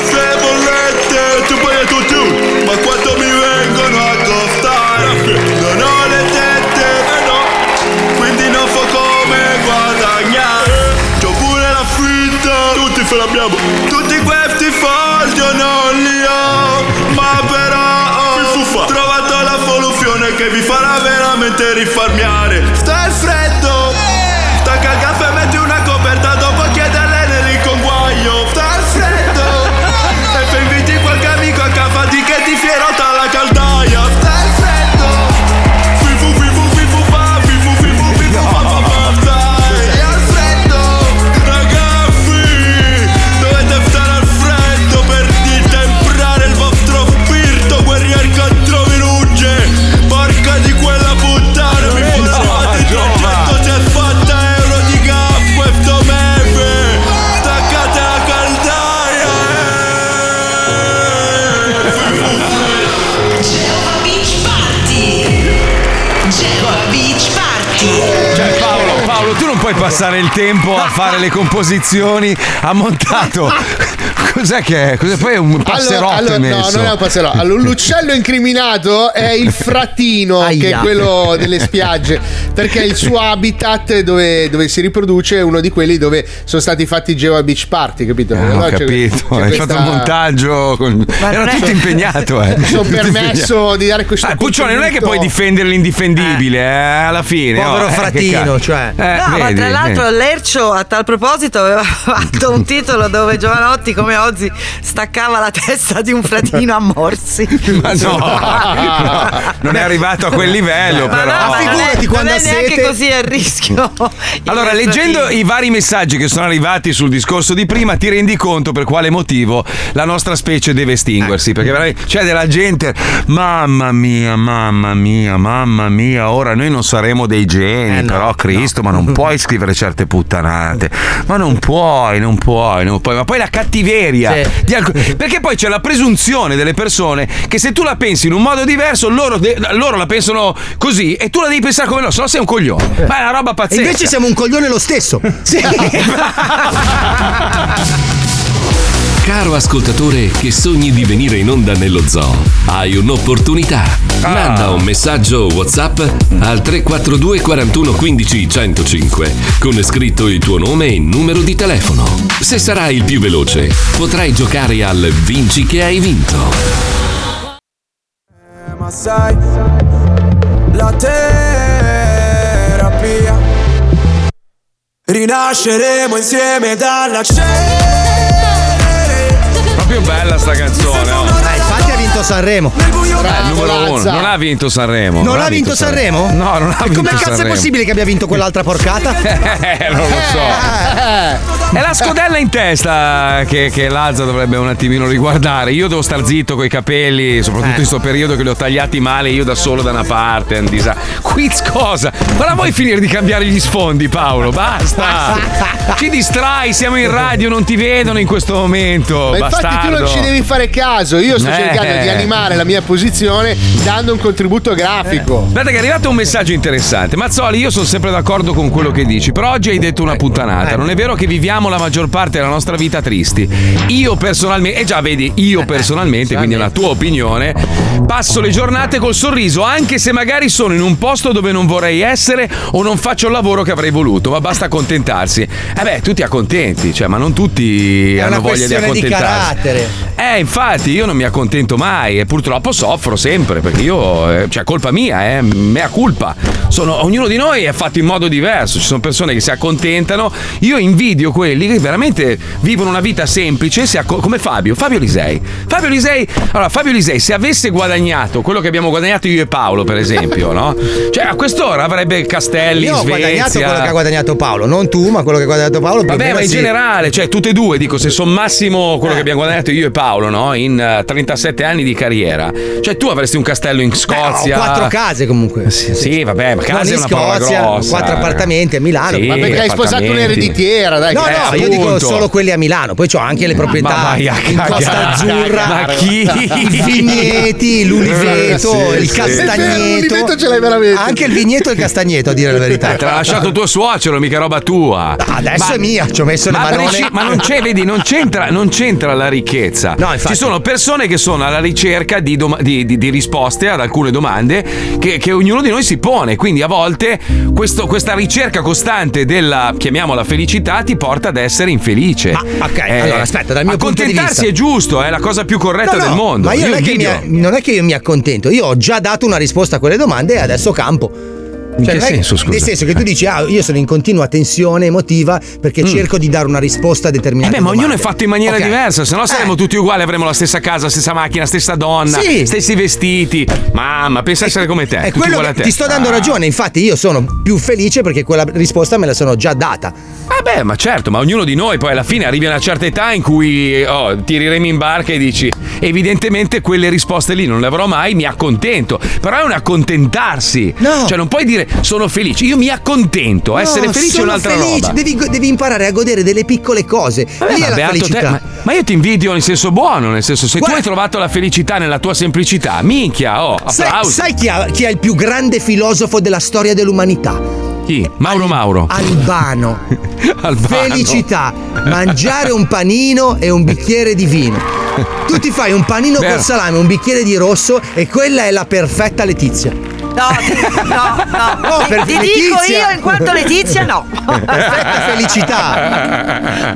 Speaker 19: Se bollette, tu tu tu, ma quando mi vengono a l'abbiamo, tutti questi io non li ho, ma però ho trovato la soluzione che vi farà veramente risparmiare. Sta il freddo,
Speaker 3: passare il tempo a fare le composizioni, ha montato. Cos'è che è? Cos'è? Poi è un passerotto
Speaker 5: allora,
Speaker 3: hai
Speaker 5: no, non è un passerotto. Allora, l'uccello incriminato è il frattino, che è
Speaker 2: Aia.
Speaker 5: quello delle spiagge, perché il suo [laughs] habitat dove, dove si riproduce è uno di quelli dove sono stati fatti i Geo Beach Party, capito?
Speaker 3: Eh,
Speaker 5: Allora
Speaker 3: ho
Speaker 5: c'è-
Speaker 3: capito,
Speaker 5: c'è
Speaker 3: hai
Speaker 5: questa-
Speaker 3: fatto un montaggio. con-
Speaker 5: Ma
Speaker 3: Era
Speaker 5: è-
Speaker 3: tutto impegnato, eh. [laughs]
Speaker 5: Mi sono permesso
Speaker 3: impegnato.
Speaker 5: di dare questo
Speaker 3: Ah, Puccione, non è che puoi difendere l'indifendibile, eh, alla fine.
Speaker 2: Povero
Speaker 3: oh, eh, che
Speaker 2: fratino,
Speaker 3: cazzo.
Speaker 2: cioè.
Speaker 3: Eh,
Speaker 6: No, ma
Speaker 3: vedi,
Speaker 6: tra l'altro
Speaker 3: vedi.
Speaker 6: Lercio a tal proposito aveva [laughs] fatto un titolo dove Giovanotti come Ozzi staccava la testa di un fratino a morsi.
Speaker 3: Ma no, no, non è arrivato a quel livello,
Speaker 6: Ma
Speaker 3: però.
Speaker 6: no, ma è, non è neanche così a rischio. [laughs]
Speaker 3: Allora, leggendo i vari messaggi che sono arrivati sul discorso di prima, ti rendi conto per quale motivo la nostra specie deve estinguersi. Perché veramente c'è della gente, mamma mia, mamma mia, mamma mia, ora noi non saremo dei geni, però Cristo, ma non [laughs] puoi scrivere certe puttanate. Ma non puoi, non puoi, non puoi. Ma poi la cattiveria. di alc- perché poi c'è la presunzione delle persone che se tu la pensi in un modo diverso, loro, de- loro la pensano così e tu la devi pensare come loro, se no sei un coglione. Ma è una roba
Speaker 2: E
Speaker 3: pazzesca.
Speaker 2: invece siamo un coglione lo stesso. [laughs] Sì. [laughs]
Speaker 1: Caro ascoltatore che sogni di venire in onda nello zoo, hai un'opportunità. Manda un messaggio WhatsApp al 342 41 15 105 con scritto il tuo nome e numero di telefono. Se sarai il più veloce, potrai giocare al Vinci che hai vinto.
Speaker 18: Ma sai, la terapia. Rinasceremo insieme dalla cenere.
Speaker 3: Proprio bella sta canzone. oh.
Speaker 2: Eh, vinto Sanremo.
Speaker 3: Eh, numero uno. Non ha vinto Sanremo.
Speaker 2: Non ha vinto Sanremo?
Speaker 3: No, non ha
Speaker 2: E
Speaker 3: vinto
Speaker 2: come cazzo
Speaker 3: Sanremo.
Speaker 2: è possibile che abbia vinto quell'altra porcata? [laughs]
Speaker 3: Eh, non lo so. È la scodella in testa che, che Lazza dovrebbe un attimino riguardare. Io devo star zitto coi capelli, soprattutto in questo periodo che li ho tagliati male, io da solo da una parte. un disa- Quiz cosa? Ma la vuoi finire di cambiare gli sfondi, Paolo? Basta! [laughs] Ci distrai, siamo in radio, non ti vedono in questo momento.
Speaker 5: Ma infatti tu non ci devi fare caso, io sto
Speaker 3: Eh.
Speaker 5: cercando di animare la mia posizione dando un contributo grafico.
Speaker 3: Guarda che è arrivato un messaggio interessante. Mazzoli, io sono sempre d'accordo con quello che dici, però oggi hai detto una puttanata. Non è vero che viviamo la maggior parte della nostra vita tristi. Io personalmente, e già vedi, io personalmente, quindi è una tua opinione, passo le giornate col sorriso, anche se magari sono in un posto dove non vorrei essere o non faccio il lavoro che avrei voluto, ma basta accontentarsi. Eh beh, tu ti accontenti, cioè, ma non tutti hanno voglia di
Speaker 2: questione di
Speaker 3: accontentarsi.
Speaker 2: carattere.
Speaker 3: Eh, infatti, io non mi accontento mai e purtroppo soffro sempre perché io, eh, cioè, colpa mia, eh, mea culpa. Sono, ognuno di noi è fatto in modo diverso. Ci sono persone che si accontentano. Io invidio quelli che veramente vivono una vita semplice, acco- come Fabio, Fabio Lisei. Fabio Lisei, allora, Fabio Lisei, se avesse guadagnato quello che abbiamo guadagnato io e Paolo, per esempio, no? Cioè, a quest'ora avrebbe castelli,
Speaker 2: Io ho
Speaker 3: Svezia.
Speaker 2: guadagnato quello che ha guadagnato Paolo, non tu, ma quello che ha guadagnato Paolo.
Speaker 3: Vabbè, ma in
Speaker 2: sì.
Speaker 3: generale, cioè tutte e due, dico, se sommassimo quello che abbiamo guadagnato io e Paolo, no? In eh, 37 anni di carriera, cioè tu avresti un castello in Scozia.
Speaker 2: Ho quattro case comunque.
Speaker 3: Sì, sì, vabbè, ma
Speaker 2: Non
Speaker 3: casa è
Speaker 2: in
Speaker 3: una parola
Speaker 2: Scozia,
Speaker 3: grossa.
Speaker 2: quattro appartamenti a Milano.
Speaker 3: Sì,
Speaker 5: Ma perché hai sposato un'ereditiera, dai.
Speaker 2: No, no,
Speaker 5: eh,
Speaker 2: io dico solo quelli a Milano, poi ho anche le proprietà
Speaker 3: Ma vai a
Speaker 2: in Costa. Azzurra.
Speaker 3: Ma chi?
Speaker 2: I vigneti, l'uliveto,
Speaker 3: Sì,
Speaker 2: il
Speaker 3: sì.
Speaker 2: castagneto.
Speaker 5: L'uliveto ce l'hai veramente.
Speaker 2: Anche il vigneto e il castagneto, a dire la verità.
Speaker 3: Eh, Te l'ha lasciato tuo suocero, mica roba tua.
Speaker 2: Adesso
Speaker 3: Ma-
Speaker 2: è mia, ci ho messo le
Speaker 3: ma,
Speaker 2: manone.
Speaker 3: ma non c'è, vedi, non c'entra, non c'entra la ricchezza.
Speaker 2: No, infatti.
Speaker 3: Ci sono persone che sono alla ricerca di, doma- di- di- di risposte ad alcune domande che, che ognuno di noi si pone. Quindi a volte questo- questa ricerca costante della, chiamiamola felicità, ti porta ad essere infelice.
Speaker 2: Ma, ok, allora, aspetta, dal mio punto di
Speaker 3: accontentarsi
Speaker 2: vista-
Speaker 3: è giusto, è la cosa più corretta
Speaker 2: No, no,
Speaker 3: del mondo.
Speaker 2: Ma io, non, è che
Speaker 3: invidio-
Speaker 2: mi, non è che io mi accontento, io ho già dato una risposta a quelle domande e adesso campo.
Speaker 3: In che
Speaker 2: non è che-
Speaker 3: senso, scusa?
Speaker 2: Nel senso che tu dici, ah, io sono in continua tensione emotiva perché cerco di dare una risposta a
Speaker 3: Mm. Eh
Speaker 2: determinate
Speaker 3: beh, ma ognuno è fatto in maniera
Speaker 2: Ok.
Speaker 3: diversa, se no saremmo
Speaker 2: Eh.
Speaker 3: tutti uguali, avremmo la stessa casa, la stessa macchina, la stessa donna,
Speaker 2: Sì.
Speaker 3: stessi vestiti. Mamma, pensa essere come te.
Speaker 2: È quello
Speaker 3: a
Speaker 2: che
Speaker 3: te.
Speaker 2: ti sto dando
Speaker 3: Ah.
Speaker 2: ragione, infatti io sono più felice perché quella risposta me la sono già data.
Speaker 3: Eh beh, ma certo, ma ognuno di noi poi alla fine arrivi a una certa età in cui oh, tiri remi in barca e dici evidentemente quelle risposte lì non le avrò mai, mi accontento. Però è un accontentarsi.
Speaker 2: No.
Speaker 3: Cioè non puoi dire sono felice. Io mi accontento. Essere
Speaker 2: No,
Speaker 3: felice è un'altra
Speaker 2: felice,
Speaker 3: roba.
Speaker 2: Devi, devi imparare a godere delle piccole cose.
Speaker 3: Vabbè,
Speaker 2: Lì è
Speaker 3: ma te,
Speaker 2: felicità.
Speaker 3: ma, ma io ti invidio in senso buono, nel senso se tu
Speaker 2: Guarda-
Speaker 3: hai trovato la felicità nella tua semplicità, minchia, oh,
Speaker 2: Sai,
Speaker 3: applausi.
Speaker 2: sai chi, ha- chi è il più grande filosofo della storia dell'umanità?
Speaker 3: Chi? Mauro Mauro.
Speaker 2: Albano. [laughs]
Speaker 3: Albano.
Speaker 2: Felicità. Mangiare un panino e un bicchiere di vino. Tu ti fai un panino
Speaker 3: Vero.
Speaker 2: col salame, un bicchiere di rosso e quella è la perfetta Letizia.
Speaker 6: No, ti, no, no. [laughs]
Speaker 2: Oh,
Speaker 6: ti, dico io in quanto Letizia no. [laughs]
Speaker 2: Perfetta felicità.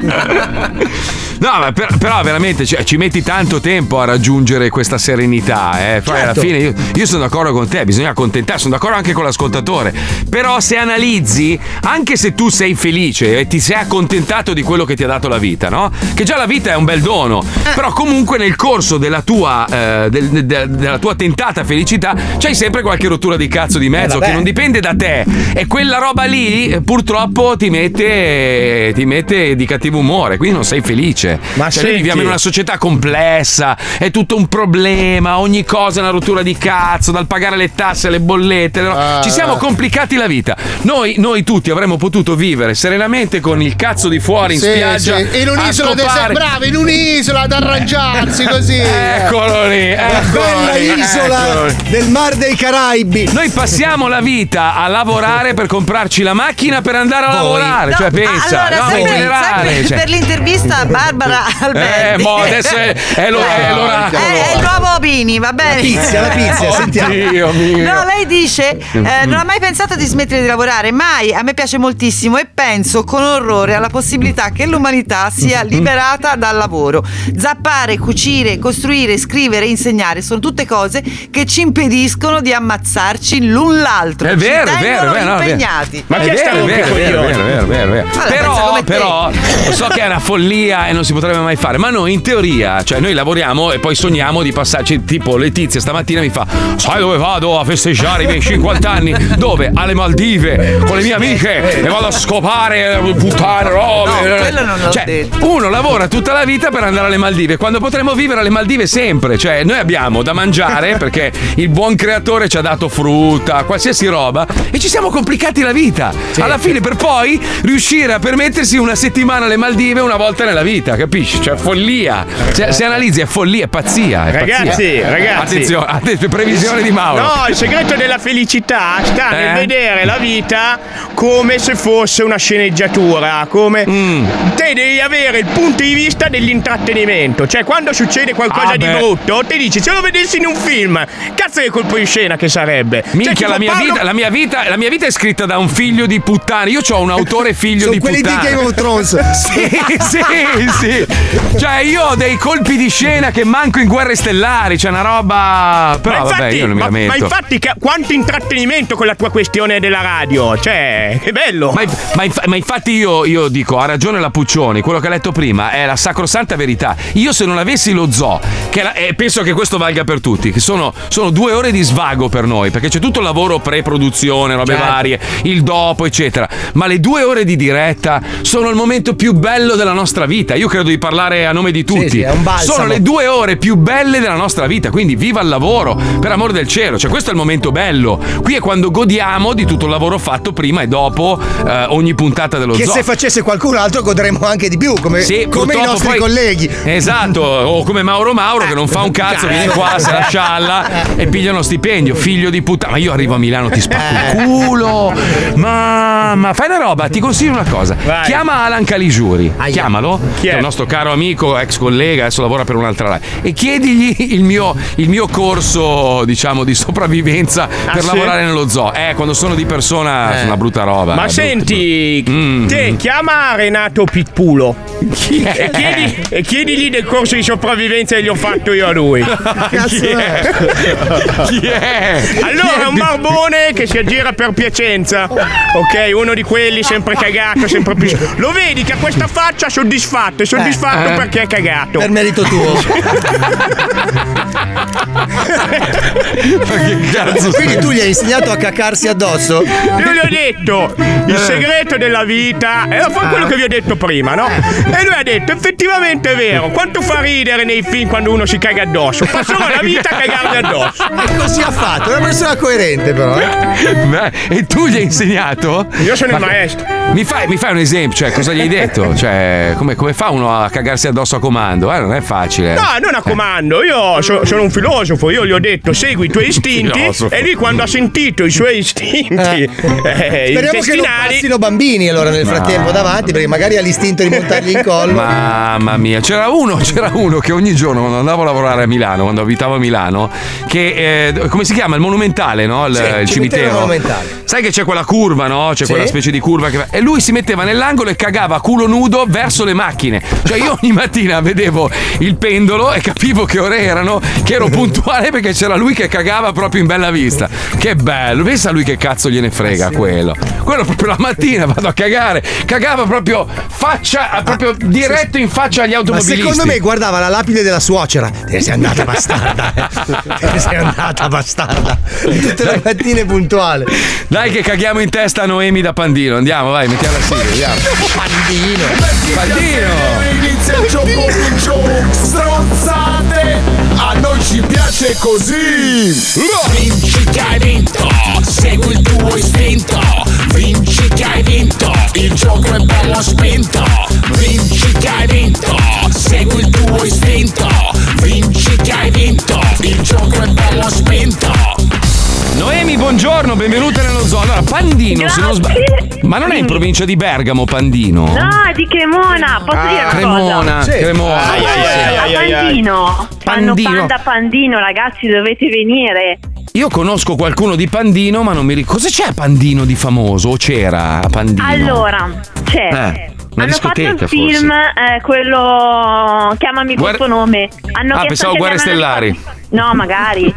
Speaker 2: [laughs]
Speaker 3: No, ma per- però veramente cioè, ci metti tanto tempo a raggiungere questa serenità. Eh. Poi alla
Speaker 2: Certo.
Speaker 3: fine io, io sono d'accordo con te, bisogna accontentarsi, sono d'accordo anche con l'ascoltatore. Però se analizzi, anche se tu sei felice e ti sei accontentato di quello che ti ha dato la vita, no? Che già la vita è un bel dono. Però comunque nel corso della tua, eh, del- de- de- della tua tentata felicità c'hai sempre qualche rottura di cazzo di mezzo
Speaker 2: Eh,
Speaker 3: che non dipende da te. E quella roba lì eh, purtroppo ti mette, ti mette di cattivo umore, quindi non sei felice.
Speaker 7: Ma
Speaker 3: cioè, noi viviamo in una società complessa, è tutto un problema, ogni cosa è una rottura di cazzo, dal pagare le tasse, le bollette. le
Speaker 5: Ah.
Speaker 3: Ci siamo complicati la vita. Noi, noi tutti avremmo potuto vivere serenamente con il cazzo di fuori in
Speaker 5: Sì,
Speaker 3: spiaggia.
Speaker 5: sì, In
Speaker 3: a
Speaker 5: un'isola del
Speaker 3: scopare-
Speaker 5: bravo, in un'isola ad arrangiarsi così.
Speaker 3: Eccolo lì, eccolo
Speaker 2: Bella
Speaker 3: lì,
Speaker 2: isola
Speaker 3: eccolo
Speaker 2: del Mar dei Caraibi.
Speaker 3: Noi passiamo la vita a lavorare per comprarci la macchina per andare a lavorare.
Speaker 6: No,
Speaker 3: cioè, pensa,
Speaker 6: allora,
Speaker 3: no, in
Speaker 6: sempre-
Speaker 3: generale.
Speaker 6: sempre
Speaker 3: cioè.
Speaker 6: per l'intervista a Barbara Alberti.
Speaker 3: Eh, mo adesso è, è lo- è l'ora.
Speaker 6: Eh, è il nuovo Bini, va bene?
Speaker 2: pizia, la pizia, sentiamo.
Speaker 3: Dio mio.
Speaker 6: No, lei dice: eh, Non ha mai pensato di smettere di lavorare, mai. A me piace moltissimo e penso con orrore alla possibilità che l'umanità sia liberata dal lavoro. Zappare, cucire, costruire, scrivere, insegnare sono tutte cose che ci impediscono di ammazzarci l'un l'altro.
Speaker 3: È vero, è vero, è vero, no, è vero.
Speaker 6: impegnati.
Speaker 7: Ma
Speaker 3: è
Speaker 7: chi è
Speaker 3: vero, è vero, è vero, è vero, è vero, è è Però, però, so che è una follia e non si potrebbe mai fare, ma noi in teoria, cioè noi lavoriamo e poi sogniamo di passarci, tipo Letizia stamattina mi fa, sai dove vado a festeggiare i miei 50 anni? Dove? Alle Maldive, con le mie amiche, e vado a scopare, buttare robe.
Speaker 6: No,
Speaker 3: cioè, uno lavora tutta la vita per andare alle Maldive, quando potremmo vivere alle Maldive sempre, cioè noi abbiamo da mangiare perché il buon creatore ci ha dato frutta, qualsiasi roba e ci siamo complicati la vita. Alla fine per poi riuscire a permettersi una settimana alle Maldive una volta nella vita, capisci? Cioè follia. Cioè, se analizzi è follia, è pazzia. È
Speaker 7: Ragazzi,
Speaker 3: pazzia.
Speaker 7: ragazzi.
Speaker 3: Attenzione, attenzione, previsione di Mauro.
Speaker 7: No, il segreto della felicità sta
Speaker 3: Eh?
Speaker 7: nel vedere la vita come se fosse una sceneggiatura, come
Speaker 3: Mm.
Speaker 7: te devi avere il punto di vista dell'intrattenimento, cioè quando succede qualcosa
Speaker 3: Ah,
Speaker 7: di
Speaker 3: beh.
Speaker 7: brutto, ti dici se lo vedessi in un film, cazzo che colpo di scena che sarebbe.
Speaker 3: Minchia,
Speaker 7: Cioè,
Speaker 3: la, mia
Speaker 7: Paolo-
Speaker 3: vita, la, mia vita, la mia vita è scritta da un figlio di puttana. Io ho un autore figlio
Speaker 2: Sono
Speaker 3: di
Speaker 2: quelli
Speaker 3: puttana.
Speaker 2: di Game of Thrones. [laughs]
Speaker 3: Sì, sì, sì. Cioè, io ho dei colpi di scena che manco in guerre stellari. C'è una roba. Però,
Speaker 7: ma
Speaker 3: vabbè,
Speaker 7: infatti,
Speaker 3: io non mi
Speaker 7: ma,
Speaker 3: lamento.
Speaker 7: ma infatti che- quanto intrattenimento con la tua questione della radio, cioè, che bello.
Speaker 3: Ma, ma inf- ma infatti io, io dico, ha ragione la Puccioni, quello che ha letto prima è la sacrosanta verità. Io se non avessi lo zoo, che la- e penso che questo valga per tutti, che sono, sono due ore di svago per noi, perché c'è tutto il lavoro pre-produzione, robe
Speaker 2: Certo.
Speaker 3: varie, il dopo, eccetera. Ma le due ore di diretta sono il momento più bello della nostra vita. Io credo di parlare a nome di tutti.
Speaker 2: sì, balsamo.
Speaker 3: sono le due ore più belle della nostra vita, quindi viva il lavoro, per amor del cielo. Cioè, questo è il momento bello. Qui è quando godiamo di tutto il lavoro fatto prima e dopo eh, ogni puntata dello
Speaker 2: Che
Speaker 3: zoo.
Speaker 2: se facesse qualcun altro godremmo anche di più, come,
Speaker 3: Sì,
Speaker 2: come i nostri
Speaker 3: poi-
Speaker 2: colleghi.
Speaker 3: Esatto, [laughs] o come Mauro Mauro che non fa un cazzo, viene qua, se la scialla e piglia uno stipendio, figlio di puttana. Ma io arrivo a Milano, ti spacco il culo. Mamma, fai una roba, ti consiglio una cosa.
Speaker 7: Vai.
Speaker 3: Chiama Alan Caligiuri, chiamalo,
Speaker 7: Chi
Speaker 3: che
Speaker 7: è?
Speaker 3: Nostro caro amico, ex collega, adesso lavora per un'altra live, e chiedigli il mio, il mio corso, diciamo, di sopravvivenza per
Speaker 7: Ah, sì?
Speaker 3: lavorare nello zoo. Eh, quando sono di persona,
Speaker 2: Eh.
Speaker 3: è una brutta roba.
Speaker 7: Ma
Speaker 3: brutta-
Speaker 7: senti,
Speaker 3: Mm.
Speaker 7: te chiama Renato Pitpulo e, chiedi- e chiedigli del corso di sopravvivenza che gli ho fatto io a lui. [laughs]
Speaker 3: Chi è? Chi è?
Speaker 7: Allora, è un barbone che si aggira per Piacenza. Ok, uno di quelli sempre cagato, sempre più. Lo vedi che ha questa faccia soddisfatto è soddisfatto
Speaker 2: Eh.
Speaker 7: perché ha cagato.
Speaker 2: Per merito tuo. [laughs] Quindi tu gli hai insegnato a cacarsi addosso?
Speaker 7: Io gli ho detto il segreto della vita e fa quello che vi ho detto prima, no? E lui ha detto effettivamente è vero, quanto fa ridere nei film quando uno si caga addosso? Passerò la vita a cagarmi addosso. [laughs]
Speaker 2: E così ha fatto, è una persona coerente però. eh.
Speaker 3: Beh, e tu gli hai insegnato?
Speaker 7: Io sono il
Speaker 3: Ma-
Speaker 7: maestro.
Speaker 3: Mi fai, mi fai un esempio? Cioè, cosa gli hai detto? Cioè, come, come fa uno a cagarsi addosso a comando? Eh, non è facile.
Speaker 7: No, non a comando, io so- sono un filosofo, io gli ho detto segui i tuoi istinti e lui quando ha sentito i suoi istinti eh,
Speaker 2: Speriamo che non
Speaker 7: intestinali
Speaker 2: passino bambini allora nel frattempo davanti perché magari ha l'istinto di montargli in collo.
Speaker 3: Mamma mia, c'era uno, c'era uno che ogni giorno quando andavo a lavorare a Milano, quando abitavo a Milano, che eh, come si chiama? Il monumentale, no? Il,
Speaker 2: Sì,
Speaker 3: il
Speaker 2: cimitero
Speaker 3: cimitero.
Speaker 2: monumentale.
Speaker 3: Sai che c'è quella curva, no? C'è
Speaker 2: Sì.
Speaker 3: quella specie di curva che. E lui si metteva nell'angolo e cagava a culo nudo verso le macchine. Cioè, io ogni mattina vedevo il pendolo e capivo che ore erano, che ero puntuale perché c'era lui che cagava proprio in bella vista. Che bello, pensa a lui che cazzo gliene frega quello. Quello proprio la mattina vado a cagare, cagava proprio faccia, proprio diretto in faccia agli
Speaker 2: Ma
Speaker 3: automobilisti.
Speaker 2: secondo me guardava la lapide della suocera. Te ne sei andata bastarda. eh. Te ne sei andata bastarda. Tutte le mattine puntuale.
Speaker 3: Dai che caghiamo in testa a Noemi da Pandino, andiamo, vai, mettiamo la sigla.
Speaker 2: Pandino.
Speaker 3: Pandino.
Speaker 19: Inizia il gioco un gioco Stronzate. A noi ci piace così. Vinci che hai vinto Segui il tuo istinto. Vinci che hai vinto Il gioco è bello spinto. Vinci che hai vinto Segui il tuo istinto. Vinci che hai vinto Il gioco è bello spinto
Speaker 3: Noemi, buongiorno, benvenuta nello zoo. Allora, Pandino, se non sbaglio. Ma non è in provincia di Bergamo, Pandino?
Speaker 20: No, di Cremona, posso dire una
Speaker 3: Cremona,
Speaker 20: cosa?
Speaker 3: Cremona.
Speaker 20: A
Speaker 3: Ai, ai, ai, ai, ai, ai.
Speaker 20: Pandino, fanno
Speaker 3: Pandino.
Speaker 20: panda Pandino, ragazzi, dovete venire.
Speaker 3: Io conosco qualcuno di Pandino, ma non mi ricordo. Cosa c'è a Pandino di famoso? O c'era a Pandino?
Speaker 20: Allora, c'è.
Speaker 3: Eh, una
Speaker 20: Hanno fatto
Speaker 3: discoteca,
Speaker 20: un film, eh, quello Chiamami col
Speaker 3: Guerra-
Speaker 20: tuo nome. Hanno
Speaker 3: Ah, pensavo Guerre Stellari.
Speaker 20: No, magari,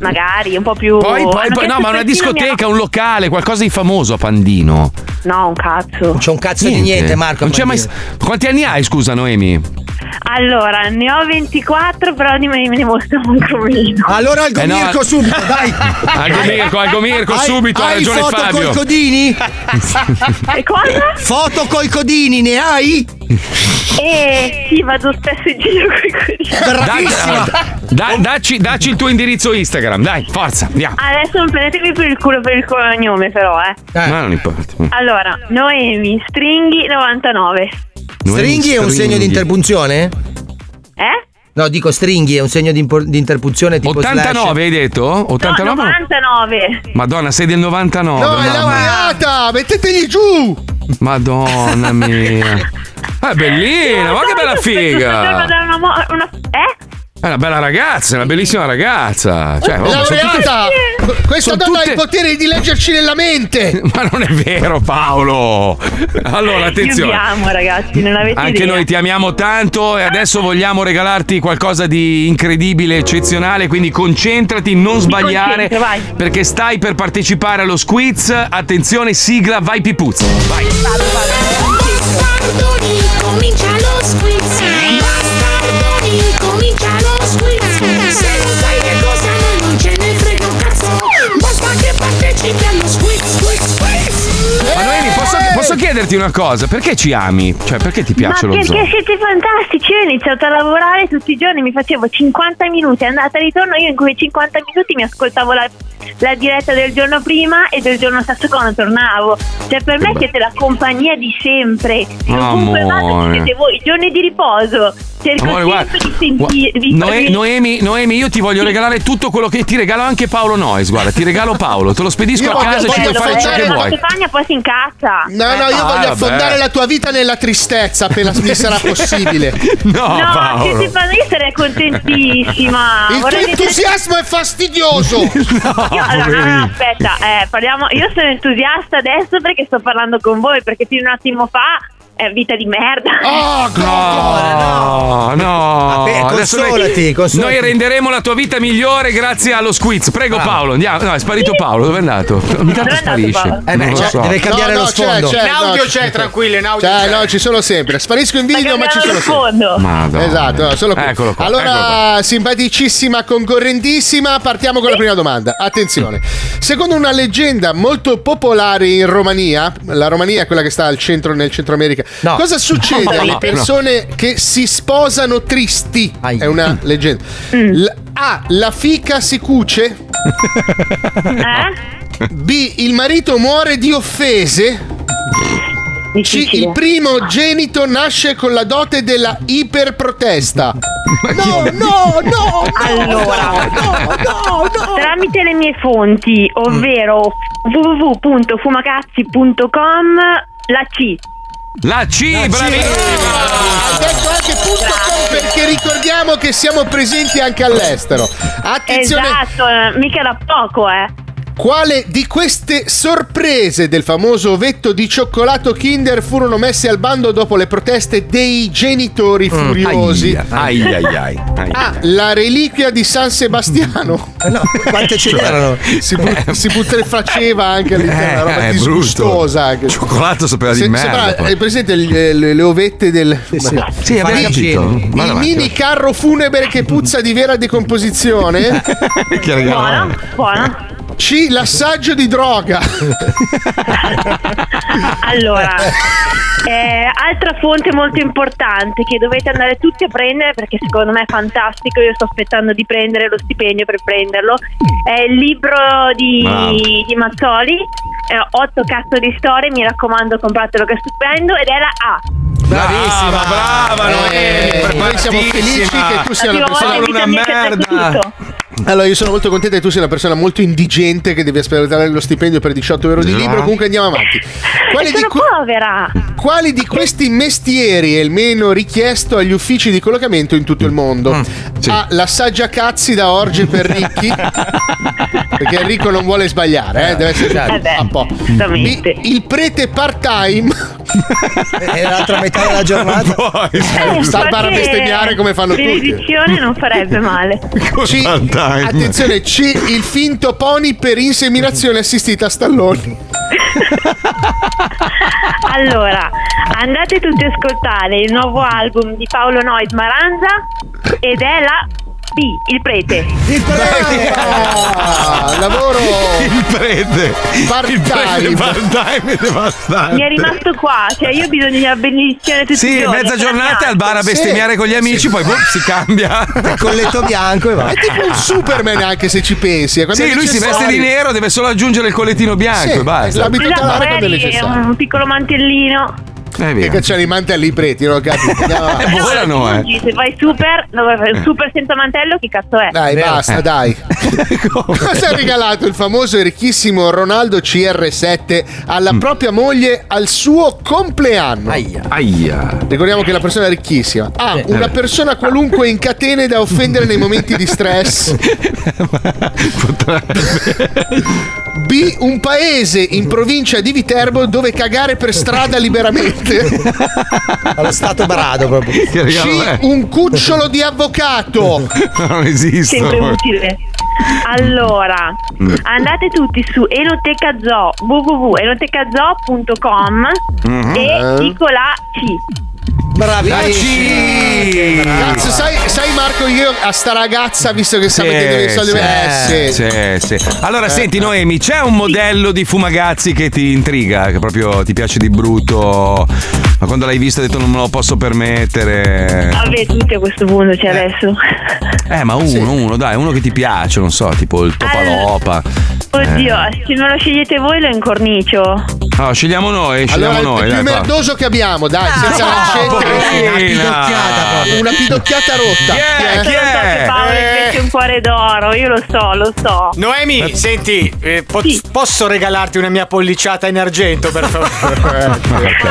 Speaker 20: magari, un po' più.
Speaker 3: Poi, poi, poi- no, ma una
Speaker 20: persino mia-
Speaker 3: discoteca, un locale, qualcosa di famoso a Pandino.
Speaker 20: No, un cazzo.
Speaker 2: Non c'è un cazzo di niente, Marco.
Speaker 3: Non c'è mai... Quanti anni hai, scusa, Noemi?
Speaker 20: Allora, ne ho 24, però di me ne mostro ancora meno.
Speaker 2: Allora al
Speaker 3: Eh no,
Speaker 2: Mirko subito, [laughs] dai.
Speaker 3: Algo Mirko, Algo Mirko,
Speaker 2: Hai-
Speaker 3: subito, ha
Speaker 2: hai
Speaker 3: ragione
Speaker 2: foto
Speaker 3: Fabio.
Speaker 2: coi codini? [laughs]
Speaker 20: E cosa?
Speaker 2: Foto coi codini, ne hai?
Speaker 20: Eh, sì, vado spesso in giro con i.
Speaker 3: Dai, dai, dacci, dacci il tuo indirizzo Instagram, dai, forza, andiamo.
Speaker 20: Adesso non prendetemi per il culo per il cognome, però, eh.
Speaker 3: Ma non importa.
Speaker 20: Allora, Noemi Stringhi 99.
Speaker 2: Stringhi è un segno di interpunzione?
Speaker 20: Eh?
Speaker 2: No, dico stringhi è un segno di, impor- di interpunzione tipo
Speaker 3: 89 hai detto? 89?
Speaker 20: No, 99.
Speaker 3: Madonna, sei del 99.
Speaker 5: No, è laureata! Mettetegli giù!
Speaker 3: Madonna mia. [laughs] È bellina, ma che bella figa.
Speaker 20: una, una- Eh?
Speaker 3: È una bella ragazza, è una bellissima ragazza. Cioè, oh, sono tutte-
Speaker 5: laureata! Questa donna ha
Speaker 3: tutte-
Speaker 5: il potere di leggerci nella mente!
Speaker 3: Ma non è vero, Paolo. Allora,
Speaker 20: Io
Speaker 3: attenzione.
Speaker 20: amo, ragazzi, non avete
Speaker 3: Anche
Speaker 20: idea.
Speaker 3: noi ti amiamo tanto e adesso vogliamo regalarti qualcosa di incredibile, eccezionale, quindi concentrati, non sbagliare
Speaker 20: concentro, vai.
Speaker 3: perché stai per partecipare allo squiz. Attenzione, sigla, vai Pipuzzo. Vai.
Speaker 10: Bastardoni, comincia lo squiz. Bastardoni,
Speaker 3: chiederti una cosa? Perché ci ami? Cioè, perché ti piace
Speaker 20: Ma
Speaker 3: lo
Speaker 20: perché
Speaker 3: zoo?
Speaker 20: siete fantastici? Io ho iniziato a lavorare tutti i giorni, mi facevo 50 minuti andata e ritorno. Io in quei 50 minuti mi ascoltavo la, la diretta del giorno prima e del giorno stesso quando tornavo. Cioè, per me siete la compagnia di sempre. Ovunque vado siete voi. I giorni di riposo. Cerco
Speaker 3: Amore, guarda,
Speaker 20: di sentirvi.
Speaker 3: Noe- Noemi, Noemi, io ti voglio regalare tutto quello che ti regalo anche Paolo Noyes. Guarda, ti regalo Paolo, te lo spedisco
Speaker 5: Io
Speaker 3: a casa e ci puoi fare ciò che vuoi.
Speaker 20: Stefania poi si incazza.
Speaker 5: No, no, io
Speaker 3: Ah,
Speaker 5: voglio affondare la tua vita nella tristezza appena [laughs] mi sarà possibile.
Speaker 3: No,
Speaker 20: No,
Speaker 3: Paolo.
Speaker 20: che Stefania, io sarei contentissima.
Speaker 5: Il tuo
Speaker 20: Vorrei vedere-
Speaker 5: entusiasmo è fastidioso! [laughs]
Speaker 20: Io, allora, no, no, aspetta, eh, parliamo. Io sono entusiasta adesso perché sto parlando con voi, perché fino a un attimo fa è vita di merda.
Speaker 3: Oh, [laughs] no, no.
Speaker 2: Vabbè,
Speaker 3: Adesso noi-
Speaker 2: consolati, consolati.
Speaker 3: Noi renderemo la tua vita migliore grazie allo squiz. Prego,
Speaker 2: Ah.
Speaker 3: Paolo, andiamo. No, è sparito Paolo. Dove è andato? Ogni tanto sparisce.
Speaker 2: Eh beh,
Speaker 3: Non lo
Speaker 2: cioè,
Speaker 3: so.
Speaker 2: deve cambiare
Speaker 5: No,
Speaker 2: lo
Speaker 5: no, c'è,
Speaker 2: sfondo.
Speaker 5: c'è,
Speaker 21: In audio
Speaker 5: no,
Speaker 21: c'è, tranquillo, in audio
Speaker 5: Cioè,
Speaker 21: c'è.
Speaker 5: no, ci sono sempre. Sparisco in video, ma ci sono sempre.
Speaker 20: fondo.
Speaker 3: Madonna.
Speaker 5: Esatto, no, solo qui.
Speaker 3: Eccolo qua,
Speaker 5: allora, simpaticissima, concorrentissima, partiamo con la prima domanda. Attenzione. Secondo una leggenda molto popolare in Romania, la Romania è quella che sta al centro nel Centro America,
Speaker 2: No.
Speaker 5: cosa succede
Speaker 2: No,
Speaker 5: alle
Speaker 2: no.
Speaker 5: persone che si sposano tristi? È una leggenda. L- A. La fica si cuce. [laughs] B. Il marito muore di offese. C. Il primogenito nasce con la dote della iperprotesta. No, no, no,
Speaker 20: Allora, tramite le mie fonti, ovvero www.fumacazzi.com, la C.
Speaker 3: La C, bravissima.
Speaker 5: Ha detto anche punto com perché ricordiamo che siamo presenti anche all'estero. Attenzione.
Speaker 20: Esatto, mica da poco, eh.
Speaker 5: Quale di queste sorprese del famoso ovetto di cioccolato Kinder furono messe al bando dopo le proteste dei genitori furiosi?
Speaker 3: Ai, ai, ai, ai.
Speaker 5: A. La reliquia di San Sebastiano.
Speaker 2: No, quante ce n'erano?
Speaker 5: Si, but- si putrefaceva anche all'interno, una roba
Speaker 3: Eh, è
Speaker 5: disgustosa. Anche.
Speaker 3: Cioccolato sapeva di
Speaker 5: Se-
Speaker 3: merda.
Speaker 5: sembra-
Speaker 3: poi.
Speaker 5: hai presente le, le- le ovette del
Speaker 3: Sì, abbiamo capito.
Speaker 5: il
Speaker 3: Vada avanti,
Speaker 5: mini carro funebre che puzza di vera decomposizione [laughs]
Speaker 3: Che regalo è?
Speaker 20: Buono.
Speaker 5: C l'assaggio di droga [laughs]
Speaker 20: Allora, eh, altra fonte molto importante che dovete andare tutti a prendere perché secondo me è fantastico. Io sto aspettando di prendere lo stipendio per prenderlo. È il libro di,
Speaker 3: Bravo.
Speaker 20: di Mazzoli. eh, otto cazzo di storie, mi raccomando, compratelo che è stupendo ed è la A.
Speaker 3: Bravissima, brava Noemi,
Speaker 5: noi siamo felici che tu sia una
Speaker 20: La prima
Speaker 5: persona
Speaker 20: volta in
Speaker 5: allora io sono molto contenta che tu sia una persona molto indigente che devi aspettare lo stipendio per 18 euro di libro comunque andiamo avanti quali
Speaker 20: E
Speaker 5: di,
Speaker 20: sono
Speaker 5: que-
Speaker 20: povera.
Speaker 5: quali di questi mestieri è il meno richiesto agli uffici di collocamento in tutto il mondo? A. L'assaggia cazzi da orge per ricchi [laughs] perché Enrico non vuole sbagliare eh, deve essere
Speaker 20: Eh beh,
Speaker 5: a po'. B. il prete part time
Speaker 2: E [laughs] l'altra metà della giornata. [laughs]
Speaker 20: Eh,
Speaker 5: sta a
Speaker 20: qualche
Speaker 5: bestemmiare come fanno tutti
Speaker 20: benedizione non farebbe male.
Speaker 5: C, attenzione, C, il finto pony per inseminazione assistita a stalloni. [laughs]
Speaker 20: Allora, andate tutti a ascoltare il nuovo album di Paolo Noid Maranza ed è la B, il prete.
Speaker 2: Il
Speaker 5: Ah, lavoro
Speaker 3: Il prete.
Speaker 5: part
Speaker 3: Il prete
Speaker 5: time.
Speaker 3: part-time è devastante.
Speaker 20: Mi è rimasto qua, cioè io ho bisogno di una benedizione tutti i
Speaker 3: Sì, mezza
Speaker 20: appena
Speaker 3: giornata al bar a bestemmiare con gli amici, poi boh, si cambia.
Speaker 2: Con letto bianco e va.
Speaker 5: È tipo un Superman anche se ci pensi. è quando
Speaker 3: Sì, lui si veste di nero, deve solo aggiungere il collettino bianco
Speaker 5: Sì,
Speaker 3: e basta.
Speaker 5: l'abito
Speaker 20: Esatto,
Speaker 5: calare quando è
Speaker 20: un piccolo mantellino. [laughs]
Speaker 3: Eh,
Speaker 5: Che
Speaker 3: via.
Speaker 5: cacciano i mantelli i preti, non ho capito. Avanti.
Speaker 3: Eh, volano, eh.
Speaker 20: Se vai super, fai un super senza mantello, chi cazzo è?
Speaker 5: Dai, basta,
Speaker 3: Eh.
Speaker 5: dai. [laughs] Cosa ha regalato il famoso e ricchissimo Ronaldo CR7 alla propria moglie al suo compleanno?
Speaker 2: Aia.
Speaker 3: Aia.
Speaker 5: Ricordiamo che la persona è ricchissima. A. Una persona qualunque in catene da offendere nei momenti di stress. [laughs] B. Un paese in provincia di Viterbo dove cagare per strada liberamente. [laughs]
Speaker 2: Allo stato brado proprio.
Speaker 5: C. Un cucciolo di avvocato. [laughs]
Speaker 3: Non esiste.
Speaker 20: Sempre utile. Allora, andate tutti su Enoteca Zoo, www.enotecazoo.com
Speaker 3: Mhm.
Speaker 20: e dico la C.
Speaker 2: Bravissimo.
Speaker 5: Cazzo, sai, sai Marco, io a sta ragazza, visto che sta
Speaker 3: Sì,
Speaker 5: mettendo dei soldi,
Speaker 3: sì,
Speaker 5: eh, sì.
Speaker 3: sì, sì. Allora,
Speaker 5: Eh,
Speaker 3: senti,
Speaker 5: eh.
Speaker 3: Noemi, c'è un modello di fumagazzi che ti intriga, che proprio ti piace di brutto, ma quando l'hai visto hai detto non me lo posso permettere.
Speaker 20: Vabbè, tutti a questo punto, cioè adesso.
Speaker 3: Eh, ma uno, uno, dai, uno che ti piace, non so, tipo il Topalopa.
Speaker 20: Oddio,
Speaker 3: Eh.
Speaker 20: se me lo scegliete voi lo incornicio.
Speaker 3: No, scegliamo noi, scegliamo
Speaker 5: Allora,
Speaker 3: noi.
Speaker 5: il più
Speaker 3: dai,
Speaker 5: merdoso che abbiamo, dai, senza
Speaker 3: no.
Speaker 5: Una pidocchiata. Una pidocchiata rotta.
Speaker 3: Chi è? Chi è?
Speaker 20: Paolo
Speaker 21: Eh.
Speaker 20: invece un cuore d'oro, io lo so, lo so.
Speaker 21: Noemi, senti, eh, po- posso regalarti una mia polliciata in argento, per favore? [laughs]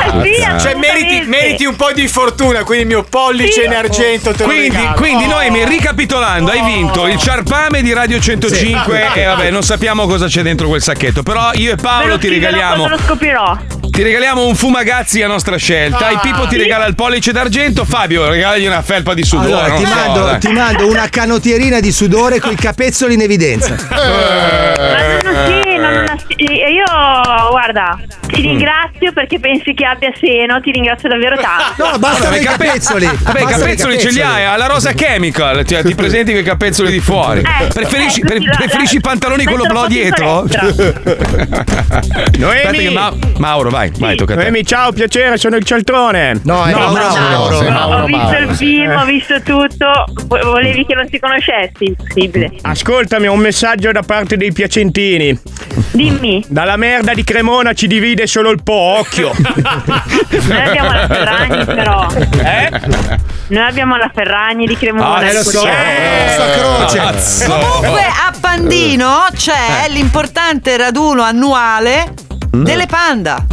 Speaker 20: Ah, sì,
Speaker 21: cioè,
Speaker 20: assolutamente.
Speaker 21: meriti, meriti un po' di fortuna, quindi il mio pollice in argento te lo
Speaker 3: Quindi,
Speaker 21: regalo.
Speaker 3: quindi
Speaker 21: Oh.
Speaker 3: Noemi, ricapitolando, hai vinto il ciarpame di Radio 105
Speaker 20: Sì.
Speaker 3: e vabbè, non sappiamo cosa c'è dentro quel sacchetto, però io e Paolo
Speaker 20: lo
Speaker 3: ti regaliamo
Speaker 20: lo scoprirò.
Speaker 3: Ti regaliamo un fumagazzi a nostra scelta. Il Pippo ti regala il pollice d'argento. Fabio, regalagli una felpa di sudore.
Speaker 2: Allora, ti
Speaker 3: so,
Speaker 2: mando, ti mando una canotierina di sudore con i capezzoli in evidenza. [laughs]
Speaker 20: Sì, non, ha- io guarda, ti
Speaker 3: Mm.
Speaker 20: ringrazio perché pensi che abbia seno, ti ringrazio davvero tanto.
Speaker 2: No,
Speaker 3: Vabbè, i cape- Vabbè, i capezzoli ce li hai, alla rosa chemical. Ti, ti presenti con i capezzoli di fuori.
Speaker 20: Eh,
Speaker 3: preferisci
Speaker 20: eh,
Speaker 3: pre- preferisci i pantaloni con lo
Speaker 20: metterlo
Speaker 3: blu
Speaker 20: un po'
Speaker 3: dietro? [laughs] Aspetta che Ma- Mauro, vai, vai, tocca a te.
Speaker 7: Noemi, ciao, piacere, sono il Cialtrone.
Speaker 2: No,
Speaker 3: è Mauro, Mauro, sei Mauro,
Speaker 20: ho visto
Speaker 3: Mauro.
Speaker 20: il film, ho visto tutto. Vo- Volevi che non ti conoscessi? Impossibile.
Speaker 7: Ascoltami, ho un messaggio da parte dei piacentini.
Speaker 20: Dimmi.
Speaker 7: Dalla merda di Cremona ci divide solo il po', occhio. [laughs]
Speaker 20: Noi abbiamo la Ferragni, però.
Speaker 7: Eh?
Speaker 20: Noi abbiamo la Ferragni di Cremona.
Speaker 7: Ah, eh, lo so.
Speaker 2: croce.
Speaker 6: Comunque a Pandino c'è l'importante raduno annuale delle panda.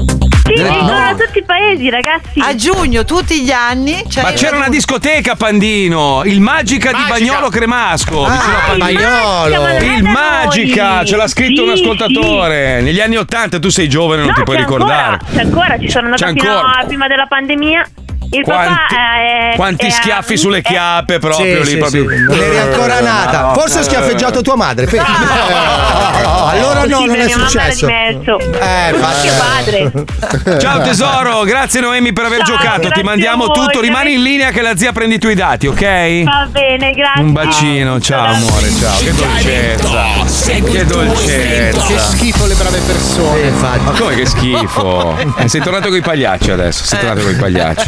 Speaker 20: Sì, ci sono da tutti i paesi, ragazzi.
Speaker 6: A giugno, tutti gli anni. c'è
Speaker 3: Ma c'era una discoteca a Pandino, il Magica, di Bagnolo Cremasco.
Speaker 2: Ah,
Speaker 3: vicino a Pandino.
Speaker 2: Bagnolo. Ma non è
Speaker 3: Il Magica,
Speaker 20: noi.
Speaker 3: ce l'ha scritto un
Speaker 20: Sì,
Speaker 3: ascoltatore. Negli anni Ottanta, tu sei giovane, non
Speaker 20: No,
Speaker 3: ti puoi
Speaker 20: c'è
Speaker 3: ricordare.
Speaker 20: Ancora, c'è ancora, ci sono andata
Speaker 3: C'è
Speaker 20: fino
Speaker 3: ancora.
Speaker 20: prima della pandemia. Il
Speaker 3: Quanti,
Speaker 20: papà è.
Speaker 3: quanti
Speaker 20: è-
Speaker 3: schiaffi sulle chiappe proprio
Speaker 2: Sì,
Speaker 3: lì
Speaker 2: sì,
Speaker 3: proprio.
Speaker 2: sì. Non eri ancora nata. Forse ho schiaffeggiato tua madre. pensa. [laughs] allora no, non è successo. Eh,
Speaker 20: padre.
Speaker 3: Ciao tesoro, grazie Noemi per aver
Speaker 20: Ciao,
Speaker 3: giocato. Ti mandiamo
Speaker 20: voi,
Speaker 3: tutto. Rimani in linea che la zia prendi i tuoi dati, ok?
Speaker 20: Va bene, grazie.
Speaker 3: Un bacino, ciao amore, ciao. Che dolcezza. Che dolcezza.
Speaker 21: Che schifo le brave persone.
Speaker 3: Ma come che schifo? [laughs] Eh, sei tornato con i pagliacci adesso, sei tornato con i pagliacci.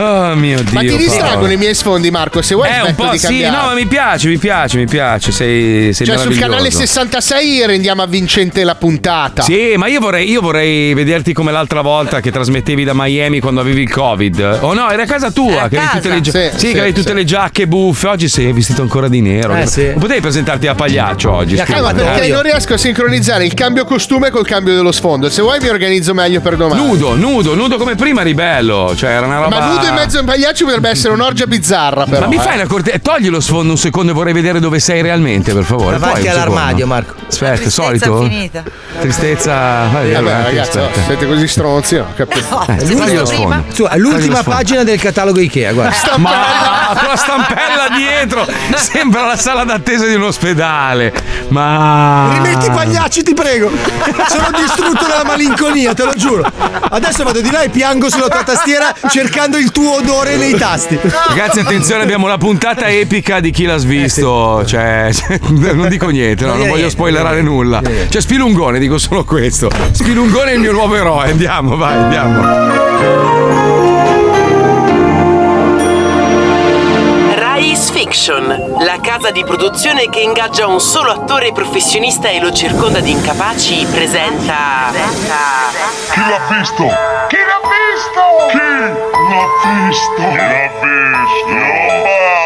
Speaker 3: Oh mio Dio.
Speaker 21: Ma ti distraggono i miei sfondi, Marco? Se vuoi
Speaker 3: Eh, un po'
Speaker 21: di
Speaker 3: sì,
Speaker 21: cambiare.
Speaker 3: no, ma mi piace, mi piace, mi piace. Sei, sei
Speaker 21: Cioè, sul canale 66 rendiamo avvincente la puntata.
Speaker 3: Sì, ma io vorrei, io vorrei vederti come l'altra volta che trasmettevi da Miami quando avevi il Covid. Oh no, era a casa tua,
Speaker 21: a
Speaker 3: che avevi tutte le,
Speaker 21: casa. Sì,
Speaker 3: sì,
Speaker 21: sì,
Speaker 3: che avevi tutte
Speaker 21: sì.
Speaker 3: le giacche buffe. Oggi sei vestito ancora di nero.
Speaker 2: Eh, sì.
Speaker 3: Non potevi presentarti a pagliaccio oggi.
Speaker 21: Eh,
Speaker 3: scusa,
Speaker 21: ma perché
Speaker 3: eh?
Speaker 21: non riesco a sincronizzare il cambio costume col cambio dello sfondo. Se vuoi mi organizzo meglio per domani.
Speaker 3: Nudo, nudo, nudo come prima ribello. Cioè, era una roba.
Speaker 21: Ma nudo in mezzo a un pagliaccio potrebbe essere un'orgia bizzarra, però.
Speaker 3: Ma mi
Speaker 21: eh.
Speaker 3: fai una corte... Togli lo sfondo un secondo e vorrei vedere dove sei realmente, per favore.
Speaker 2: Davanti all'armadio? Marco.
Speaker 3: Aspetta, solito?
Speaker 6: finita.
Speaker 3: Tristezza.
Speaker 21: Eh, beh,
Speaker 3: vai,
Speaker 21: ragazzi,
Speaker 3: aspetta.
Speaker 21: siete così stronzi, ho capito.
Speaker 3: Eh, togli lo sfondo.
Speaker 2: Su,
Speaker 3: Togli lo
Speaker 2: l'ultima
Speaker 3: sfondo.
Speaker 2: pagina del catalogo Ikea, guarda.
Speaker 3: Ma con la stampella dietro sembra la sala d'attesa di un ospedale. Ma.
Speaker 2: Rimetti i pagliacci, ti prego. Sono distrutto dalla malinconia, te lo giuro. Adesso vado di là e piango sulla tua tastiera cercando il tuo odore nei tasti. [laughs]
Speaker 3: Ragazzi, attenzione, abbiamo la puntata epica di chi l'ha svisto. Cioè, [laughs] non dico niente, no, non voglio spoilerare nulla. Cioè, Spilungone, dico solo questo. Spilungone è il mio nuovo eroe. Andiamo, vai, andiamo.
Speaker 22: Fiction, la casa di produzione che ingaggia un solo attore professionista e lo circonda di incapaci, presenta.
Speaker 10: Chi l'ha visto? Chi l'ha visto? Chi l'ha visto? Chi l'ha visto? Io parlo!
Speaker 9: Cosa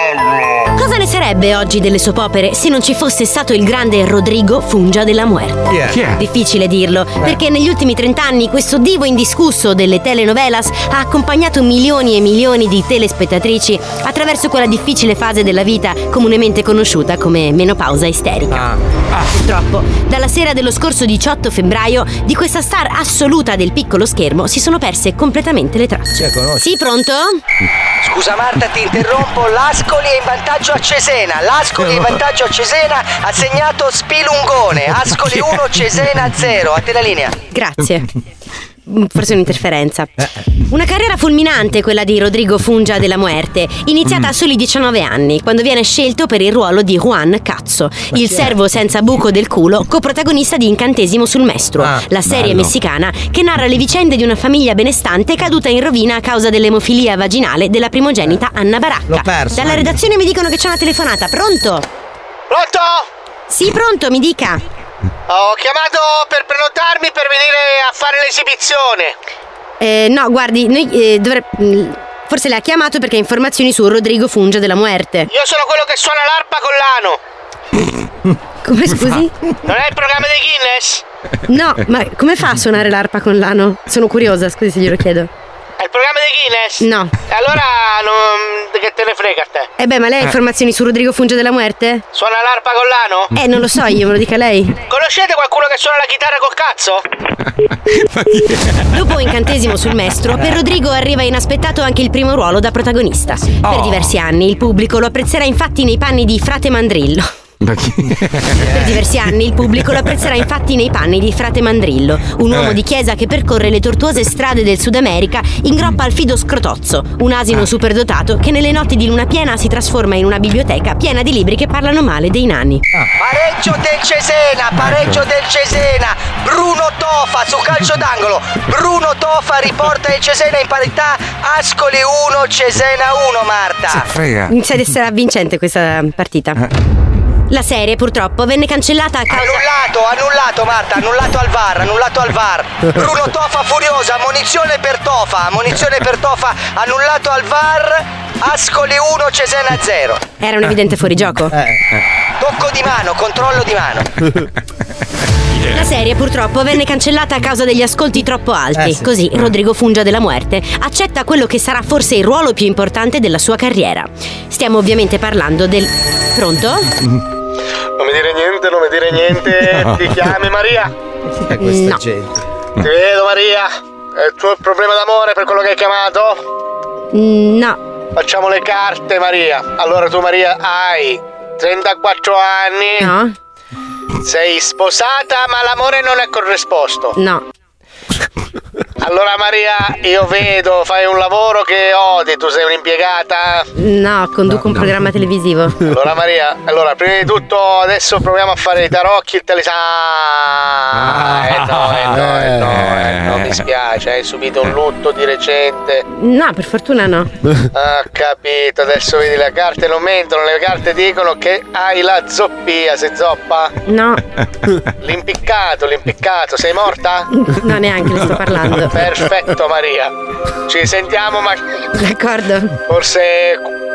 Speaker 9: ne sarebbe oggi delle soap opere se non ci fosse stato il grande Rodrigo Fungia della Muerte?
Speaker 2: Chi è?
Speaker 3: Chi è?
Speaker 9: Difficile dirlo, perché negli ultimi 30 anni questo divo indiscusso delle telenovelas ha accompagnato milioni e milioni di telespettatrici attraverso quella difficile fase della vita comunemente conosciuta come menopausa isterica. Purtroppo, dalla sera dello scorso 18 febbraio, di questa star assoluta del piccolo schermo si sono perse completamente le tracce. Sì, pronto?
Speaker 23: Scusa Marta, ti interrompo. L'Ascoli è in vantaggio a Cesena. L'Ascoli in vantaggio a Cesena. Ha segnato Spilungone. Ascoli 1, Cesena 0. A te la linea.
Speaker 9: Grazie. [laughs] Mm, Forse un'interferenza. Una carriera fulminante quella di Rodrigo Fungia della Muerte, iniziata a soli 19 anni, quando viene scelto per il ruolo di Juan Cazzo, il servo senza buco del culo, coprotagonista di Incantesimo sul Mestro,
Speaker 2: Ah,
Speaker 9: la serie
Speaker 2: bello.
Speaker 9: messicana che narra le vicende di una famiglia benestante caduta in rovina a causa dell'emofilia vaginale della primogenita Anna Baracca.
Speaker 2: L'ho perso.
Speaker 9: Dalla redazione mi dicono che c'è una telefonata, pronto?
Speaker 23: Pronto?
Speaker 9: Sì, pronto, mi dica.
Speaker 23: Ho chiamato per prenotarmi per venire a fare l'esibizione.
Speaker 9: Eh, no, guardi, noi eh, dovre- mm, Forse le ha chiamato perché ha informazioni su Rodrigo Fungia della Muerte.
Speaker 23: Io sono quello che suona l'arpa con l'ano. [laughs]
Speaker 9: Come scusi?
Speaker 23: Non è il programma dei Guinness?
Speaker 9: No, ma come fa a suonare l'arpa con l'ano? Sono curiosa, scusi se glielo chiedo.
Speaker 23: È
Speaker 21: il programma di Guinness?
Speaker 9: No.
Speaker 21: E allora non... che te ne frega a te?
Speaker 9: Eh beh, ma lei ha informazioni su Rodrigo Funge della Muerte?
Speaker 21: Suona l'arpa con l'ano?
Speaker 9: Eh, non lo so, io me lo dica lei.
Speaker 21: Conoscete qualcuno che suona la chitarra col cazzo?
Speaker 9: Dopo incantesimo sul mestro, per Rodrigo arriva inaspettato anche il primo ruolo da protagonista. Per diversi anni il pubblico lo apprezzerà infatti nei panni di Frate Mandrillo. Per diversi anni il pubblico lo apprezzerà infatti nei panni di Frate Mandrillo, un uomo
Speaker 24: Eh.
Speaker 9: di chiesa che percorre le tortuose strade del Sud America in groppa al fido scrotozzo, un asino superdotato che nelle notti di luna piena si trasforma in una biblioteca piena di libri che parlano male dei nani.
Speaker 25: Pareggio del Cesena, pareggio del Cesena. Bruno Tofa su calcio d'angolo. Bruno Tofa riporta il Cesena in parità. Ascoli 1, Cesena 1, Marta.
Speaker 9: Inizia ad essere avvincente questa partita. La serie purtroppo venne cancellata a causa.
Speaker 25: Annullato, annullato Marta, annullato al VAR, annullato al VAR. Bruno Tofa furiosa, munizione per Tofa, munizione per Tofa, annullato al VAR. Ascoli 1, Cesena 0.
Speaker 9: Era un evidente fuorigioco.
Speaker 25: Tocco di mano, controllo di mano.
Speaker 9: La serie purtroppo venne cancellata a causa degli ascolti troppo alti.
Speaker 25: Eh sì.
Speaker 9: Così Rodrigo Fungia della Muerte accetta quello che sarà forse il ruolo più importante della sua carriera. Stiamo ovviamente parlando del. Pronto?
Speaker 21: Non mi dire niente, non mi dire niente. [laughs] Ti chiami Maria?
Speaker 9: questa No.
Speaker 2: gente.
Speaker 21: Ti vedo Maria. È il tuo problema d'amore per quello che hai chiamato?
Speaker 9: Mm, No.
Speaker 21: Facciamo le carte Maria. Allora tu Maria hai 34 anni.
Speaker 9: No.
Speaker 21: Sei sposata ma l'amore non è corrisposto.
Speaker 9: No. [laughs]
Speaker 21: Allora Maria, io vedo, fai un lavoro che odi, tu sei un'impiegata.
Speaker 9: No, conduco un programma televisivo.
Speaker 21: Allora Maria, allora prima di tutto adesso proviamo a fare i tarocchi, il telesana. Ah, eh no, eh no, eh no, eh no, mi spiace, hai subito un lutto di recente.
Speaker 9: No, per fortuna no. [laughs]
Speaker 21: Ah, capito, adesso vedi le carte non mentono, le carte dicono che hai la zoppia, sei zoppa?
Speaker 9: No.
Speaker 21: L'impiccato, l'impiccato, sei morta?
Speaker 9: No, neanche ne sto parlando.
Speaker 21: Perfetto Maria, ci sentiamo ma
Speaker 9: D'accordo.
Speaker 21: forse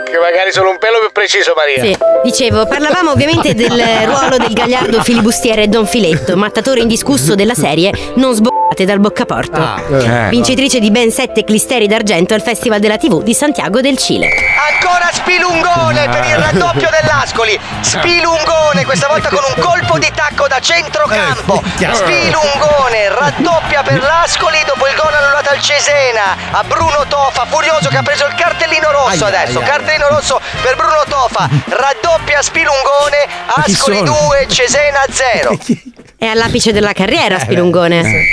Speaker 21: che magari solo un pelo più preciso Maria.
Speaker 9: Sì, dicevo, parlavamo ovviamente del ruolo del gagliardo filibustiere Don Filetto, mattatore indiscusso della serie Non sboccate dal boccaporto.
Speaker 25: eh.
Speaker 9: Vincitrice di ben sette clisteri d'argento al Festival della TV di Santiago del Cile.
Speaker 25: Ancora Spilungone per il raddoppio dell'Ascoli. Spilungone, questa volta con un colpo di tacco da centrocampo. Spilungone raddoppia per l'Ascoli dopo il gol annullato al Cesena. A Bruno Tofa, furioso che ha preso il cartellino rosso
Speaker 2: Ai,
Speaker 25: adesso.
Speaker 2: ai, ai.
Speaker 25: Cartellino rosso per Bruno Tofa. [laughs] Raddoppia Spilungone. Ascoli
Speaker 9: sono?
Speaker 25: 2, Cesena 0. [laughs]
Speaker 9: È all'apice della
Speaker 2: Eh,
Speaker 9: carriera, Spilungone.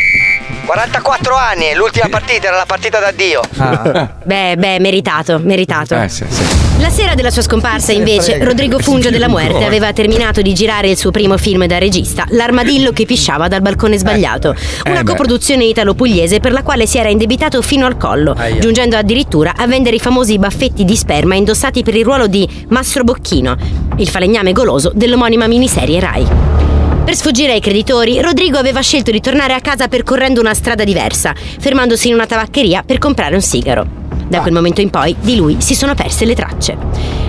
Speaker 25: 44 anni, l'ultima partita era la partita d'addio.
Speaker 9: Beh, beh, meritato, meritato.
Speaker 3: Eh, sì, sì.
Speaker 9: La sera della sua scomparsa, invece. Rodrigo Fungio della Muerte aveva terminato di girare il suo primo film da regista, L'armadillo che pisciava dal balcone sbagliato. Una
Speaker 24: Eh beh.
Speaker 9: coproduzione italo-pugliese per la quale si era indebitato fino al collo, giungendo addirittura a vendere i famosi baffetti di sperma indossati per il ruolo di Mastro Bocchino, il falegname goloso dell'omonima miniserie Rai. Per sfuggire ai creditori, Rodrigo aveva scelto di tornare a casa percorrendo una strada diversa, fermandosi in una tabaccheria per comprare un sigaro. Da quel momento in poi di lui si sono perse le tracce.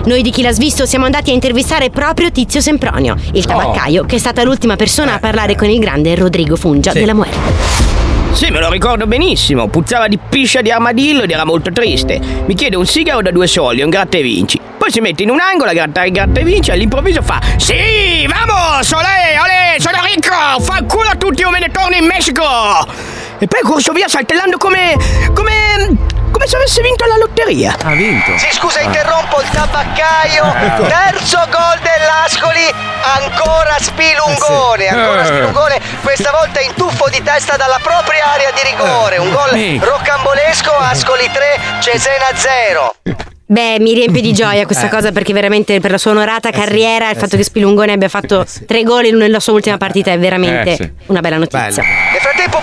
Speaker 9: Noi di chi l'ha svisto siamo andati a intervistare proprio Tizio Sempronio, il tabaccaio che è stata l'ultima persona a parlare con il grande Rodrigo Fungia della Muerte.
Speaker 7: Sì, me lo ricordo benissimo. Puzzava di piscia di armadillo ed era molto triste. Mi chiede un sigaro da due soldi, un gratta e vinci. Poi si mette in un angolo a grattare gratta e vinci e all'improvviso fa Sì, vamos, olè, olè, sono ricco, fa il culo a tutti o me ne torno in Messico. E poi corso via saltellando come... come... come se avesse vinto la lotteria.
Speaker 3: Ha vinto.
Speaker 25: Sì, scusa, interrompo il tabaccaio. [laughs] Terzo gol dell'Ascoli. Ancora Spilungone. Ancora
Speaker 24: Eh.
Speaker 25: Spilungone. Questa volta in tuffo di testa dalla propria area di rigore. Un gol
Speaker 9: Mica.
Speaker 25: roccambolesco. Ascoli 3, Cesena 0.
Speaker 9: Beh, mi riempie di gioia questa
Speaker 25: Eh.
Speaker 9: cosa perché veramente per la sua onorata carriera il fatto che Spilungone abbia fatto tre gol nella sua ultima partita è veramente
Speaker 25: Eh, sì.
Speaker 9: una bella notizia.
Speaker 25: Nel frattempo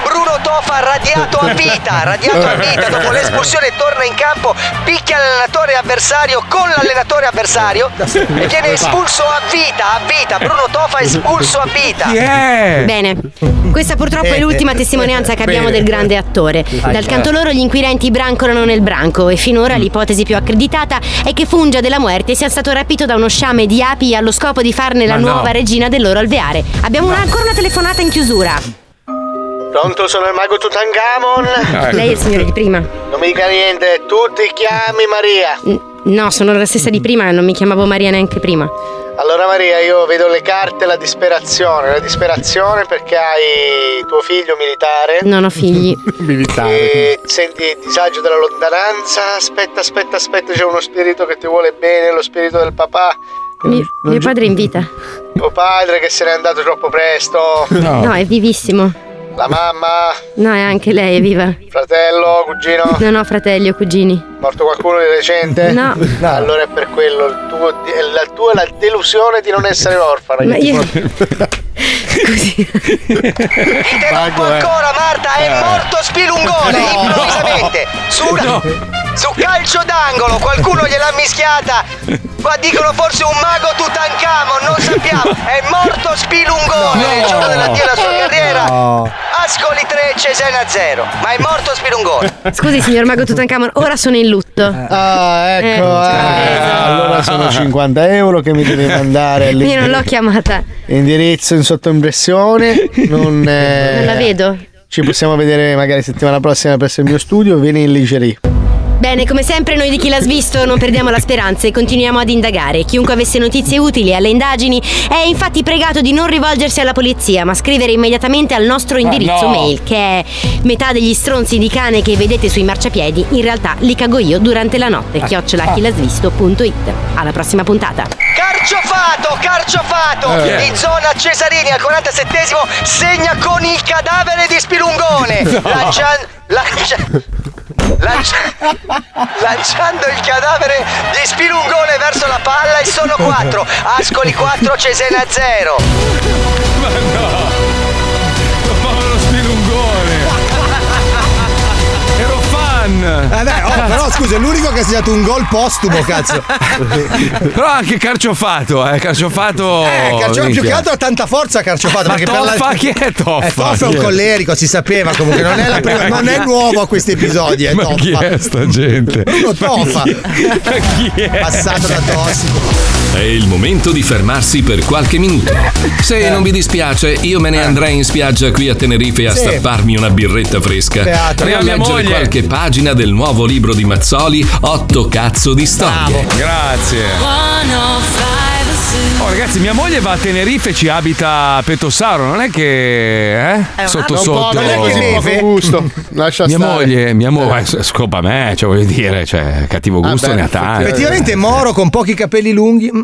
Speaker 25: Tofa radiato a vita, radiato a vita dopo l'espulsione torna in campo, picchia l'allenatore avversario con l'allenatore avversario e viene espulso a vita, a vita, Bruno Tofa espulso a vita.
Speaker 9: Bene, questa purtroppo è l'ultima testimonianza che abbiamo
Speaker 25: Bene.
Speaker 9: del grande attore. Dal canto loro gli inquirenti brancolano nel branco e finora l'ipotesi più accreditata è che Fungia della Muerte sia stato rapito da uno sciame di api allo scopo di farne la
Speaker 24: Ma no.
Speaker 9: nuova regina del loro alveare. Abbiamo una- ancora una telefonata in chiusura.
Speaker 21: Pronto, sono il mago Tutankhamon.
Speaker 9: Lei è il signore di prima?
Speaker 21: Non mi dica niente, tu ti chiami Maria.
Speaker 9: N- no, sono la stessa di prima, non mi chiamavo Maria neanche prima.
Speaker 21: Allora Maria, io vedo le carte la disperazione, la disperazione perché hai tuo figlio militare.
Speaker 9: Non ho figli. [laughs]
Speaker 21: E senti il disagio della lontananza. Aspetta, aspetta, aspetta, c'è uno spirito che ti vuole bene, lo spirito del papà.
Speaker 9: Mio, mio padre è in vita.
Speaker 21: Tuo padre che se n'è andato troppo presto.
Speaker 9: No. è vivissimo.
Speaker 21: La mamma,
Speaker 9: No, è anche lei, è viva.
Speaker 21: fratello, cugino.
Speaker 9: Non ho fratelli o cugini.
Speaker 21: Morto qualcuno di recente?
Speaker 9: No.
Speaker 21: Allora è per quello, il tuo, la tua è la delusione di non essere orfana.
Speaker 9: Ma io-
Speaker 21: Interrompo ancora, Marta, è morto Spilungone,
Speaker 10: No.
Speaker 21: improvvisamente. Su, una- su calcio d'angolo, qualcuno gliel'ha mischiata. Qua dicono forse un mago Tutankhamon, non sappiamo. È morto Spilungone
Speaker 10: No.
Speaker 21: nel giorno dell'addio alla sua carriera.
Speaker 2: No.
Speaker 21: Ascoli 3, Cesena 0. Ma è morto Spilungone.
Speaker 9: Scusi, signor Mago Tutankhamon, ora sono in lutto.
Speaker 2: Ah, ecco.
Speaker 9: Eh,
Speaker 2: eh, allora sono 50 euro che mi devi mandare lì.
Speaker 9: Io non l'ho chiamata.
Speaker 2: Indirizzo in sottoimpressione. Non, eh,
Speaker 9: Non la vedo.
Speaker 2: Ci possiamo vedere magari settimana prossima presso il mio studio. Vieni in lingerie.
Speaker 9: Bene, come sempre noi di chi l'ha svisto non perdiamo la speranza e continuiamo ad indagare. Chiunque avesse notizie utili alle indagini è infatti pregato di non rivolgersi alla polizia, ma scrivere immediatamente al nostro indirizzo
Speaker 10: no.
Speaker 9: mail, che è metà degli stronzi di cane che vedete sui marciapiedi, in realtà li cago io durante la notte, chiocciolachilasvisto.it. Alla prossima puntata.
Speaker 21: Carciofato, carciofato!
Speaker 9: Eh.
Speaker 21: In zona Cesarini al 47 segna con il cadavere di Spilungone! [laughs]
Speaker 10: No.
Speaker 21: Lancia- lancia- lancia- [laughs] lanciando il cadavere di Spilungone verso la palla e sono 4. Ascoli 4, Cesena 0.
Speaker 3: Ma no! Povero spilungone! Ero fan!
Speaker 2: Eh beh, però scusa, è l'unico che ha segnato un gol postumo, cazzo. [laughs]
Speaker 3: Però anche carciofato, eh, carciofato.
Speaker 2: Eh, Carcio- più che altro ha tanta forza Carciofato.
Speaker 3: Ma
Speaker 2: perché
Speaker 3: Toffa,
Speaker 2: per
Speaker 3: chi è Toffa?
Speaker 2: Eh, Toffa è un collerico, si sapeva comunque. Non è, la prima- non è nuovo a questi episodi, è
Speaker 3: Ma chi è sta gente?
Speaker 2: Bruno Toffa.
Speaker 3: chi è?
Speaker 2: Passato da tossico.
Speaker 1: È il momento di fermarsi per qualche minuto. Se non vi dispiace, io me ne andrei in spiaggia qui a Tenerife a
Speaker 10: Sì.
Speaker 1: stapparmi una birretta fresca
Speaker 10: Beato.
Speaker 1: e a leggere qualche pagina del nuovo libro di Mazzoli, Otto cazzo di storie.
Speaker 3: Grazie. Oh ragazzi, mia moglie va a Tenerife e ci abita a Petosauro, non è che eh? sotto
Speaker 5: Non
Speaker 3: sotto.
Speaker 5: può avere così poco gusto. Lascia
Speaker 3: Mia
Speaker 5: stare.
Speaker 3: moglie, mia moglie, eh, scopa me, cioè voglio dire, cioè, cattivo gusto
Speaker 2: Ah,
Speaker 3: ne ha tanti.
Speaker 2: Effettivamente Moro con pochi capelli lunghi. mm,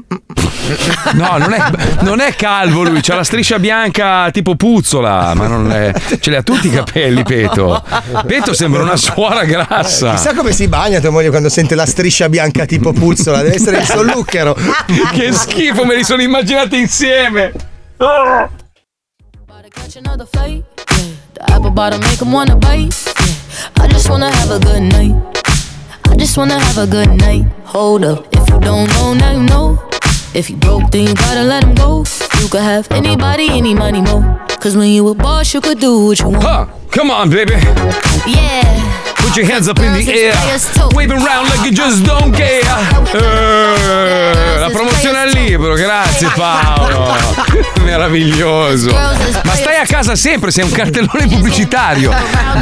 Speaker 3: No, non è, non è calvo lui, c'ha la striscia bianca tipo puzzola, ma non è. Ce li ha tutti i capelli, Peto. Peto sembra una suora grassa.
Speaker 2: Chissà come si bagna tua moglie quando sente la striscia bianca tipo puzzola. Deve essere il solluchero.
Speaker 3: che schifo, me li sono immaginati insieme.
Speaker 10: Catch another fight. Yeah. The apple bottom make 'em wanna bite. Yeah. I just wanna have a good night. I just wanna have a good night. Hold up. If you don't know, now you know. If you broke, then you gotta let him go. You could have anybody, any money, mo. Cause when you a boss, you could do what you want.
Speaker 3: Come on, baby.
Speaker 10: Yeah.
Speaker 3: Put your hands up in the air. Waving around like you just don't care. Eh, la promozione al libro, grazie Paolo. [laughs] Meraviglioso. Ma stai a casa sempre, sei un cartellone pubblicitario.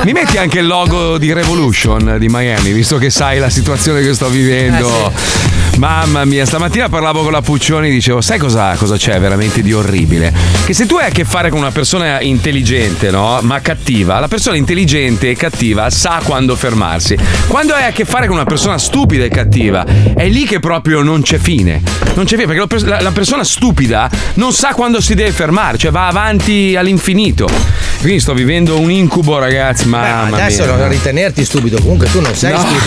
Speaker 3: Mi metti anche il logo di Revolution di Miami, visto che sai la situazione che sto vivendo. Mamma mia, stamattina parlavo con la Puccioni, dicevo, sai cosa, cosa c'è veramente di orribile? Che se tu hai a che fare con una persona intelligente, no? Ma cattiva, la persona intelligente e cattiva sa quando fermarsi. Quando hai a che fare con una persona stupida e cattiva, è lì che proprio non c'è fine. Non c'è fine, perché la pers- la, la persona stupida non sa quando si deve fermare, cioè va avanti all'infinito. Quindi sto vivendo un incubo, ragazzi. Mamma
Speaker 2: Adesso
Speaker 3: mia.
Speaker 2: non ritenerti stupido, comunque tu non sei
Speaker 3: No.
Speaker 2: stupido.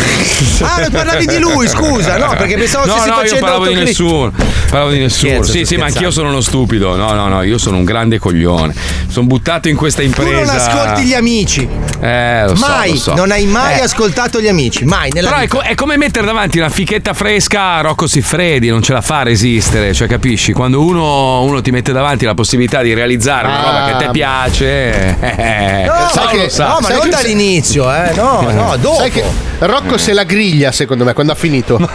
Speaker 2: [laughs] Ah, parlavi di lui, scusa, no, perché pensavo
Speaker 3: no,
Speaker 2: stessi
Speaker 3: no, io
Speaker 2: facendo
Speaker 3: parlavo di nessuno. Parlavo di nessuno.
Speaker 2: Scherzo,
Speaker 3: sì, sì, ma anch'io
Speaker 2: scherzando.
Speaker 3: sono uno stupido. No, no, no, io sono un grande coglione. Sono buttato in questa
Speaker 2: Tu
Speaker 3: impresa.
Speaker 2: non ascolti gli amici.
Speaker 3: Eh, lo so,
Speaker 2: mai,
Speaker 3: lo so.
Speaker 2: non hai mai
Speaker 3: Eh.
Speaker 2: ascoltato gli amici, mai nella
Speaker 3: Però è, co- è come mettere davanti una fichetta fresca a Rocco Siffredi, non ce la fa a resistere, cioè capisci? Quando uno, uno ti mette davanti la possibilità di realizzare una
Speaker 2: Ah,
Speaker 3: roba che a te piace, eh,
Speaker 2: No,
Speaker 3: Paolo
Speaker 2: sai che-
Speaker 3: lo sa.
Speaker 2: no, ma
Speaker 5: Sai
Speaker 2: non
Speaker 5: che-
Speaker 2: dall'inizio, eh. No, [laughs] no, dopo.
Speaker 5: Sai che Rocco se la griglia, secondo me, quando ha finito. [laughs]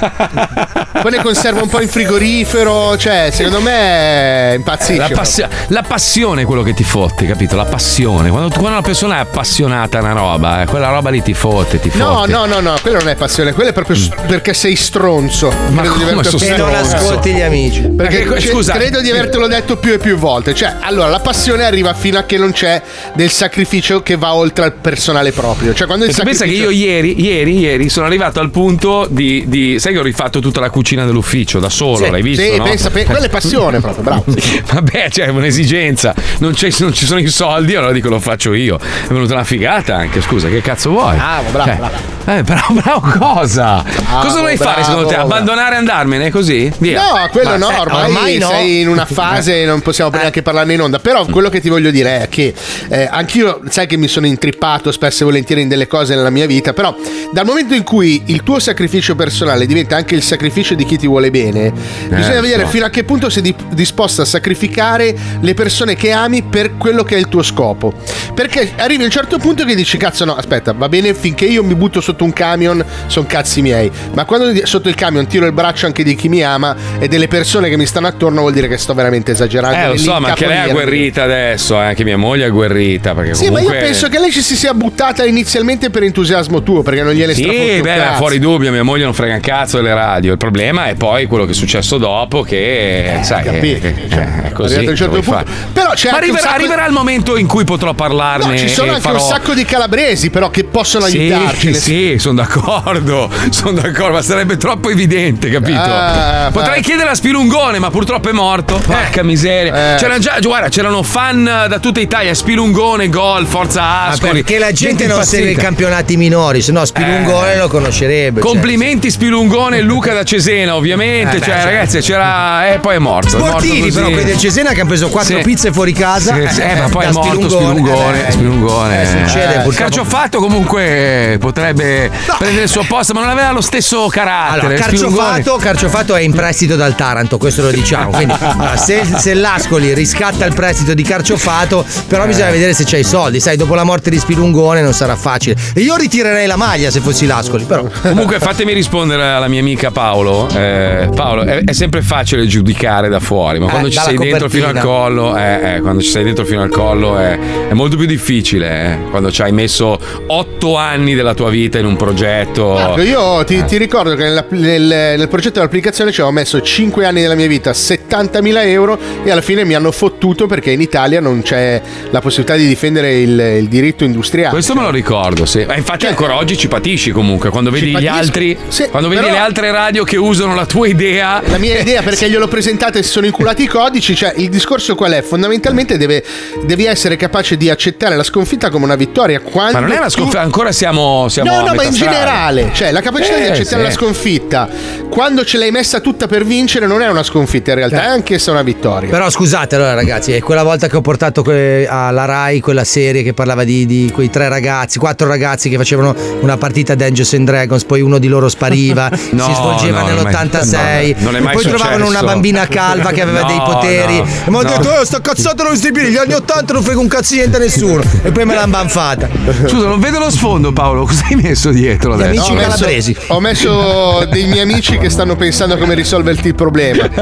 Speaker 5: Poi ne conserva un po' in frigorifero. cioè, secondo me impazzisce.
Speaker 3: La, passio- la passione è quello che ti fotte, capito? La passione. Quando, quando una persona è appassionata a una roba, eh, quella roba lì ti fotte, ti
Speaker 5: No,
Speaker 3: fotte.
Speaker 5: no, no, no, quello non è passione, quello è proprio s- perché sei stronzo.
Speaker 3: Ma
Speaker 5: Credo di
Speaker 3: come
Speaker 5: avertelo-
Speaker 3: sono
Speaker 2: E non ascolti gli amici.
Speaker 5: Perché
Speaker 3: Perché,
Speaker 5: cioè,
Speaker 3: scusa-
Speaker 5: credo di avertelo detto più e più volte. Cioè, allora, la passione arriva fino a che non c'è del sacrificio che va oltre al personale proprio. Cioè, quando il
Speaker 3: tu pensa che io ieri, ieri, ieri sono arrivato al punto di, di- Sai che ho rifatto tutta la cucina dell'ufficio da solo,
Speaker 5: Sì,
Speaker 3: l'hai visto?
Speaker 5: sì,
Speaker 3: no?
Speaker 5: pensa- pe- quella è passione proprio, bravo. [laughs]
Speaker 3: Vabbè, cioè, è un'esigenza. Non, c'è- non ci sono i soldi, allora dico lo faccio io. È venuta una figata anche, scusa, che cazzo vuoi?
Speaker 5: Bravo, bravo,
Speaker 3: Cioè,
Speaker 5: bravo.
Speaker 3: Eh, bravo, bravo cosa? cosa dovrei fare secondo te?
Speaker 5: bravo.
Speaker 3: Abbandonare e andarmene così? Via.
Speaker 5: No, quello
Speaker 3: Ma-
Speaker 5: no,
Speaker 3: eh,
Speaker 5: ormai,
Speaker 2: no.
Speaker 5: sei in una fase, non possiamo neanche parlarne in onda. Però quello che ti voglio dire è che eh, anch'io, sai che mi sono intrippato spesso e volentieri in delle cose nella mia vita, però dal momento in cui il tuo sacrificio personale diventa anche il sacrificio di chi ti vuole bene, bisogna vedere
Speaker 3: so.
Speaker 5: fino a che punto sei di- disposto a sacrificare le persone che ami per quello che è il tuo scopo. Perché arrivi a un certo punto che dici, cazzo no, aspetta, va bene finché io mi butto sotto un camion, sono cazzi miei. Ma quando sotto il camion tiro il braccio anche di chi mi ama e delle persone che mi stanno attorno vuol dire che sto veramente esagerando.
Speaker 3: Eh, lo so, ma anche lei è agguerrita adesso, eh, anche mia moglie è agguerrita. Perché
Speaker 5: Sì,
Speaker 3: comunque...
Speaker 5: ma io penso che lei ci si sia buttata inizialmente per entusiasmo tuo, perché non gliene
Speaker 3: Sì,
Speaker 5: strafotte un
Speaker 3: beh, fuori dubbio, mia moglie non frega un cazzo delle radio. Il problema è poi quello che è successo dopo, che sai,
Speaker 5: capito,
Speaker 3: che-
Speaker 5: cioè,
Speaker 3: eh, è così.
Speaker 5: a un certo punto.
Speaker 3: fare?
Speaker 5: Però c'è
Speaker 3: Ma arriverà,
Speaker 5: sacco-
Speaker 3: arriverà il momento in cui potrò parlarne.
Speaker 5: No, ci sono anche
Speaker 3: farò...
Speaker 5: un sacco di calabresi, però, che possono aiutarci.
Speaker 3: Sì, sì, sono d'accordo, sono d'accordo, ma sarebbe troppo evidente, capito?
Speaker 5: Ah,
Speaker 3: Potrei
Speaker 5: ma-
Speaker 3: chiedere a Spilungone, ma purtroppo è morto. Porca miseria.
Speaker 5: Eh.
Speaker 3: C'erano già, guarda, c'erano fan da tutta Italia, Spilungone, Gol, Forza
Speaker 2: Ma
Speaker 3: Ascoli.
Speaker 2: perché la gente non
Speaker 3: impazzita.
Speaker 2: segue i campionati minori, se no Spilungone
Speaker 3: Eh.
Speaker 2: lo conoscerebbe. cioè.
Speaker 3: Complimenti Spilungone e Luca da Cesena, ovviamente.
Speaker 2: Eh, beh,
Speaker 3: cioè,
Speaker 2: certo.
Speaker 3: ragazzi, c'era. Eh, poi è morto. è morto
Speaker 2: Sportivi, però, quelli del Cesena che hanno preso quattro
Speaker 3: Sì.
Speaker 2: pizze fuori casa.
Speaker 3: Sì, sì, eh, ma poi è morto Spilungone.
Speaker 2: eh,
Speaker 3: Spilungone.
Speaker 2: eh, succede,
Speaker 3: il
Speaker 2: purtroppo.
Speaker 3: calciofatto comunque potrebbe prendere il suo posto, ma non aveva lo stesso carattere.
Speaker 2: Allora, Carciofato, Carciofato è in prestito dal Taranto, questo lo diciamo. Quindi, [laughs] se, se l'Ascoli riscatta il prestito di Carciofato, però
Speaker 3: Eh.
Speaker 2: bisogna vedere se c'hai i soldi. Sai, dopo la morte di Spilungone non sarà facile. E io ritirerei la maglia se fossi l'Ascoli, però. [laughs]
Speaker 3: Comunque fatemi rispondere alla mia amica Paolo. Eh, Paolo, è, è sempre facile giudicare da fuori, ma
Speaker 2: Eh,
Speaker 3: quando ci sei dentro fino al
Speaker 2: copertina.
Speaker 3: collo, eh, eh, quando ci sei dentro fino al collo è, è molto più difficile. eh, quando ci hai messo otto anni della tua vita in un progetto.
Speaker 5: Ecco, io ti, ti ricordo che nella- nel, nel progetto dell'applicazione ci avevo messo 5 anni della mia vita, 70.000 euro e alla fine mi hanno fottuto perché in Italia non c'è la possibilità di difendere il, il diritto industriale.
Speaker 3: Questo me lo ricordo, sì. Ma infatti ancora oggi ci patisci comunque quando vedi gli altri.
Speaker 5: Sì,
Speaker 3: quando vedi le altre radio che usano la tua idea.
Speaker 5: La mia idea perché gliel'ho presentata e si sono inculati i codici, cioè il discorso qual è? Fondamentalmente deve, devi essere capace di accettare la sconfitta come una vittoria. Quando
Speaker 3: Ma non è una
Speaker 5: tu-
Speaker 3: sconfitta, ancora siamo. siamo
Speaker 5: No, no, ma in
Speaker 3: strada.
Speaker 5: generale, cioè la capacità
Speaker 3: Eh,
Speaker 5: di accettare
Speaker 3: sì.
Speaker 5: la sconfitta, quando ce l'hai messa tutta per vincere, non è una sconfitta in realtà, è anch'essa una vittoria.
Speaker 2: Però scusate, allora, ragazzi, è quella volta che ho portato que- alla Rai quella serie che parlava di, di quei tre ragazzi, quattro ragazzi che facevano una partita Dungeons and Dragons, poi uno di loro spariva, [laughs]
Speaker 3: No,
Speaker 2: si svolgeva
Speaker 3: no, non è mai-
Speaker 2: nell'86,
Speaker 3: no, non è mai
Speaker 2: poi trovavano
Speaker 3: successo.
Speaker 2: una bambina calva che aveva [laughs]
Speaker 3: No,
Speaker 2: dei poteri.
Speaker 3: no,
Speaker 2: e mi hanno
Speaker 3: no.
Speaker 2: detto, oh, sta cazzata non si gli anni 80 non frega un cazzo niente a nessuno. E poi me l'hanno banfata.
Speaker 3: Scusa, non vedo lo sfondo, Paolo. Cosa hai messo dietro
Speaker 2: Gli
Speaker 3: adesso?
Speaker 2: amici
Speaker 5: ho messo-
Speaker 2: calabresi.
Speaker 5: Ho messo dei miei amici che stanno pensando a come risolverti il problema. [laughs]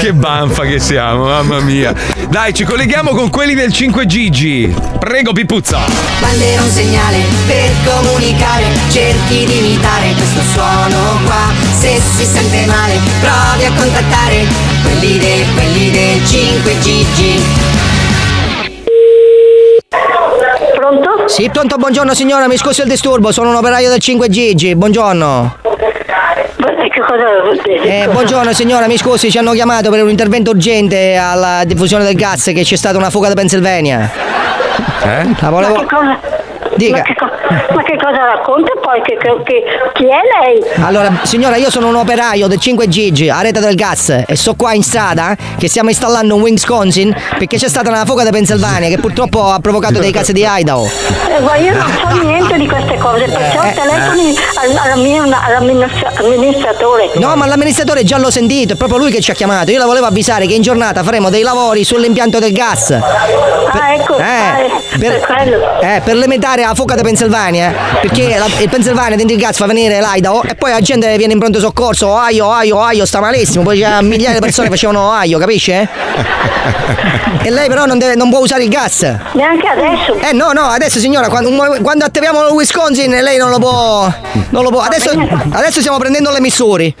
Speaker 3: che banfa che siamo, mamma mia. Dai, ci colleghiamo con quelli del 5 Gigi. Prego, Pipuzza.
Speaker 10: Bandera un segnale per comunicare, cerchi di imitare questo suono qua. Se si sente male, provi a contattare quelli del, quelli del 5GG.
Speaker 23: Pronto? Sì, pronto, buongiorno signora, mi scusi il disturbo, sono un operaio del 5 Gigi, buongiorno.
Speaker 17: Che cosa
Speaker 23: Eh, buongiorno signora, mi scusi, ci hanno chiamato per un intervento urgente alla diffusione del gas che c'è stata una fuga da Pennsylvania.
Speaker 3: Eh?
Speaker 23: La volevo...
Speaker 17: Ma che cosa?
Speaker 23: Dica.
Speaker 17: Ma che, ma che cosa racconta poi? Che, che- chi è lei?
Speaker 23: Allora, signora, io sono un operaio del 5 Gigi a rete del gas e so qua in strada che stiamo installando un Wisconsin perché c'è stata una fuga da Pennsylvania che purtroppo ha provocato dei casi di Idaho.
Speaker 17: Eh, guarda, io non so niente di queste cose, perciò
Speaker 23: Eh,
Speaker 17: telefoni all'amministra- all'amministra- all'amministratore.
Speaker 23: No, ma l'amministratore già l'ho sentito, è proprio lui che ci ha chiamato. Io la volevo avvisare che in giornata faremo dei lavori sull'impianto del gas.
Speaker 17: Ah, ecco, ah, eh, per quello.
Speaker 23: eh, per limitare la fuoca di Pennsylvania, perché la- il Pennsylvania dentro il gas fa venire l'Idaho e poi la gente viene in pronto soccorso, Ohio, Ohio, Ohio, sta malissimo, poi c'è migliaia di persone che facevano Ohio, capisce? E lei però non, deve- non può usare il gas.
Speaker 26: Neanche adesso.
Speaker 23: Eh no, no, adesso signora, quando, quando attiviamo il Wisconsin lei non lo può. Non lo può. Adesso, adesso stiamo prendendo le misure.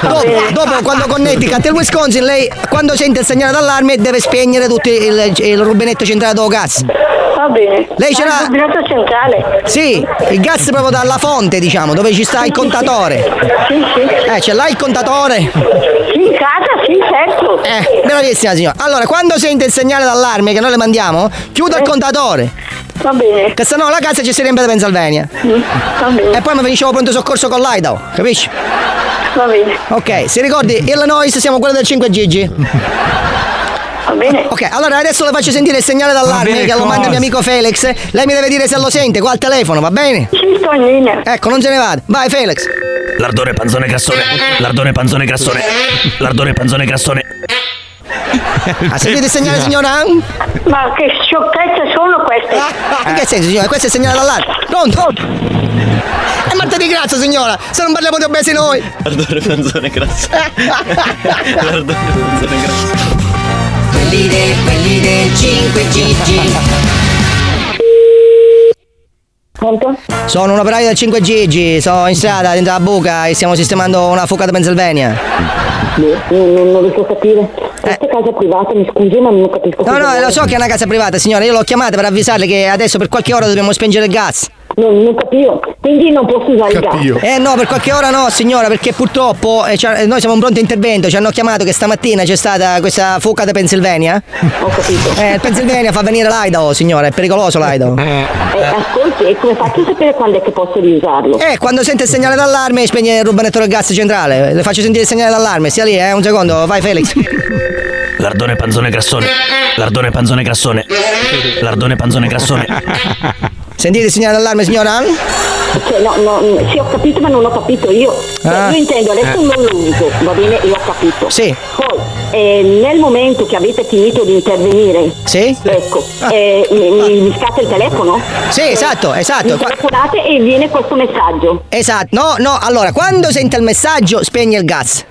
Speaker 23: Dopo, dopo, quando Connecticut e il Wisconsin, lei quando sente il segnale d'allarme deve spegnere tutto il, il rubinetto centrale del gas.
Speaker 26: Va bene.
Speaker 23: Lei ce l'ha?
Speaker 26: Il centrale.
Speaker 23: Sì, il gas proprio dalla fonte, diciamo, dove ci sta il contatore.
Speaker 26: Sì, sì.
Speaker 23: Eh, ce l'ha il contatore?
Speaker 26: Sì, in casa, sì, certo.
Speaker 23: Eh, bravissima signora. Allora, quando sente il segnale d'allarme che noi le mandiamo, chiuda il contatore.
Speaker 26: Va bene.
Speaker 23: Che sennò la casa ci si riempie di Pennsylvania.
Speaker 26: Va bene.
Speaker 23: E poi mi finiscevo pronto soccorso con l'Idaho, capisci?
Speaker 26: Va bene.
Speaker 23: Ok, si ricordi, Illinois siamo quelli del 5 Gigi.
Speaker 26: Va bene.
Speaker 23: Ok, allora adesso le faccio sentire il segnale d'allarme
Speaker 26: bene,
Speaker 23: che lo manda mio amico Felix. Lei mi deve dire se lo sente qua al telefono, va bene?
Speaker 26: Sì, sto in linea.
Speaker 23: Ecco, non se ne vada. Vai Felix.
Speaker 27: Lardone, panzone, grassone. Lardone, panzone, grassone. Lardone, panzone, grassone. [laughs]
Speaker 23: Ha sentito il segnale signora?
Speaker 26: Ma che sciocchezze sono queste?
Speaker 23: In che senso signora? Questo è il segnale d'allarme. Pronto? È martedì grazia signora, se non parliamo di obesi noi.
Speaker 27: Lardone, panzone, grassone. Lardone, [laughs] panzone, grassone.
Speaker 10: Quelli del, quelli del 5 GG.
Speaker 26: Pronto?
Speaker 23: Sono un operaio del 5 Gigi, sono in strada dentro la buca e stiamo sistemando una fuoca di Pennsylvania.
Speaker 26: Non, non, non riesco a capire. Questa è casa privata, mi scusi, ma non capisco
Speaker 23: No, no, lo so che è una casa privata, signora, io l'ho chiamata per avvisarle che adesso per qualche ora dobbiamo spengere il gas.
Speaker 26: Non, non capivo. Quindi non posso usare il gas.
Speaker 23: Eh no, per qualche ora no, signora, perché purtroppo eh, ha- noi siamo in pronto intervento, ci hanno chiamato che stamattina c'è stata questa fuoca di Pennsylvania.
Speaker 26: Ho capito.
Speaker 23: Eh, il Pennsylvania fa venire l'Idaho, signora, è pericoloso l'Idaho.
Speaker 26: Eh, ascolti, e come faccio a sapere quando è che posso riusarlo?
Speaker 23: Eh, quando sente il segnale d'allarme spegne il rubinetto del gas centrale. Le faccio sentire il segnale d'allarme, stia lì, eh, un secondo, vai Felix.
Speaker 27: Lardone, panzone, grassone. Lardone, panzone, grassone. Lardone, panzone, grassone.
Speaker 23: Sentite il segnale d'allarme, signora?
Speaker 26: Cioè, no, no, sì, ho capito, ma non ho capito io. Cioè,
Speaker 23: Ah.
Speaker 26: Io intendo, adesso
Speaker 23: Eh.
Speaker 26: non lo uso, va bene, l'ho capito.
Speaker 23: Sì.
Speaker 26: Poi, eh, nel momento che avete finito di intervenire,
Speaker 23: Sì?
Speaker 26: ecco, eh, mi, mi- scatta il telefono?
Speaker 23: Sì, esatto, esatto.
Speaker 26: Mi telefonate e viene questo messaggio.
Speaker 23: Esatto, no, no, allora, quando sente il messaggio spegne il gas.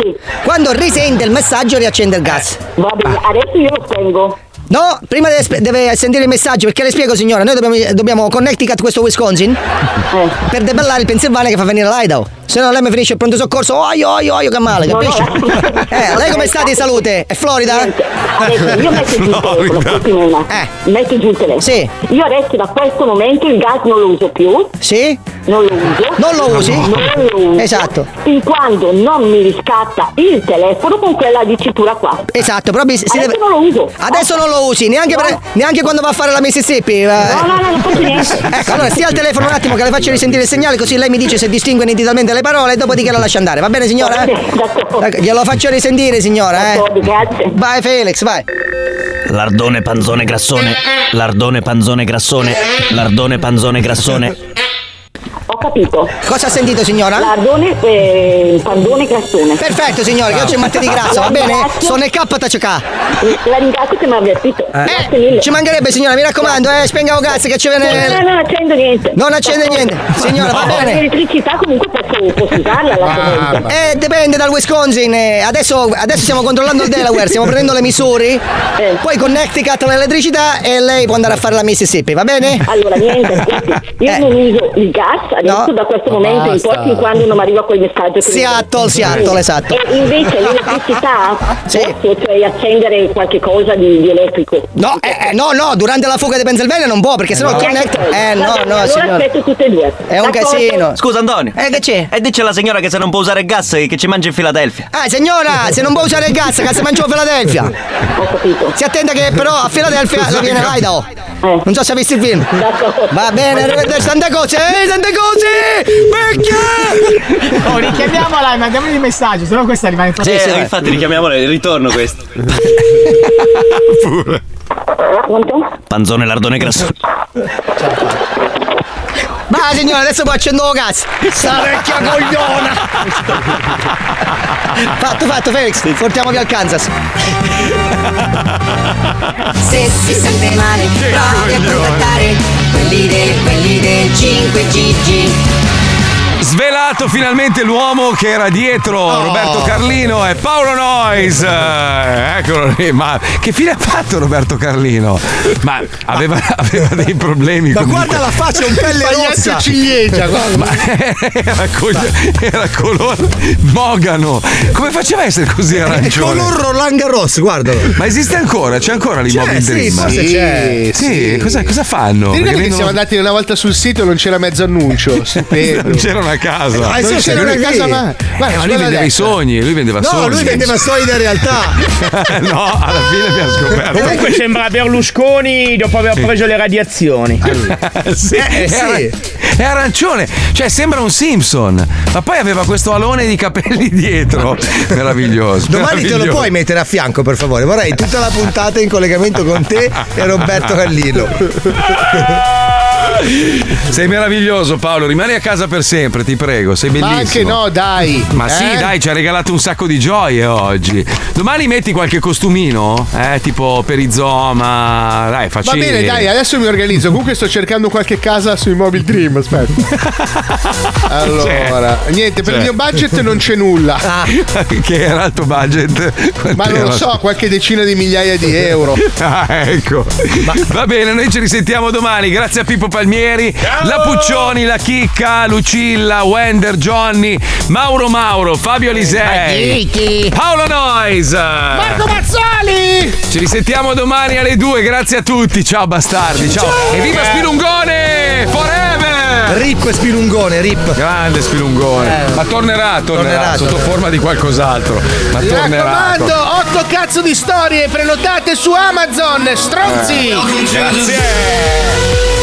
Speaker 26: Sì.
Speaker 23: Quando risente il messaggio riaccende il gas.
Speaker 26: Va bene, adesso io lo spengo.
Speaker 23: No, prima deve, deve sentire il messaggio perché le spiego signora, noi dobbiamo, dobbiamo Connecticut questo Wisconsin [laughs] per debellare il Pennsylvania che fa venire l'Idaho. Se no lei mi finisce il pronto soccorso, oio, oio, oio, che male,
Speaker 26: No, no,
Speaker 23: capisci? [laughs] eh, lei come sta di salute? È Florida?
Speaker 26: Adesso io metto giù il [laughs] telefono, Nena. Metto giù il telefono.
Speaker 23: Sì.
Speaker 26: Io adesso da questo momento il gas non lo uso più.
Speaker 23: Sì?
Speaker 26: Non lo uso.
Speaker 23: Non lo usi?
Speaker 26: Non lo [laughs] uso.
Speaker 23: Esatto.
Speaker 26: Fin quando non mi riscatta il telefono con quella dicitura qua.
Speaker 23: Esatto, però si
Speaker 26: Adesso
Speaker 23: deve...
Speaker 26: non lo uso.
Speaker 23: Adesso non lo usi, neanche, per- neanche quando va a fare la Mississippi. eh.
Speaker 26: No, no, no, non faccio niente.
Speaker 23: Ecco, allora stia al telefono un attimo che le faccio risentire il segnale così lei mi dice se distingue nitidamente le parole e dopodiché la lascia andare. Va bene signora? Ecco, Glielo faccio risentire signora, eh?
Speaker 26: Grazie.
Speaker 23: Vai Felix, vai.
Speaker 27: Lardone, panzone, grassone. Lardone, panzone, grassone. Lardone, panzone, grassone.
Speaker 26: Ho capito.
Speaker 23: Cosa ha sentito signora?
Speaker 26: Lardone, eh, pandone, grassone.
Speaker 23: Perfetto signore, che oggi è martedì grasso, va
Speaker 26: La
Speaker 23: bene? Sono il KTCK.
Speaker 26: La ringrazio che mi ha avvertito. Grazie mille.
Speaker 23: Ci mancherebbe signora, mi raccomando, eh, spenga un gas che ci viene.
Speaker 26: No, no, non accendo niente.
Speaker 23: Non accende niente. Signora, va bene.
Speaker 26: L'elettricità comunque posso, posso usarla alla
Speaker 23: Eh, dipende dal Wisconsin. eh, Adesso, adesso stiamo controllando il Delaware, stiamo prendendo le misure.
Speaker 26: Eh.
Speaker 23: Poi Connecticut l'elettricità e lei può andare a fare la Mississippi, va bene?
Speaker 26: Allora, niente, [laughs] io non uso il gas adesso da questo momento in poi fin quando non mi arriva quel messaggio. che mi-
Speaker 23: Seattle, Seattle, esatto.
Speaker 26: E invece [laughs] l'elettricità posso, cioè accendere qualche cosa di, di elettrico.
Speaker 23: No, eh, eh, no, no, durante la fuga di Pennsylvania non può perché sennò
Speaker 26: No.
Speaker 23: Connect. Eh, no, no,
Speaker 26: allora
Speaker 23: signora.
Speaker 26: aspetto tutte e due.
Speaker 23: È un
Speaker 26: D'accordo?
Speaker 23: casino.
Speaker 27: Scusa Antonio.
Speaker 23: Eh, che c'è?
Speaker 27: E dice alla signora che se non può usare il gas che ci mangia in Filadelfia.
Speaker 23: Ah, signora, se non può usare il gas, che si mangia a Philadelphia.
Speaker 26: Ho capito.
Speaker 23: Si attenta che però a Philadelphia le viene l'Idaho. Non so se ha visto il film. Va bene, arrivederci, tante cose, eh, tante cose! Vecchia!
Speaker 28: Oh, richiamiamola e mandiamogli il messaggio, sennò questa rimane in
Speaker 27: Sì, sì, infatti richiamiamola, il ritorno questo. Panzone lardone grasso.
Speaker 23: Va signora, adesso poi accendo il gas. Sta vecchia cogliona! Fatto, fatto, Felix. Portiamo via al Kansas.
Speaker 10: Se si sente male, provi a contattare
Speaker 23: quelli del, quelli del 5GG.
Speaker 3: Svelato finalmente l'uomo che era dietro
Speaker 2: Oh.
Speaker 3: Roberto Carlino e Paolo Nois. Eh, Eccolo lì. Ma che fine ha fatto Roberto Carlino? Ma aveva, aveva dei problemi.
Speaker 2: Ma
Speaker 3: comunque.
Speaker 2: guarda la faccia, un pelle rossa.
Speaker 5: ciliegia, guarda.
Speaker 3: Ma era, col- era color mogano. Come faceva a essere così
Speaker 2: È
Speaker 3: arancione?
Speaker 2: color Roland Garros, guardalo.
Speaker 3: Ma esiste ancora? C'è ancora l'Immobile
Speaker 2: C'è, sì,
Speaker 3: Dream?
Speaker 2: forse c'è.
Speaker 3: Sì, Cosa, cosa fanno?
Speaker 5: Ti ricordi che
Speaker 3: vendono-
Speaker 5: siamo andati una volta sul sito e non c'era mezzo annuncio? [laughs]
Speaker 3: Non c'era una
Speaker 5: Ah, sì, c'era una casa, ma.
Speaker 3: Eh,
Speaker 5: Guarda,
Speaker 3: ma lui vendeva i
Speaker 5: destra.
Speaker 3: sogni, lui vendeva
Speaker 2: No,
Speaker 3: sogni.
Speaker 2: lui vendeva solida realtà. [laughs]
Speaker 3: no, alla fine mi ha scoperto.
Speaker 7: Comunque sembra Berlusconi dopo aver preso le radiazioni.
Speaker 3: Sì,
Speaker 2: Eh,
Speaker 3: è,
Speaker 2: sì.
Speaker 3: è arancione, cioè sembra un Simpson, ma poi aveva questo alone di capelli dietro. [laughs] Meraviglioso.
Speaker 2: Domani te lo
Speaker 3: meraviglioso.
Speaker 2: puoi mettere a fianco, per favore. Vorrei tutta la puntata in collegamento con te e Roberto Gallino. [laughs]
Speaker 3: Sei meraviglioso Paolo, rimani a casa per sempre, ti prego, sei bellissimo.
Speaker 5: Ma anche no, dai.
Speaker 3: Ma sì,
Speaker 5: Eh?
Speaker 3: dai, ci ha regalato un sacco di gioie oggi. Domani metti qualche costumino, eh, tipo perizoma, dai,
Speaker 5: Va
Speaker 3: facile.
Speaker 5: bene, dai, adesso mi organizzo. Comunque sto cercando qualche casa sui Mobile Dream. Aspetta. [laughs] Allora, niente, per
Speaker 3: C'è.
Speaker 5: il mio budget non c'è nulla. [laughs]
Speaker 3: che era il tuo budget?
Speaker 5: Ma non lo so, qualche decina di migliaia di euro. [laughs]
Speaker 3: Ah, ecco. Va bene, noi ci risentiamo domani. Grazie a Pippo Palmieri, la Puccioni, la Chicca, Lucilla, Wender, Johnny, Mauro Mauro, Fabio Lisei, Paolo Nois.
Speaker 5: Marco Mazzoli!
Speaker 3: Ci risentiamo domani alle 2. Grazie a tutti. Ciao bastardi. Ciao. E viva Spilungone! Forever!
Speaker 2: Rip Spilungone, Rip.
Speaker 3: Grande Spilungone.
Speaker 2: Eh.
Speaker 3: Ma tornerà, tornerà,
Speaker 2: Tornerà,
Speaker 3: sotto
Speaker 2: tornerà.
Speaker 3: forma di qualcos'altro. Ma
Speaker 5: Mi
Speaker 3: tornerà.
Speaker 5: raccomando, otto cazzo di storie prenotate su Amazon, stronzi!
Speaker 3: Eh. Grazie.